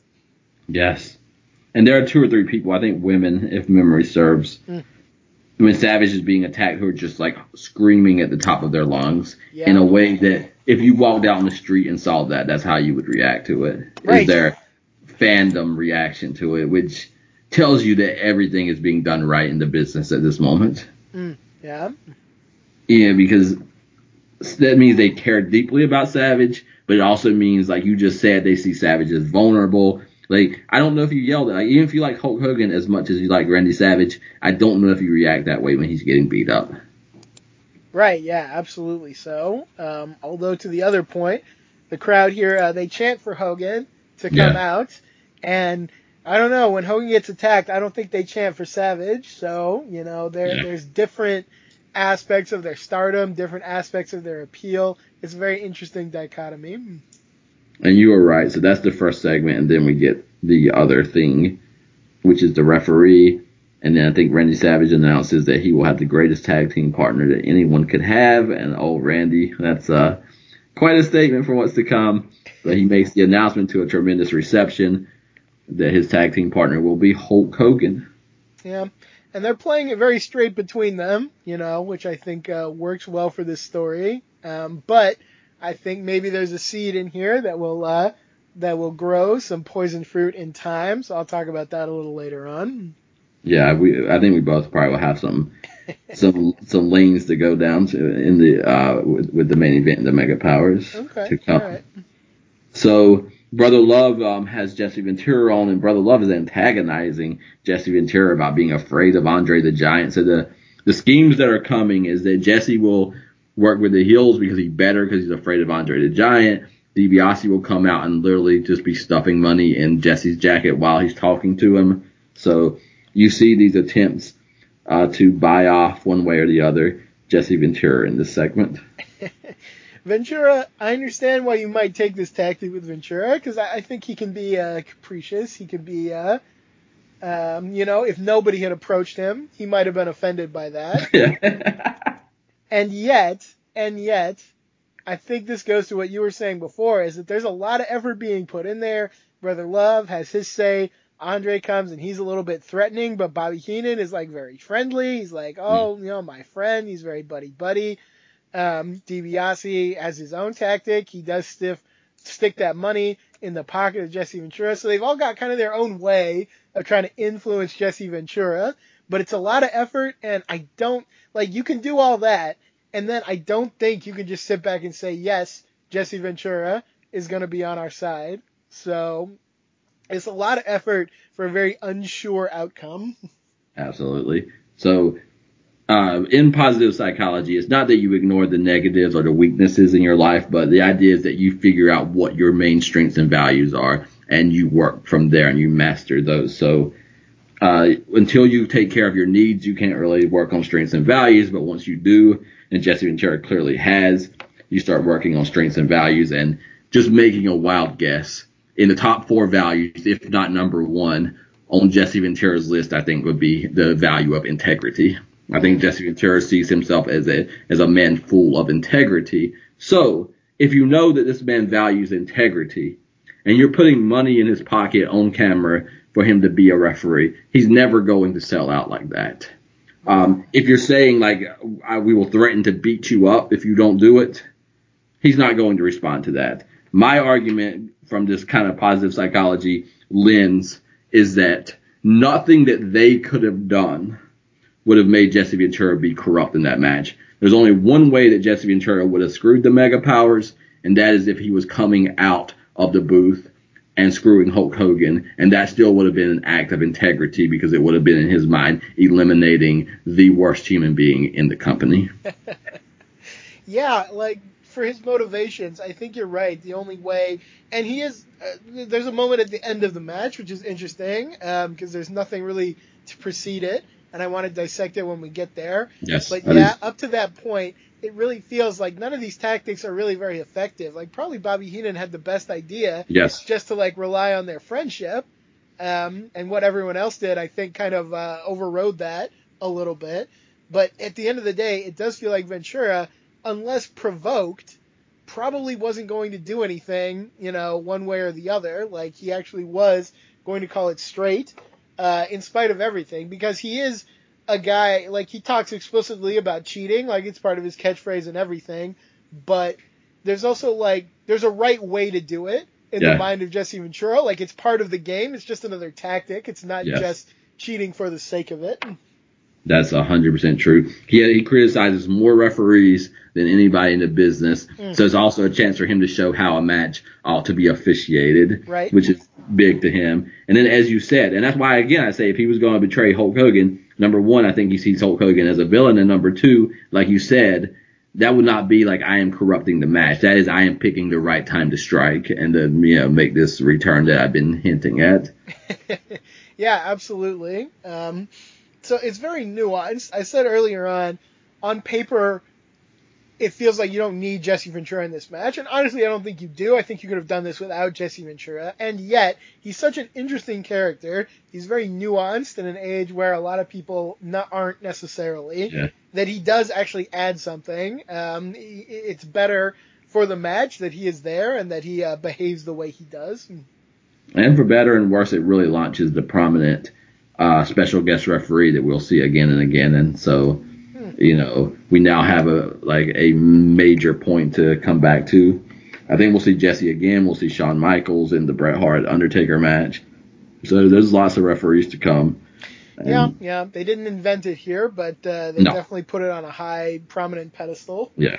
Yes. And there are two or three people, I think women, if memory serves, Mm. when Savage is being attacked, who are just like screaming at the top of their lungs Yeah. in a way that if you walked down the street and saw that, that's how you would react to it. Right. Is their fandom reaction to it, which tells you that everything is being done right in the business at this moment. Yeah. Yeah, because that means they care deeply about Savage, but it also means, like you just said, they see Savage as vulnerable. Like, I don't know if you yelled at, like, even if you like Hulk Hogan as much as you like Randy Savage, I don't know if you react that way when he's getting beat up. Right, yeah, absolutely so. Um, although to the other point, the crowd here uh, they chant for Hogan to come Yeah. out, and I don't know when Hogan gets attacked, I don't think they chant for Savage. So you know, there Yeah. there's different aspects of their stardom, different aspects of their appeal. It's a very interesting dichotomy. And you were right. So that's the first segment, and then we get the other thing, which is the referee. And then I think Randy Savage announces that he will have the greatest tag team partner that anyone could have. And oh, Randy, that's uh, quite a statement for what's to come. But he makes the announcement to a tremendous reception that his tag team partner will be Hulk Hogan. Yeah. And they're playing it very straight between them, you know, which I think uh, works well for this story. Um, but I think maybe there's a seed in here that will uh, that will grow some poison fruit in time. So I'll talk about that a little later on. Yeah, we I think we both probably will have some [laughs] some some lanes to go down to in the uh with, with the main event, the Mega Powers Okay. to come. right. So Brother Love um, has Jesse Ventura on, and Brother Love is antagonizing Jesse Ventura about being afraid of Andre the Giant. So the the schemes that are coming is that Jesse will work with the heels because he's better because he's afraid of Andre the Giant. DiBiase will come out and literally just be stuffing money in Jesse's jacket while he's talking to him. So you see these attempts uh, to buy off one way or the other Jesse Ventura in this segment. [laughs] Ventura, I understand why you might take this tactic with Ventura because I, I, think he can be uh, capricious. He can be, uh, um, you know, if nobody had approached him, he might have been offended by that. [laughs] and yet, and yet, I think this goes to what you were saying before: is that there's a lot of effort being put in there. Brother Love has his say. Andre comes and he's a little bit threatening, but Bobby Heenan is like very friendly. He's like, oh, you know, my friend. He's very buddy buddy. Um, DiBiase has his own tactic. He does stiff, stick that money in the pocket of Jesse Ventura. So they've all got kind of their own way of trying to influence Jesse Ventura. But it's a lot of effort, and I don't like you can do all that, and then I don't think you can just sit back and say yes, Jesse Ventura is going to be on our side. So it's a lot of effort for a very unsure outcome. Absolutely. So, uh, in positive psychology, it's not that you ignore the negatives or the weaknesses in your life, but the idea is that you figure out what your main strengths and values are, and you work from there and you master those. So, uh, until you take care of your needs, you can't really work on strengths and values. But once you do, and Jesse Ventura clearly has, you start working on strengths and values and just making a wild guess in the top four values, if not number one, on Jesse Ventura's list, I think would be the value of integrity. I think Jesse Ventura sees himself as a as a man full of integrity. So if you know that this man values integrity, and you're putting money in his pocket on camera for him to be a referee, he's never going to sell out like that. Um, if you're saying like we will threaten to beat you up if you don't do it, he's not going to respond to that. My argument from this kind of positive psychology lens is that nothing that they could have done would have made Jesse Ventura be corrupt in that match. There's only one way that Jesse Ventura would have screwed the Mega Powers, and that is if he was coming out of the booth and screwing Hulk Hogan, and that still would have been an act of integrity because it would have been in his mind eliminating the worst human being in the company. [laughs] yeah, like for his motivations, I think you're right. The only way, and he is. Uh, there's a moment at the end of the match which is interesting because um, there's nothing really to precede it, and I want to dissect it when we get there. Yes. But yeah, is. up to that point, it really feels like none of these tactics are really very effective. Like probably Bobby Heenan had the best idea. Yes. Just to like rely on their friendship, um, and what everyone else did, I think, kind of uh, overrode that a little bit. But at the end of the day, it does feel like Ventura unless provoked, probably wasn't going to do anything, you know, one way or the other. Like he actually was going to call it straight, uh, in spite of everything, because he is a guy like he talks explicitly about cheating, like it's part of his catchphrase and everything. But there's also like there's a right way to do it in yeah. the mind of Jesse Ventura. Like it's part of the game. It's just another tactic. It's not yes. just cheating for the sake of it. That's 100% true. He, he criticizes more referees than anybody in the business. Mm. So it's also a chance for him to show how a match ought to be officiated, right. which is big to him. And then, as you said, and that's why, again, I say if he was going to betray Hulk Hogan, number one, I think he sees Hulk Hogan as a villain. And number two, like you said, that would not be like I am corrupting the match. That is I am picking the right time to strike and to you know make this return that I've been hinting at. [laughs] yeah, absolutely. Um, so it's very nuanced. I said earlier on, on paper, it feels like you don't need Jesse Ventura in this match, and honestly, I don't think you do. I think you could have done this without Jesse Ventura, and yet he's such an interesting character. He's very nuanced in an age where a lot of people not, aren't necessarily. Yeah. That he does actually add something. Um, it's better for the match that he is there and that he uh, behaves the way he does. And for better and worse, it really launches the prominent uh, special guest referee that we'll see again and again. And so, you know, we now have a like a major point to come back to. I think we'll see Jesse again. We'll see Shawn Michaels in the Bret Hart Undertaker match. So there's lots of referees to come. And yeah, yeah. They didn't invent it here, but uh, they no. definitely put it on a high, prominent pedestal. Yeah.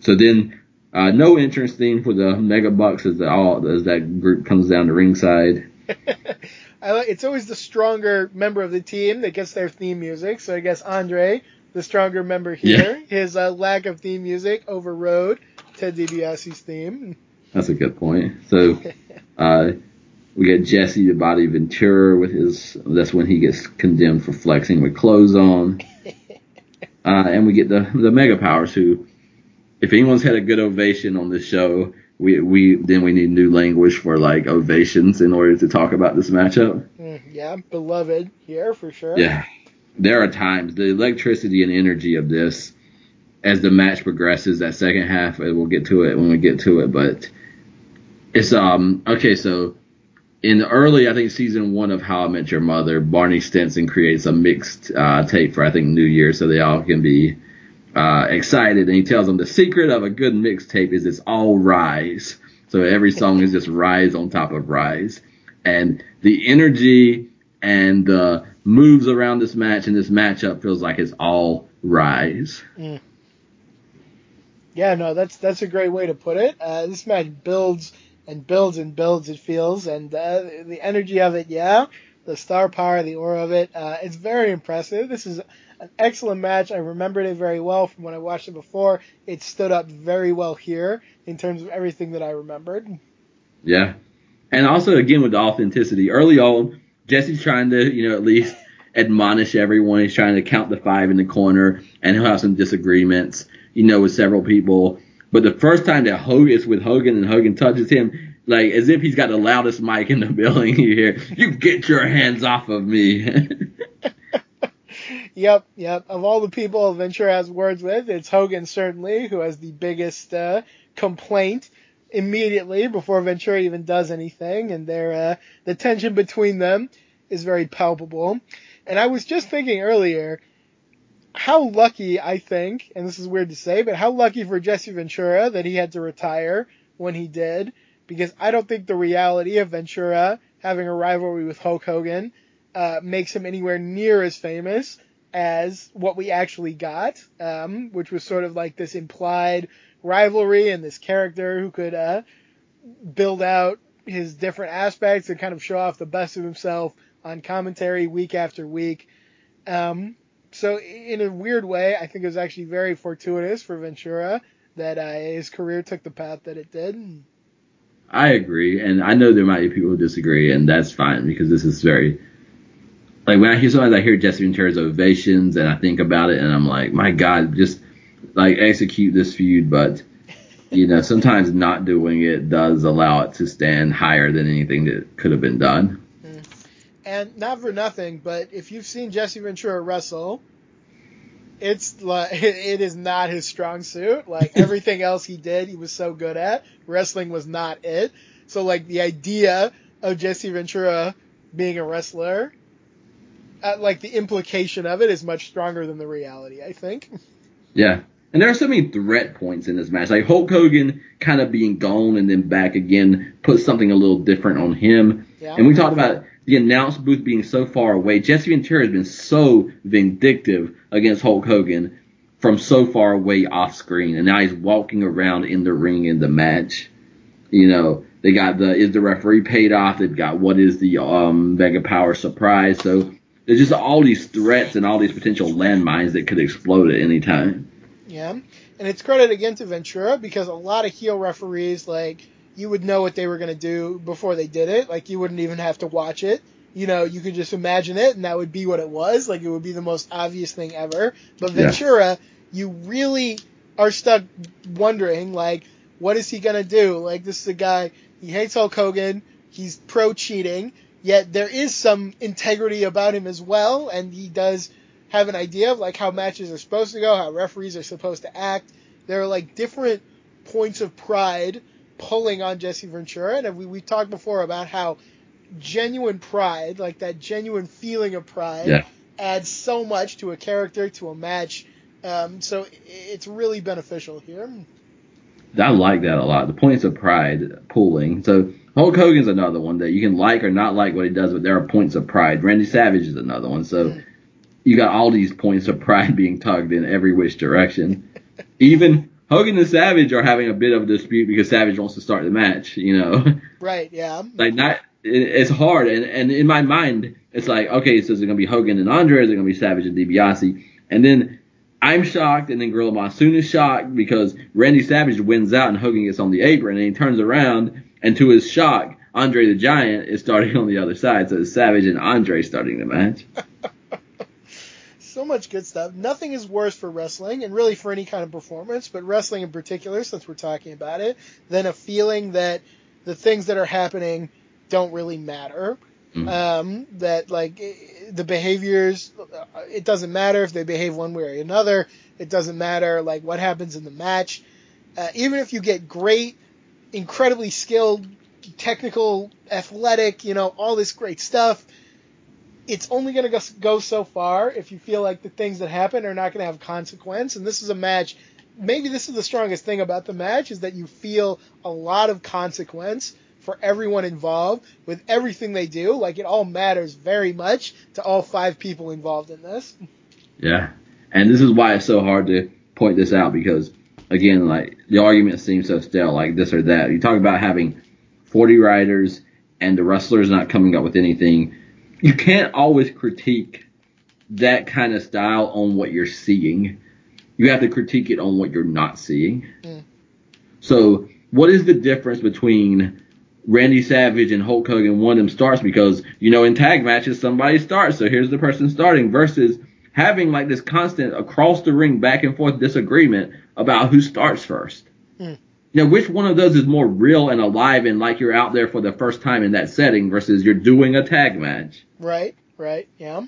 So then Uh, no entrance theme for the Mega Bucks as, the, all, as that group comes down to ringside. [laughs] I like, it's always the stronger member of the team that gets their theme music. So I guess Andre, the stronger member here, yeah. his uh, lack of theme music overrode Ted DiBiase's theme. That's a good point. So [laughs] uh, we get Jesse the Body Ventura with his. That's when he gets condemned for flexing with clothes on. [laughs] Uh, and we get the the Mega Powers who, if anyone's had a good ovation on this show, we we then we need new language for like ovations in order to talk about this matchup. Mm, yeah, beloved here for sure. Yeah, there are times the electricity and energy of this as the match progresses. That second half, we'll get to it when we get to it, but it's um okay. So in the early, I think season one of How I Met Your Mother, Barney Stinson creates a mixed uh, tape for I think New Year, so they all can be uh, excited, and he tells them the secret of a good mixtape is it's all rise. So every song is just rise on top of rise, and the energy and the moves around this match and this matchup feels like it's all rise. Mm. Yeah, no, that's that's a great way to put it. Uh, this match builds and builds and builds. It feels and uh, the energy of it, yeah, the star power, the aura of it, uh, it's very impressive. This is an excellent match. I remembered it very well from when I watched it before. It stood up very well here in terms of everything that I remembered. Yeah. And also, again, with the authenticity, early on, Jesse's trying to, you know, at least admonish everyone. He's trying to count the five in the corner, and he'll have some disagreements, you know, with several people. But the first time that Hogan is with Hogan and Hogan touches him, like as if he's got the loudest mic in the [laughs] building, you hear, "You get your hands off of me." [laughs] Yep, yep. Of all the people Ventura has words with, it's Hogan certainly who has the biggest uh, complaint immediately before Ventura even does anything, and their uh, the tension between them is very palpable. And I was just thinking earlier how lucky I think, and this is weird to say, but how lucky for Jesse Ventura that he had to retire when he did, because I don't think the reality of Ventura having a rivalry with Hulk Hogan uh, makes him anywhere near as famous as what we actually got, um, which was sort of like this implied rivalry and this character who could uh, build out his different aspects and kind of show off the best of himself on commentary week after week. Um, so in a weird way, I think it was actually very fortuitous for Ventura that uh, his career took the path that it did. I agree, and I know there might be people who disagree, and that's fine because this is very like when I hear sometimes I hear Jesse Ventura's ovations and I think about it and I'm like, my God, just like execute this feud, but you know, sometimes not doing it does allow it to stand higher than anything that could have been done. Mm. And not for nothing, but if you've seen Jesse Ventura wrestle, it's like [laughs] it is not his strong suit. Like [laughs] everything else he did, he was so good at. Wrestling was not it. So like the idea of Jesse Ventura being a wrestler uh, like the implication of it is much stronger than the reality. I think. Yeah, and there are so many threat points in this match. Like Hulk Hogan kind of being gone and then back again puts something a little different on him. Yeah. And we talked about the announce booth being so far away. Jesse Ventura has been so vindictive against Hulk Hogan from so far away off screen, and now he's walking around in the ring in the match. You know, they got the is the referee paid off? They've got what is the um Mega Power surprise? So there's just all these threats and all these potential landmines that could explode at any time. Yeah, and it's credit again to Ventura because a lot of heel referees like you would know what they were going to do before they did it. Like you wouldn't even have to watch it. You know, you could just imagine it, and that would be what it was. Like it would be the most obvious thing ever. But Ventura, yeah. you really are stuck wondering, like, what is he gonna do? Like this is a guy he hates Hulk Hogan. He's pro cheating Yet there is some integrity about him as well, and he does have an idea of like how matches are supposed to go, how referees are supposed to act. There are like different points of pride pulling on Jesse Ventura, and we we talked before about how genuine pride, like that genuine feeling of pride, yeah. adds so much to a character, to a match. Um, so it's really beneficial here. I like that a lot. The points of pride pulling. So Hulk Hogan's another one that you can like or not like what he does, but there are points of pride. Randy Savage is another one. So you got all these points of pride being tugged in every which direction. Even Hogan and Savage are having a bit of a dispute because Savage wants to start the match. You know, [laughs] Right, yeah. like not. It's hard, and and in my mind, it's like okay, so is it gonna be Hogan and Andre? Is it gonna be Savage and DiBiase? And then I'm shocked, and then Gorilla Monsoon is shocked because Randy Savage wins out and Hogan gets on the apron, and he turns around, and to his shock, Andre the Giant is starting on the other side, so it's Savage and Andre starting the match. [laughs] So much good stuff. Nothing is worse for wrestling, and really for any kind of performance, but wrestling in particular, since we're talking about it, than a feeling that the things that are happening don't really matter. Mhm. Um, that like the behaviors, uh, it doesn't matter if they behave one way or another. It doesn't matter like what happens in the match. Uh, even if you get great, incredibly skilled, technical, athletic, you know, all this great stuff, it's only going to go so far if you feel like the things that happen are not going to have consequence. And this is a match. Maybe this is the strongest thing about the match is that you feel a lot of consequence for everyone involved with everything they do. Like it all matters very much to all five people involved in this. Yeah. And this is why it's so hard to point this out because, again, like the argument seems so stale, like this or that. You talk about having 40 writers and the wrestlers not coming up with anything. You can't always critique that kind of style on what you're seeing. You have to critique it on what you're not seeing. Mm. So, what is the difference between Randy Savage and Hulk Hogan? One of them starts because, you know, in tag matches, somebody starts. So here's the person starting versus having like this constant across the ring back and forth disagreement about who starts first. Hmm. Now, which one of those is more real and alive and like you're out there for the first time in that setting versus you're doing a tag match? Right, right, yeah.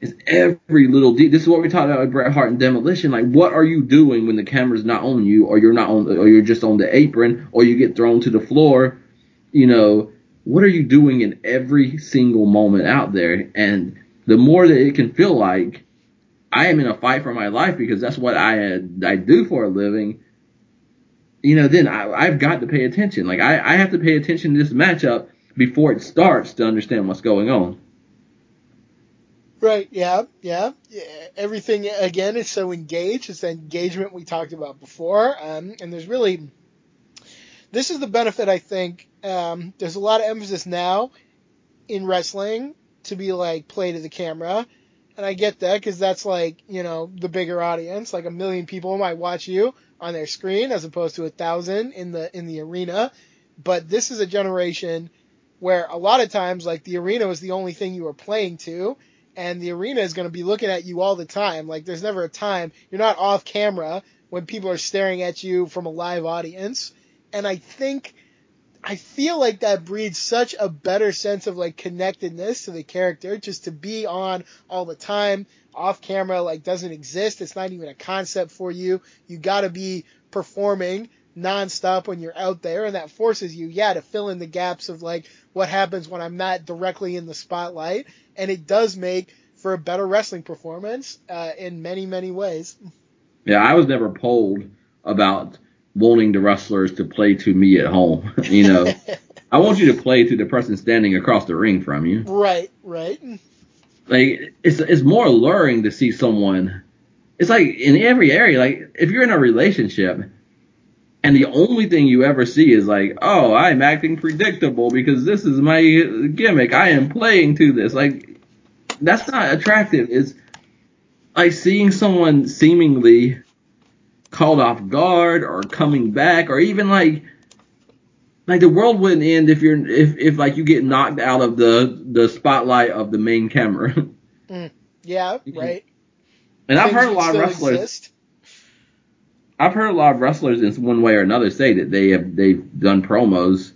It's every little de- This is what we talked about with Bret Hart and Demolition. Like, what are you doing when the camera's not on you, or you're not on, or you're just on the apron, or you get thrown to the floor? You know, what are you doing in every single moment out there? And the more that it can feel like I am in a fight for my life because that's what I I do for a living. You know, then I, I've got to pay attention. Like I, I have to pay attention to this matchup before it starts to understand what's going on. Right, yeah, yeah. yeah. Everything, again, is so engaged. It's the engagement we talked about before. Um, and there's really, this is the benefit, I think. Um, there's a lot of emphasis now in wrestling to be like play to the camera. And I get that because that's like, you know, the bigger audience. Like a million people might watch you on their screen as opposed to a thousand in the, in the arena. But this is a generation where a lot of times, like the arena was the only thing you were playing to and the arena is going to be looking at you all the time. Like there's never a time you're not off camera when people are staring at you from a live audience. And I think I feel like that breeds such a better sense of like connectedness to the character just to be on all the time. Off camera like doesn't exist. It's not even a concept for you. You got to be performing nonstop when you're out there and that forces you yeah to fill in the gaps of like what happens when I'm not directly in the spotlight and it does make for a better wrestling performance uh, in many many ways. Yeah, I was never polled about wanting the wrestlers to play to me at home. [laughs] you know, [laughs] I want you to play to the person standing across the ring from you. right, right. Like it's it's more alluring to see someone. It's like in every area. Like if you're in a relationship. And the only thing you ever see is like, oh, I'm acting predictable because this is my gimmick. I am playing to this. Like, that's not attractive. It's like seeing someone seemingly called off guard or coming back or even like like the world wouldn't end if you're if if like you get knocked out of the the spotlight of the main camera. [laughs] Yeah, right. And I've Things heard a lot of wrestlers. exist. I've heard a lot of wrestlers in one way or another say that they have they've done promos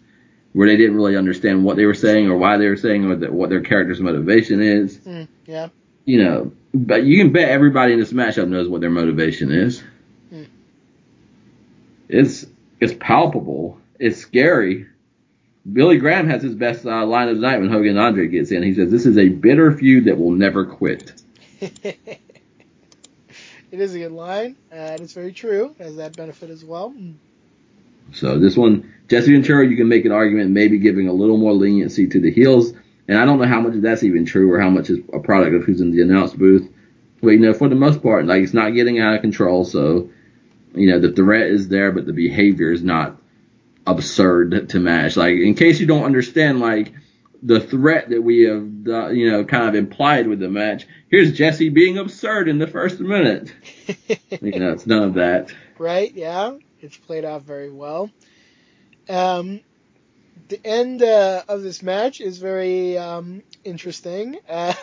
where they didn't really understand what they were saying or why they were saying or that what their character's motivation is. Mm, yeah. You know, but you can bet everybody in this matchup knows what their motivation is. Hmm. It's it's palpable. It's scary. Billy Graham has his best uh, line of the night when Hogan and Andre gets in. He says, "This is a bitter feud that will never quit." [laughs] it is a good line, and it's very true. It has that benefit as well. So this one, Jesse Ventura, you can make an argument maybe giving a little more leniency to the heels, and I don't know how much of that's even true or how much is a product of who's in the announce booth. But you know, for the most part, like it's not getting out of control. So you know the threat is there, but the behavior is not absurd to match. Like in case you don't understand, like the threat that we have, uh, you know, kind of implied with the match. Here's Jesse being absurd in the first minute. [laughs] you know, it's none of that. Right? Yeah, it's played off very well. Um, the end uh, of this match is very um, interesting. [laughs] Uh,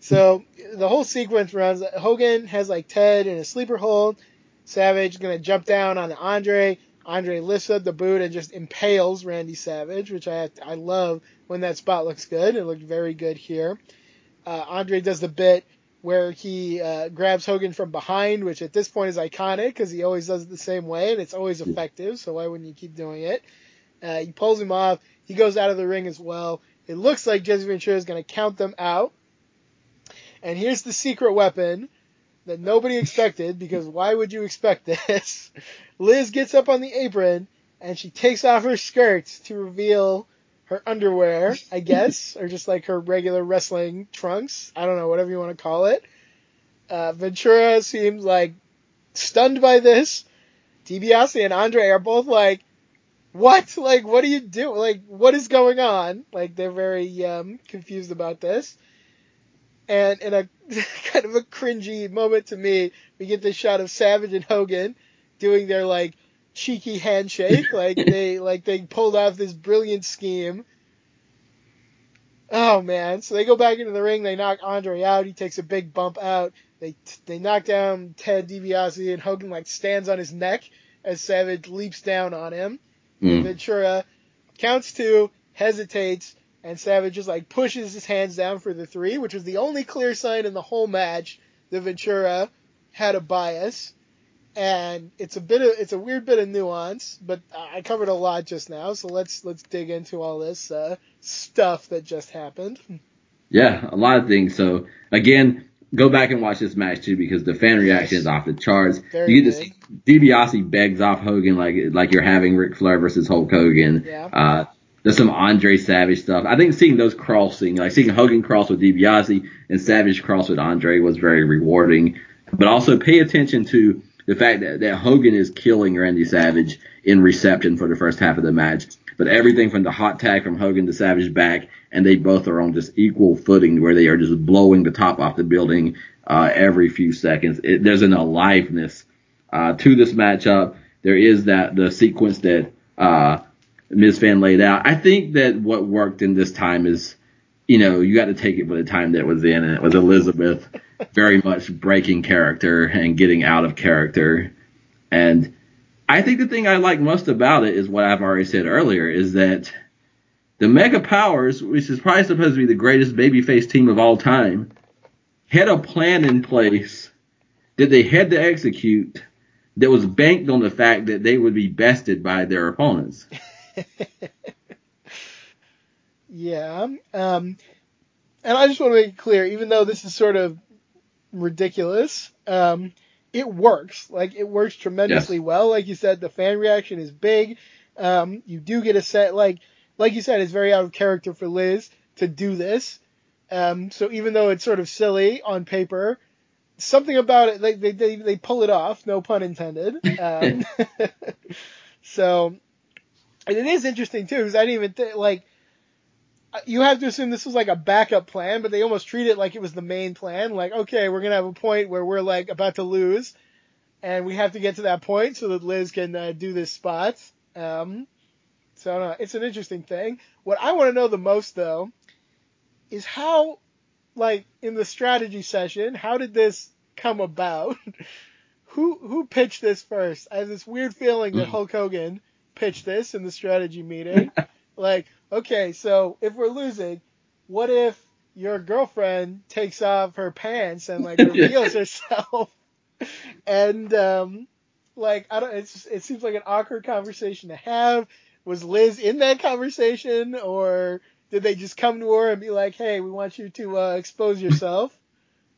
so the whole sequence runs. Hogan has like Ted in a sleeper hold. Savage is gonna jump down on Andre. Andre lifts up the boot and just impales Randy Savage, which I I love when that spot looks good. It looked very good here. Uh, Andre does the bit where he uh, grabs Hogan from behind, which at this point is iconic because he always does it the same way and it's always effective. So why wouldn't you keep doing it? Uh, he pulls him off. He goes out of the ring as well. It looks like Jesse Ventura is going to count them out. And here's the secret weapon that nobody expected because why would you expect this? [laughs] Liz gets up on the apron and she takes off her skirts to reveal her underwear, I guess, [laughs] or just like her regular wrestling trunks. I don't know, whatever you want to call it. Uh, Ventura seems like stunned by this. DiBiase and Andre are both like, what? Like, what do you do? Like, what is going on? Like, they're very um, confused about this. And in a [laughs] kind of a cringy moment to me, we get this shot of Savage and Hogan doing their like cheeky handshake, like [laughs] they like they pulled off this brilliant scheme. Oh man! So they go back into the ring. They knock Andre out. He takes a big bump out. They they knock down Ted DiBiase, and Hogan like stands on his neck as Savage leaps down on him. Mm. Ventura counts two, hesitates, and Savage just like pushes his hands down for the three, which was the only clear sign in the whole match that Ventura had a bias and it's a bit of it's a weird bit of nuance, but I covered a lot just now, so let's let's dig into all this uh, stuff that just happened. Yeah, a lot of things. So again, go back and watch this match too because the fan reaction yes. is off the charts. Very you get to see DiBiase begs off Hogan like like you're having Ric Flair versus Hulk Hogan. Yeah. Uh, there's some Andre Savage stuff. I think seeing those crossing, like seeing Hogan cross with DiBiase and Savage cross with Andre was very rewarding. But also pay attention to the fact that, that Hogan is killing Randy Savage in reception for the first half of the match. But everything from the hot tag from Hogan to Savage back, and they both are on just equal footing where they are just blowing the top off the building uh, every few seconds. It, there's an aliveness uh, to this matchup. There is that the sequence that uh, Ms. Van laid out. I think that what worked in this time is, you know, you got to take it for the time that was in, and it was Elizabeth [laughs] very much breaking character and getting out of character. And I think the thing I like most about it is what I've already said earlier is that the Mega Powers, which is probably supposed to be the greatest babyface team of all time, had a plan in place that they had to execute that was banked on the fact that they would be bested by their opponents. [laughs] [laughs] yeah. Um, and I just want to make it clear, even though this is sort of ridiculous. Um, it works. Like it works tremendously yes. well. Like you said, the fan reaction is big. Um, you do get a set like like you said, it's very out of character for Liz to do this. Um, so even though it's sort of silly on paper, something about it like they they, they pull it off. No pun intended. [laughs] Um, [laughs] so and it is interesting too because I didn't even think like you have to assume this was like a backup plan, but they almost treat it like it was the main plan. Like, okay, we're gonna have a point where we're like about to lose, and we have to get to that point so that Liz can uh, do this spot. Um, so know, it's an interesting thing. What I want to know the most though is how, like in the strategy session, how did this come about? [laughs] who who pitched this first? I have this weird feeling that hmm. Hulk Hogan pitched this in the strategy meeting. [laughs] like, okay, so if we're losing, what if your girlfriend takes off her pants and like [laughs] reveals herself? and um, like I don't, it's it seems like an awkward conversation to have. Was Liz in that conversation, or did they just come to her and be like, "Hey, we want you to uh, expose yourself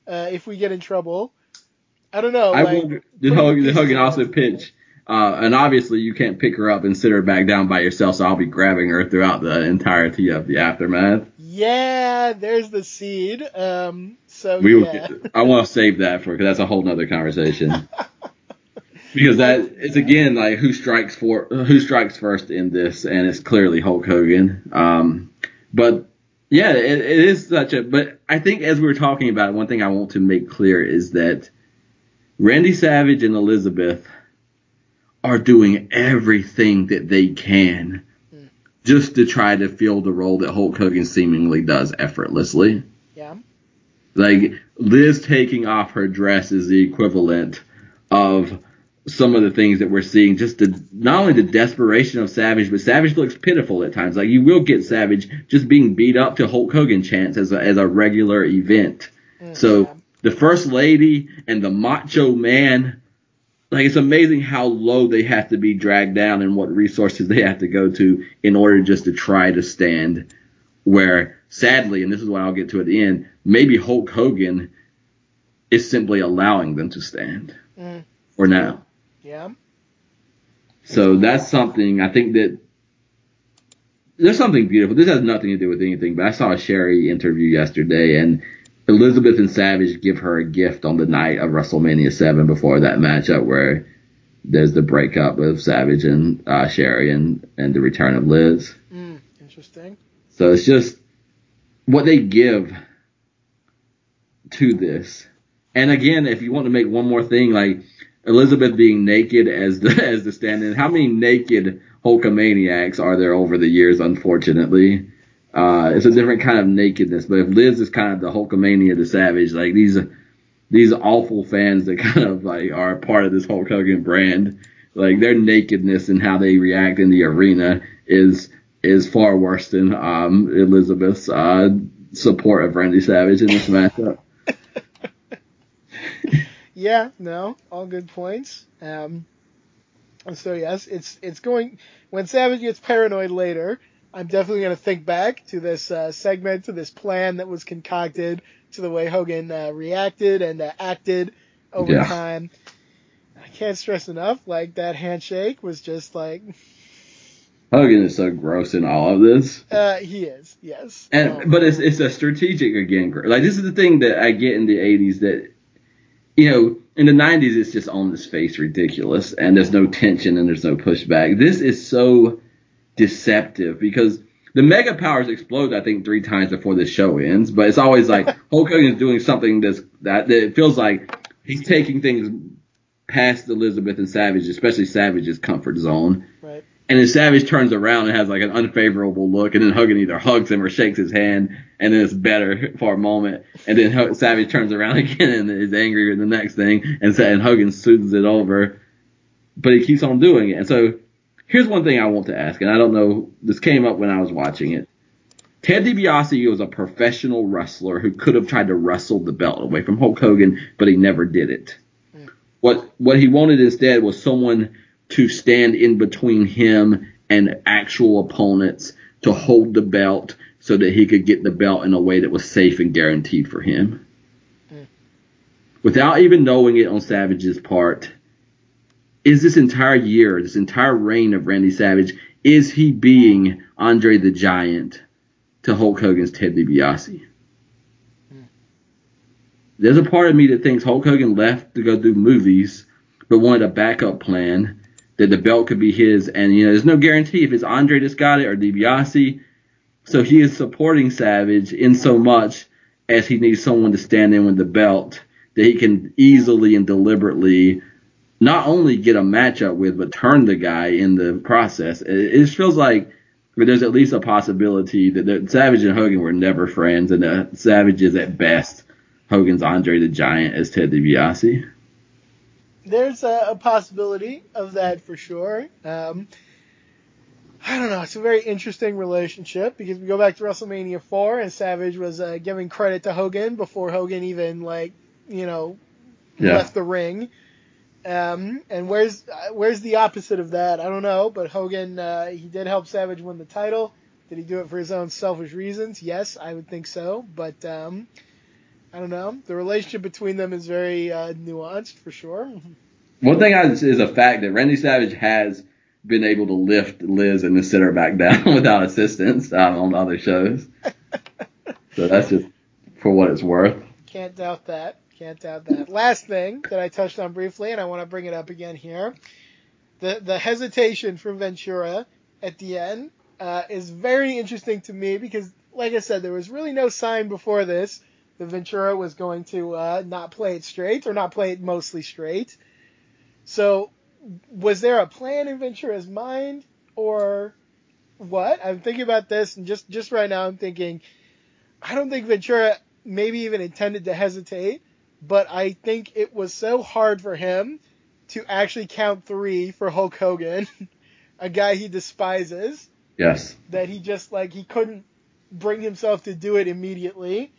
uh, if we get in trouble"? I don't know. I like, wonder, did Hogan, did Hogan also pitch? Uh, and obviously you can't pick her up and sit her back down by yourself, so I'll be grabbing her throughout the entirety of the aftermath. Yeah, there's the seed. Um, so we yeah. I want to save that for because that's a whole nother conversation. [laughs] because that it's again like who strikes for who strikes first in this, and it's clearly Hulk Hogan. Um, but yeah, it, it is such a. But I think as we were talking about it, one thing I want to make clear is that Randy Savage and Elizabeth are doing everything that they can just to try to fill the role that Hulk Hogan seemingly does effortlessly. Yeah. Like Liz taking off her dress is the equivalent of some of the things that we're seeing. Just the not only the desperation of Savage, but Savage looks pitiful at times. Like you will get Savage just being beat up to Hulk Hogan chants as a, as a regular event. Mm, So yeah. the first lady and the macho man, like it's amazing how low they have to be dragged down and what resources they have to go to in order just to try to stand. Where sadly, and this is what I'll get to at the end, maybe Hulk Hogan is simply allowing them to stand Mm, for now. yeah. So that's something I think that there's something beautiful. This has nothing to do with anything, but I saw a Sherri interview yesterday, and Elizabeth and Savage give her a gift on the night of WrestleMania 7 before that matchup where there's the breakup of Savage and uh, Sherri and, and the return of Liz. Mm, interesting. So it's just what they give to this. And again, if you want to make one more thing, like Elizabeth being naked as the [laughs] as the stand-in, how many naked Hulkamaniacs are there over the years? Unfortunately, uh, it's a different kind of nakedness. But if Liz is kind of the Hulkamania, the Savage, like these these awful fans that [laughs] kind of like are part of this Hulk Hogan brand, like their nakedness and how they react in the arena is is far worse than um, Elizabeth's uh, support of Randy Savage in this matchup. [laughs] Yeah, no, all good points. Um, so yes, it's it's going when Savage gets paranoid later. I'm definitely going to think back to this uh, segment, to this plan that was concocted, to the way Hogan uh, reacted and uh, acted over Yeah. time. I can't stress enough, like that handshake was just like [laughs] Hogan is so gross in all of this. uh, he is, yes. And Um, but it's it's a strategic again. Like this is the thing that I get in the '80s that you know in the '90s it's just on its face ridiculous and there's no tension and there's no pushback. This is so deceptive because the mega powers explode I think three times before the show ends, but it's always like [laughs] Hulk Hogan is doing something that's that, that it feels like he's taking things past Elizabeth and Savage, especially Savage's comfort zone. right. And then Savage turns around and has like an unfavorable look, and then Hogan either hugs him or shakes his hand, and then it's better [laughs] for a moment. And then Ho- Savage turns around [laughs] again and is angry with the next thing, and, and Hogan soothes it over. But he keeps on doing it. And so here's one thing I want to ask, and I don't know, this came up when I was watching it. Ted DiBiase was a professional wrestler who could have tried to wrestle the belt away from Hulk Hogan, but he never did it. Hmm. What what he wanted instead was someone to stand in between him and actual opponents to hold the belt so that he could get the belt in a way that was safe and guaranteed for him. Hmm. Without even knowing it on Savage's part, is this entire year, this entire reign of Randy Savage, is he being Andre the Giant to Hulk Hogan's Ted DiBiase? There's a part of me that thinks Hulk Hogan left to go do movies, but wanted a backup plan that the belt could be his. And you know, there's no guarantee if it's Andre that's got it or DiBiase. So he is supporting Savage in so much as he needs someone to stand in with the belt that he can easily and deliberately not only get a matchup with, but turn the guy in the process. It, it just feels like there's at least a possibility that, that Savage and Hogan were never friends, and that Savage is at best Hogan's Andre the Giant as Ted DiBiase. there's a, a possibility of that for sure. Um, I don't know. It's a very interesting relationship because we go back to WrestleMania 4 and Savage was uh, giving credit to Hogan before Hogan even like you know Yeah. left the ring. Um, and where's uh, where's the opposite of that? I don't know. But Hogan uh, he did help Savage win the title. Did he do it for his own selfish reasons? Yes, I would think so. But um, I don't know. The relationship between them is very uh, nuanced for sure. One thing I, is a fact that Randy Savage has been able to lift Liz and then sit her back down [laughs] without assistance um, on other shows. [laughs] So that's just for what it's worth. Can't doubt that. Can't doubt that. Last thing that I touched on briefly, and I want to bring it up again here. The the hesitation from Ventura at the end uh, is very interesting to me because, like I said, there was really no sign before this that Ventura was going to uh, not play it straight or not play it mostly straight. So, was there a plan in Ventura's mind, or what? I'm thinking about this, and just just right now, I'm thinking, I don't think Ventura maybe even intended to hesitate, but I think it was so hard for him to actually count three for Hulk Hogan, [laughs] a guy he despises. Yes. That he just like he couldn't bring himself to do it immediately.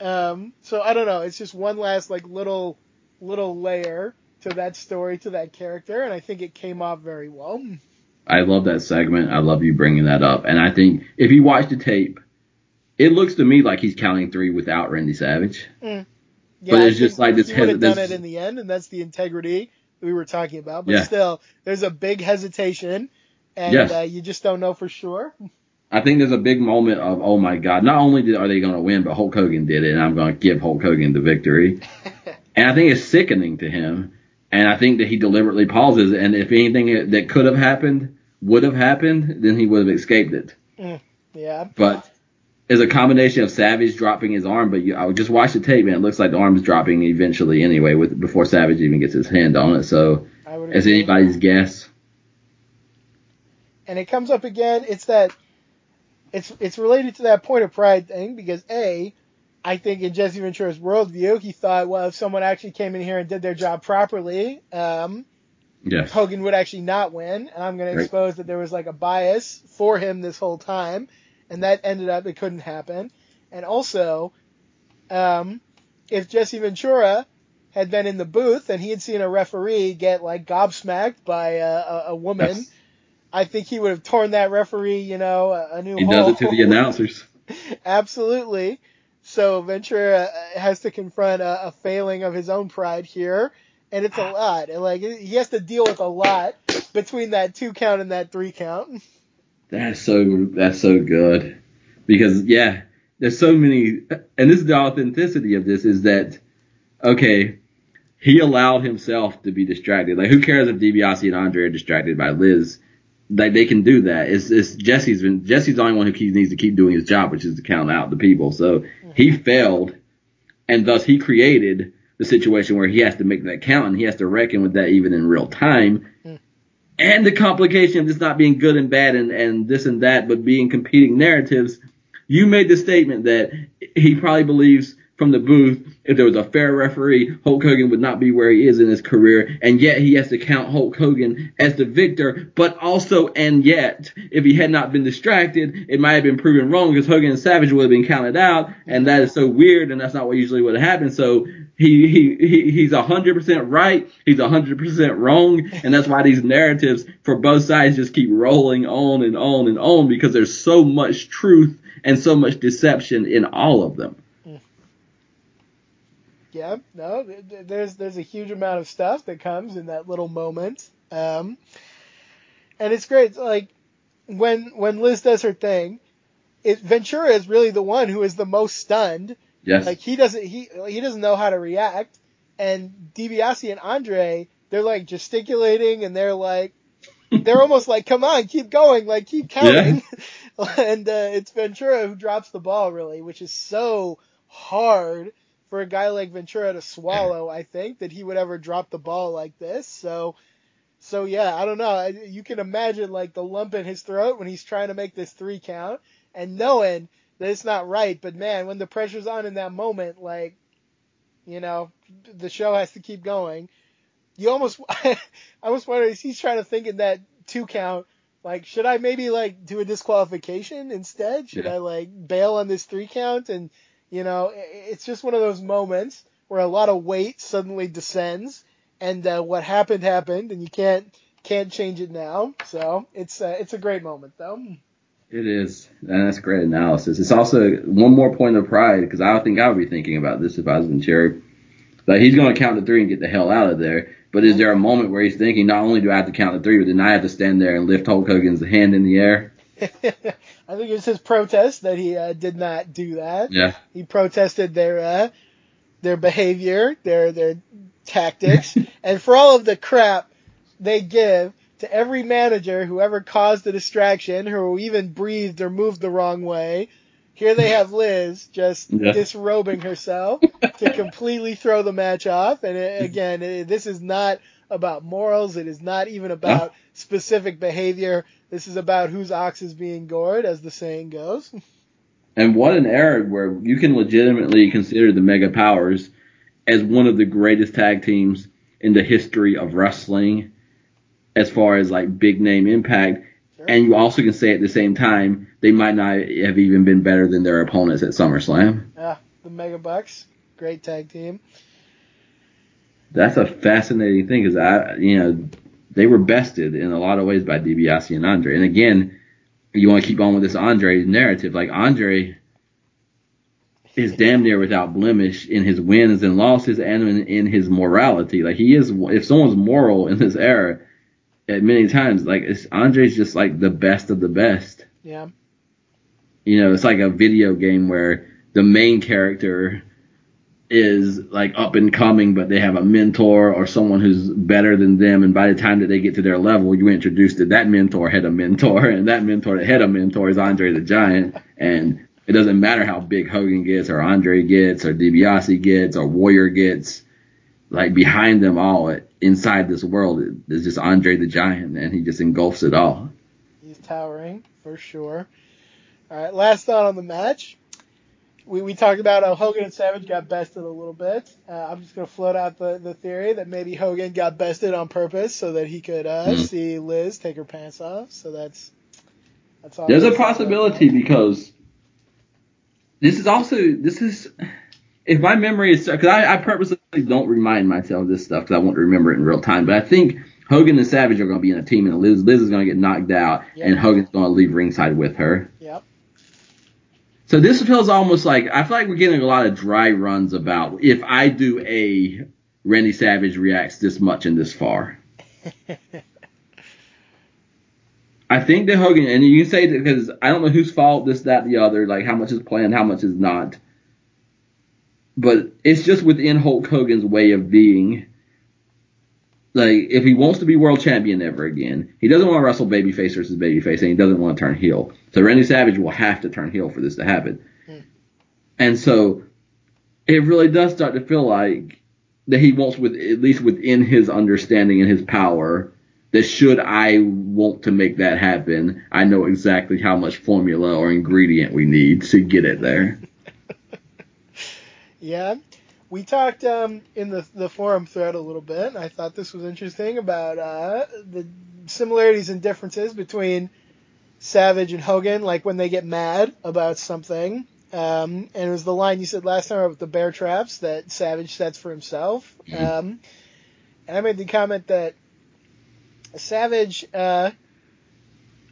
Um, so I don't know. It's just one last like little little layer to that story to that character, and I think it came off very well. I love that segment. I love you bringing that up, and I think if you watch the tape, it looks to me like he's counting three without Randy Savage. Mm. Yeah, But it's just like this He would have done it in the end, and that's the integrity we were talking about. But Yeah. still, there's a big hesitation, and Yes. uh, you just don't know for sure. I think there's a big moment of oh my god, not only did, are they going to win, but Hulk Hogan did it, and I'm going to give Hulk Hogan the victory. [laughs] and I think it's sickening to him, and I think that he deliberately pauses, and if anything that could have happened would have happened, then he would have escaped it. Yeah. But it's a combination of Savage dropping his arm, but you, I would just watch the tape, and it looks like the arm's dropping eventually anyway, with before Savage even gets his hand on it. So it's anybody's guess. and it comes up again. It's that it's it's related to that point of pride thing because a, I think in Jesse Ventura's worldview, he thought, well, if someone actually came in here and did their job properly, um, Yes. Hogan would actually not win, and I'm going to expose that there was like a bias for him this whole time, and that ended up it couldn't happen. And also, um, if Jesse Ventura had been in the booth and he had seen a referee get like gobsmacked by a, a, a woman, Yes. I think he would have torn that referee, you know, a, a new He hole. does it to the announcers. [laughs] [laughs] Absolutely. So Ventura uh, has to confront a, a failing of his own pride here, and it's a lot. And like he has to deal with a lot between that two count and that three count. [laughs] That's so that's so good because yeah, there's so many, and this is the authenticity of this is that okay, he allowed himself to be distracted. Like who cares if DiBiase and Andre are distracted by Liz? Like they can do that. It's, it's Jesse's been Jesse's the only one who keeps, needs to keep doing his job, which is to count out the people. So he mm-hmm. failed, and thus he created the situation where he has to make that count and he has to reckon with that even in real time mm. And the complication of this not being good and bad and, and this and that, but being competing narratives, you made the statement that he probably believes from the booth if there was a fair referee, Hulk Hogan would not be where he is in his career, and yet he has to count Hulk Hogan as the victor, but also and yet, if he had not been distracted, it might have been proven wrong because Hogan and Savage would have been counted out, and that is so weird, and that's not what usually would have happened. So he he, he he's hundred percent right, he's hundred percent wrong, and that's why these narratives for both sides just keep rolling on and on and on because there's so much truth and so much deception in all of them. Yeah, no, th- th- there's there's a huge amount of stuff that comes in that little moment, um, and it's great. Like when when Liz does her thing, it, Ventura is really the one who is the most stunned. Yes. Like he doesn't he he doesn't know how to react, and DiBiase and Andre they're like gesticulating and they're like [laughs] they're almost like come on keep going like keep counting, [laughs] and uh, it's Ventura who drops the ball really, which is so hard for a guy like Ventura to swallow. I think that he would ever drop the ball like this. So. So yeah, I don't know. You can imagine like the lump in his throat when he's trying to make this three count and knowing that it's not right. But man, when the pressure's on in that moment, like, you know, the show has to keep going. You almost, [laughs] I almost wonder if he's trying to think in that two count. Like, should I maybe like do a disqualification instead? Should Yeah. I like bail on this three count? And you know, it's just one of those moments where a lot of weight suddenly descends, and uh, what happened happened, and you can't can't change it now. So it's uh, it's a great moment though. It is, and that's great analysis. It's also one more point of pride because I don't think I would be thinking about this if I was Ventura. Like he's going to count to three and get the hell out of there. But is there a moment where he's thinking, not only do I have to count to three, but then I have to stand there and lift Hulk Hogan's hand in the air? [laughs] I think it was his protest that he uh, did not do that. Yeah. He protested their uh, their behavior, their their tactics, [laughs] and for all of the crap they give to every manager who ever caused a distraction, who even breathed or moved the wrong way. Here they have Liz just [laughs] Yeah. disrobing herself to [laughs] completely throw the match off. And it, again, it, this is not about morals. It is not even about specific behavior. This is about whose ox is being gored, as the saying goes. [laughs] And what an era where you can legitimately consider the Mega Powers as one of the greatest tag teams in the history of wrestling, as far as like big name impact. Sure. And you also can say at the same time they might not have even been better than their opponents at SummerSlam. Ah, the Mega Bucks, great tag team. That's a fascinating thing because I, you know, they were bested in a lot of ways by DiBiase and Andre. And again, you want to keep on with this Andre narrative. Like Andre is [laughs] damn near without blemish in his wins and losses and in, in his morality. Like he is, if someone's moral in this era, at many times, like it's, Andre's just like the best of the best. Yeah. You know, it's like a video game where the main character is like up and coming, but they have a mentor or someone who's better than them. And by the time that they get to their level, you introduce that that mentor had a mentor, [laughs] and that mentor that had a mentor is Andre the Giant. And it doesn't matter how big Hogan gets, or Andre gets, or DiBiase gets, or Warrior gets. Like behind them all, inside this world, is just Andre the Giant, and he just engulfs it all. He's towering for sure. All right, last thought on the match. We, we talked about how Hogan and Savage got bested a little bit. Uh, I'm just going to float out the, the theory that maybe Hogan got bested on purpose so that he could uh, Mhm. see Liz take her pants off. So that's that's all. There's a possibility because this is also this is if my memory is because I, I purposely don't remind myself of this stuff because I want to remember it in real time. But I think Hogan and Savage are going to be in a team, and Liz Liz is going to get knocked out, Yeah. and Hogan's going to leave ringside with her. Yep. So this feels almost like I feel like we're getting a lot of dry runs about if I do A, Randy Savage reacts this much and this far. [laughs] I think that Hogan, and you can say that because I don't know whose fault this, that, the other, like how much is planned, how much is not. But it's just within Hulk Hogan's way of being. Like, if he wants to be world champion ever again, he doesn't want to wrestle babyface versus babyface, and he doesn't want to turn heel. So Randy Savage will have to turn heel for this to happen. Hmm. And so it really does start to feel like that he wants, with at least within his understanding and his power, that should I want to make that happen, I know exactly how much formula or ingredient we need to get it there. [laughs] Yeah. We talked um, in the the forum thread a little bit. I thought this was interesting about uh, the similarities and differences between Savage and Hogan, like when they get mad about something. Um, and it was the line you said last time about the bear traps that Savage sets for himself. Um, and I made the comment that Savage, uh,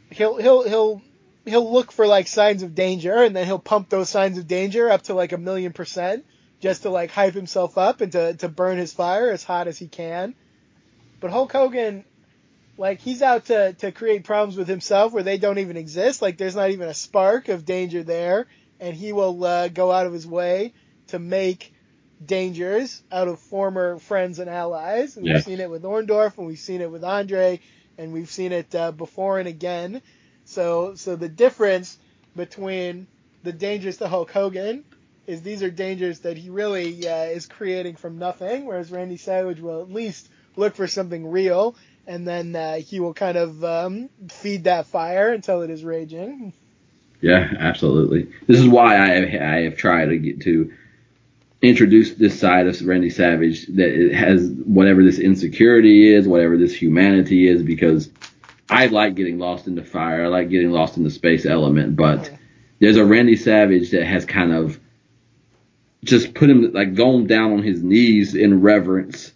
he'll he'll he'll he'll look for like signs of danger, and then he'll pump those signs of danger up to like a million percent just to like hype himself up and to, to burn his fire as hot as he can. But Hulk Hogan, like he's out to, to create problems with himself where they don't even exist. Like there's not even a spark of danger there, and he will uh, go out of his way to make dangers out of former friends and allies. And Yeah. we've seen it with Orndorff, and we've seen it with Andre, and we've seen it uh, before and again. So so the difference between the dangers to Hulk Hogan is these are dangers that he really uh, is creating from nothing, whereas Randy Savage will at least look for something real, and then uh, he will kind of um, feed that fire until it is raging. Yeah, absolutely. This is why I have, I have tried to get to introduce this side of Randy Savage that it has whatever this insecurity is, whatever this humanity is, because I like getting lost in the fire. I like getting lost in the space element, but there's a Randy Savage that has kind of just put him like gone down on his knees in reverence.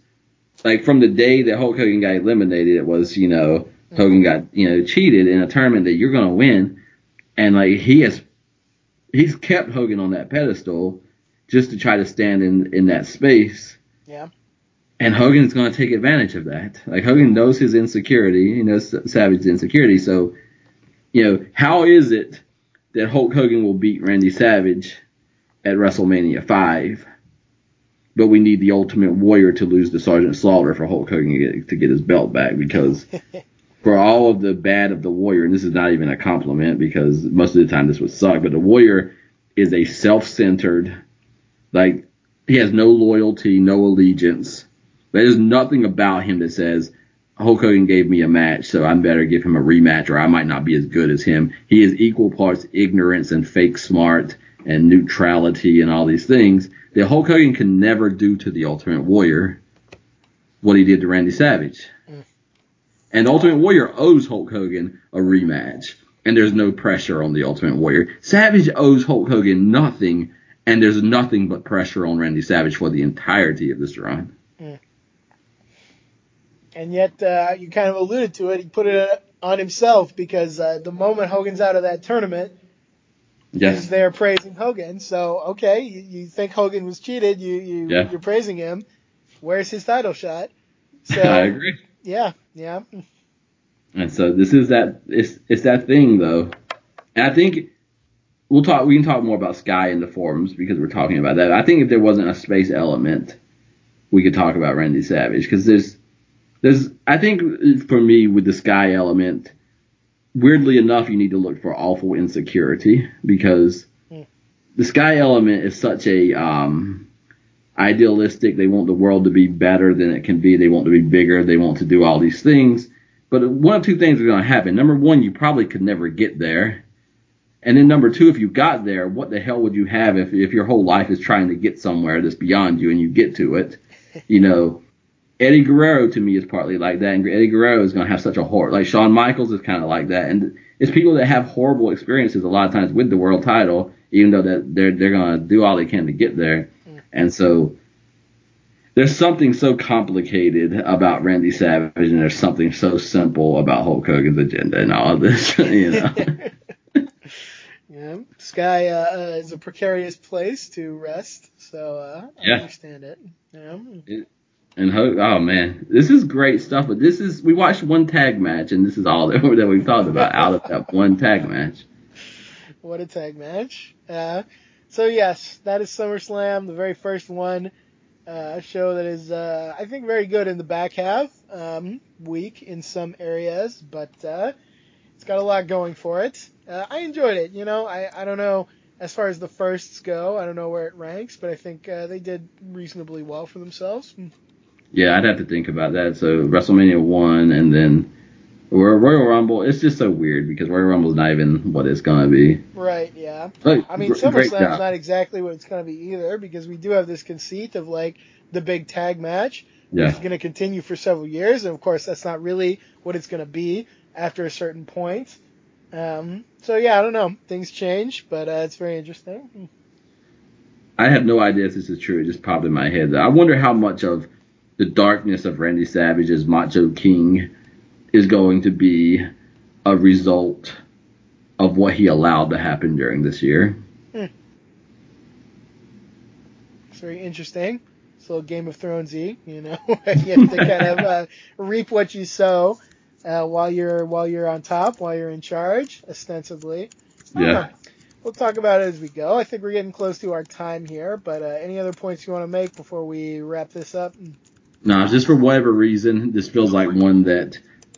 Like from the day that Hulk Hogan got eliminated, it was, you know, Hogan got, you know, cheated in a tournament that you're gonna win. And like he has he's kept Hogan on that pedestal just to try to stand in, in that space. Yeah. And Hogan's going to take advantage of that. Like Hogan knows his insecurity, he knows Savage's insecurity. So, you know, how is it that Hulk Hogan will beat Randy Savage at WrestleMania 5? but we need the Ultimate Warrior to lose to Sergeant Slaughter for Hulk Hogan to get, to get his belt back because [laughs] for all of the bad of the Warrior, and this is not even a compliment because most of the time this would suck, but the Warrior is a self-centered, like he has no loyalty, no allegiance. There's nothing about him that says Hulk Hogan gave me a match, so I better give him a rematch, or I might not be as good as him. He is equal parts ignorance and fake smart and neutrality and all these things that Hulk Hogan can never do to the Ultimate Warrior what he did to Randy Savage. Mm. And Ultimate Warrior owes Hulk Hogan a rematch, and there's no pressure on the Ultimate Warrior. Savage owes Hulk Hogan nothing, and there's nothing but pressure on Randy Savage for the entirety of this run. And yet, uh, you kind of alluded to it. He put it on himself because uh, the moment Hogan's out of that tournament, Yes. is there praising Hogan. So okay, you, you think Hogan was cheated, you you Yeah. you're praising him. Where's his title shot? [laughs] So I agree. yeah, yeah, And so this is that it's it's that thing though. And I think we'll talk we can talk more about Sky in the forums because we're talking about that. I think if there wasn't a space element, we could talk about Randy Savage because there's there's I think for me with the Sky element, weirdly enough, you need to look for awful insecurity because Hmm. the Sky element is such a um idealistic. They want the world to be better than it can be. They want to be bigger. They want to do all these things. But one of two things are going to happen. Number one, you probably could never get there. And then number two, if you got there, what the hell would you have if, if your whole life is trying to get somewhere that's beyond you and you get to it? You know, Eddie Guerrero to me is partly like that. And Eddie Guerrero is going to have such a horror. Like Shawn Michaels is kind of like that. And it's people that have horrible experiences a lot of times with the world title, even though that they're, they're going to do all they can to get there. And so there's something so complicated about Randy Savage, and there's something so simple about Hulk Hogan's agenda and all of this. [laughs] You know, [laughs] yeah. Sky uh, uh, is a precarious place to rest, so uh, I Yeah. understand it. Yeah. And oh man, this is great stuff. But this is we watched one tag match, and this is all [laughs] that, that we've talked about out of that one tag match. What a tag match. Uh, so yes, that is SummerSlam, the very first one. Uh, show that is, uh, I think, very good in the back half. Um, weak in some areas, but uh, it's got a lot going for it. Uh, I enjoyed it. You know, I, I don't know as far as the firsts go. I don't know where it ranks, but I think uh, they did reasonably well for themselves. Yeah, I'd have to think about that. So WrestleMania one, and then Royal Rumble. It's just so weird because Royal Rumble's not even what it's gonna be. Right. Yeah. But I mean, SummerSlam's not exactly what it's going to be either because we do have this conceit of like the big tag match. Yeah. It's going to continue for several years, and of course, that's not really what it's going to be after a certain point. Um, so yeah, I don't know. Things change, but uh, it's very interesting. I have no idea if this is true. It just popped in my head. I wonder how much of the darkness of Randy Savage's Macho King is going to be a result of what he allowed to happen during this year. It's very interesting. It's a little Game of Thronesy, you know. [laughs] you have to kind of uh, reap what you sow uh, while you're while you're on top, while you're in charge, ostensibly. Yeah. know. We'll talk about it as we go. I think we're getting close to our time here, but uh, any other points you want to make before we wrap this up? No, just for whatever reason, this feels like one that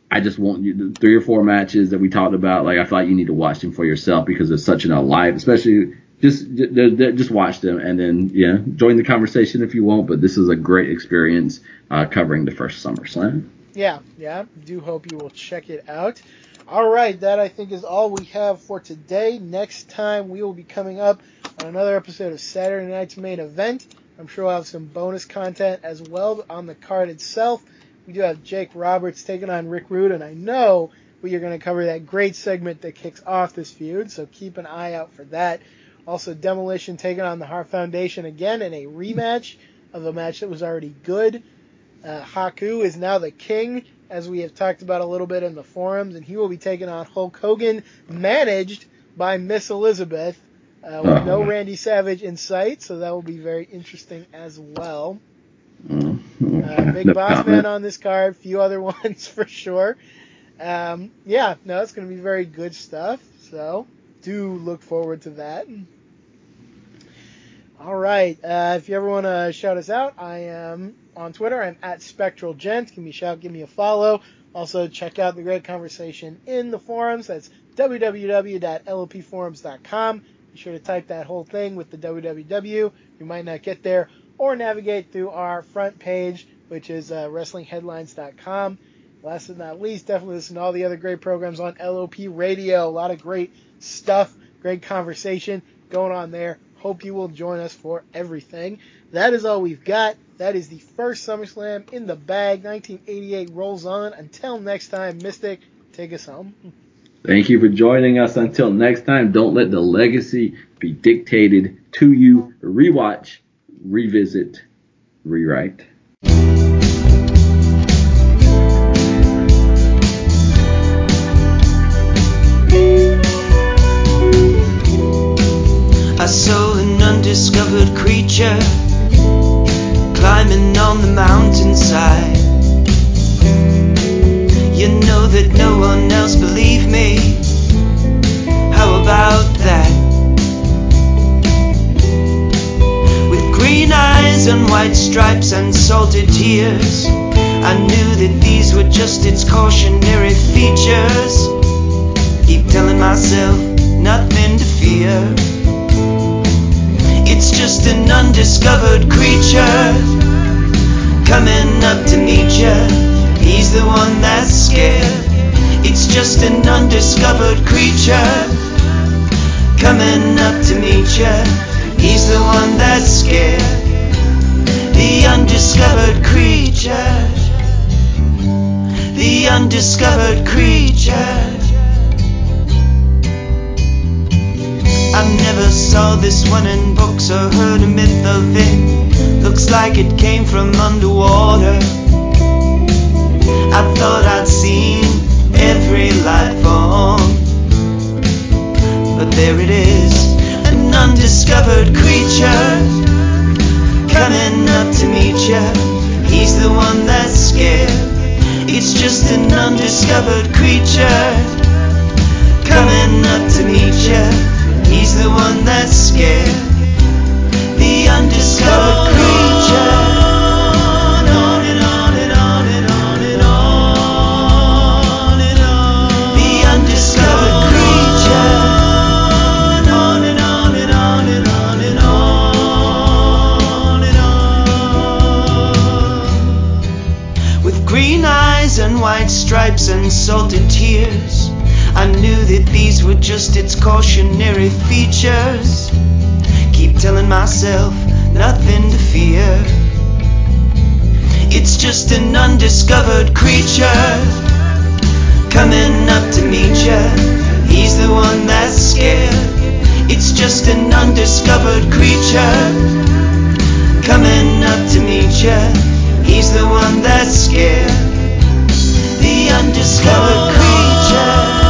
I just want you. Three or four matches that we talked about, like I feel like you need to watch them for yourself because it's such an alive, especially just ju- ju- just watch them and then yeah, join the conversation if you want. But this is a great experience uh, covering the first SummerSlam. Yeah, yeah. Do hope you will check it out. All right, that I think is all we have for today. Next time we will be coming up on another episode of Saturday Night's Main Event. I'm sure we'll have some bonus content as well on the card itself. We do have Jake Roberts taking on Rick Rude, and I know we are going to cover that great segment that kicks off this feud, so keep an eye out for that. Also, Demolition taking on the Hart Foundation again in a rematch of a match that was already good. Uh, Haku is now the king, as we have talked about a little bit in the forums, and he will be taking on Hulk Hogan, managed by Miss Elizabeth, uh, with no Oh. Randy Savage in sight, so that will be very interesting as well. Mm, Uh, Big no Boss comment. Man on this card, few other [laughs] ones for sure. Um, yeah, no, it's going to be very good stuff, so do look forward to that. All right. Uh, if you ever want to shout us out, I am on Twitter. I'm at Spectral Gent. Give me a shout. Give me a follow. Also, check out the great conversation in the forums. That's www.lopforums.com. Be sure to type that whole thing with the www. You might not get there. Or navigate through our front page, which is uh, WrestlingHeadlines.com. Last but not least, definitely listen to all the other great programs on LOP Radio. A lot of great stuff, great conversation going on there. Hope you will join us for everything. That is all we've got. That is the first SummerSlam in the bag. 1988 rolls on. Until next time, Mystic, take us home. [laughs] Thank you for joining us. Until next time, don't let the legacy be dictated to you. Rewatch, revisit, rewrite. Salted tears, I knew that these were just its cautionary features. Keep telling myself nothing to fear. It's just an undiscovered creature coming up to meet you. He's the one that's scared. It's just an undiscovered creature coming up to meet you. He's the one that's scared. The undiscovered creature. The undiscovered creature. I never saw this one in books or heard a myth of it. Looks like it came from underwater. I thought I'd seen every life form. But there it is, an undiscovered creature coming up to meet you. He's the one that's scared. It's just an undiscovered creature coming up to meet you. He's the one that's scared. The undiscovered creature. Stripes and salted tears. I knew that these were just its cautionary features. Keep telling myself nothing to fear. It's just an undiscovered creature coming up to meet you. He's the one that's scared. It's just an undiscovered creature coming up to meet you undiscovered creature.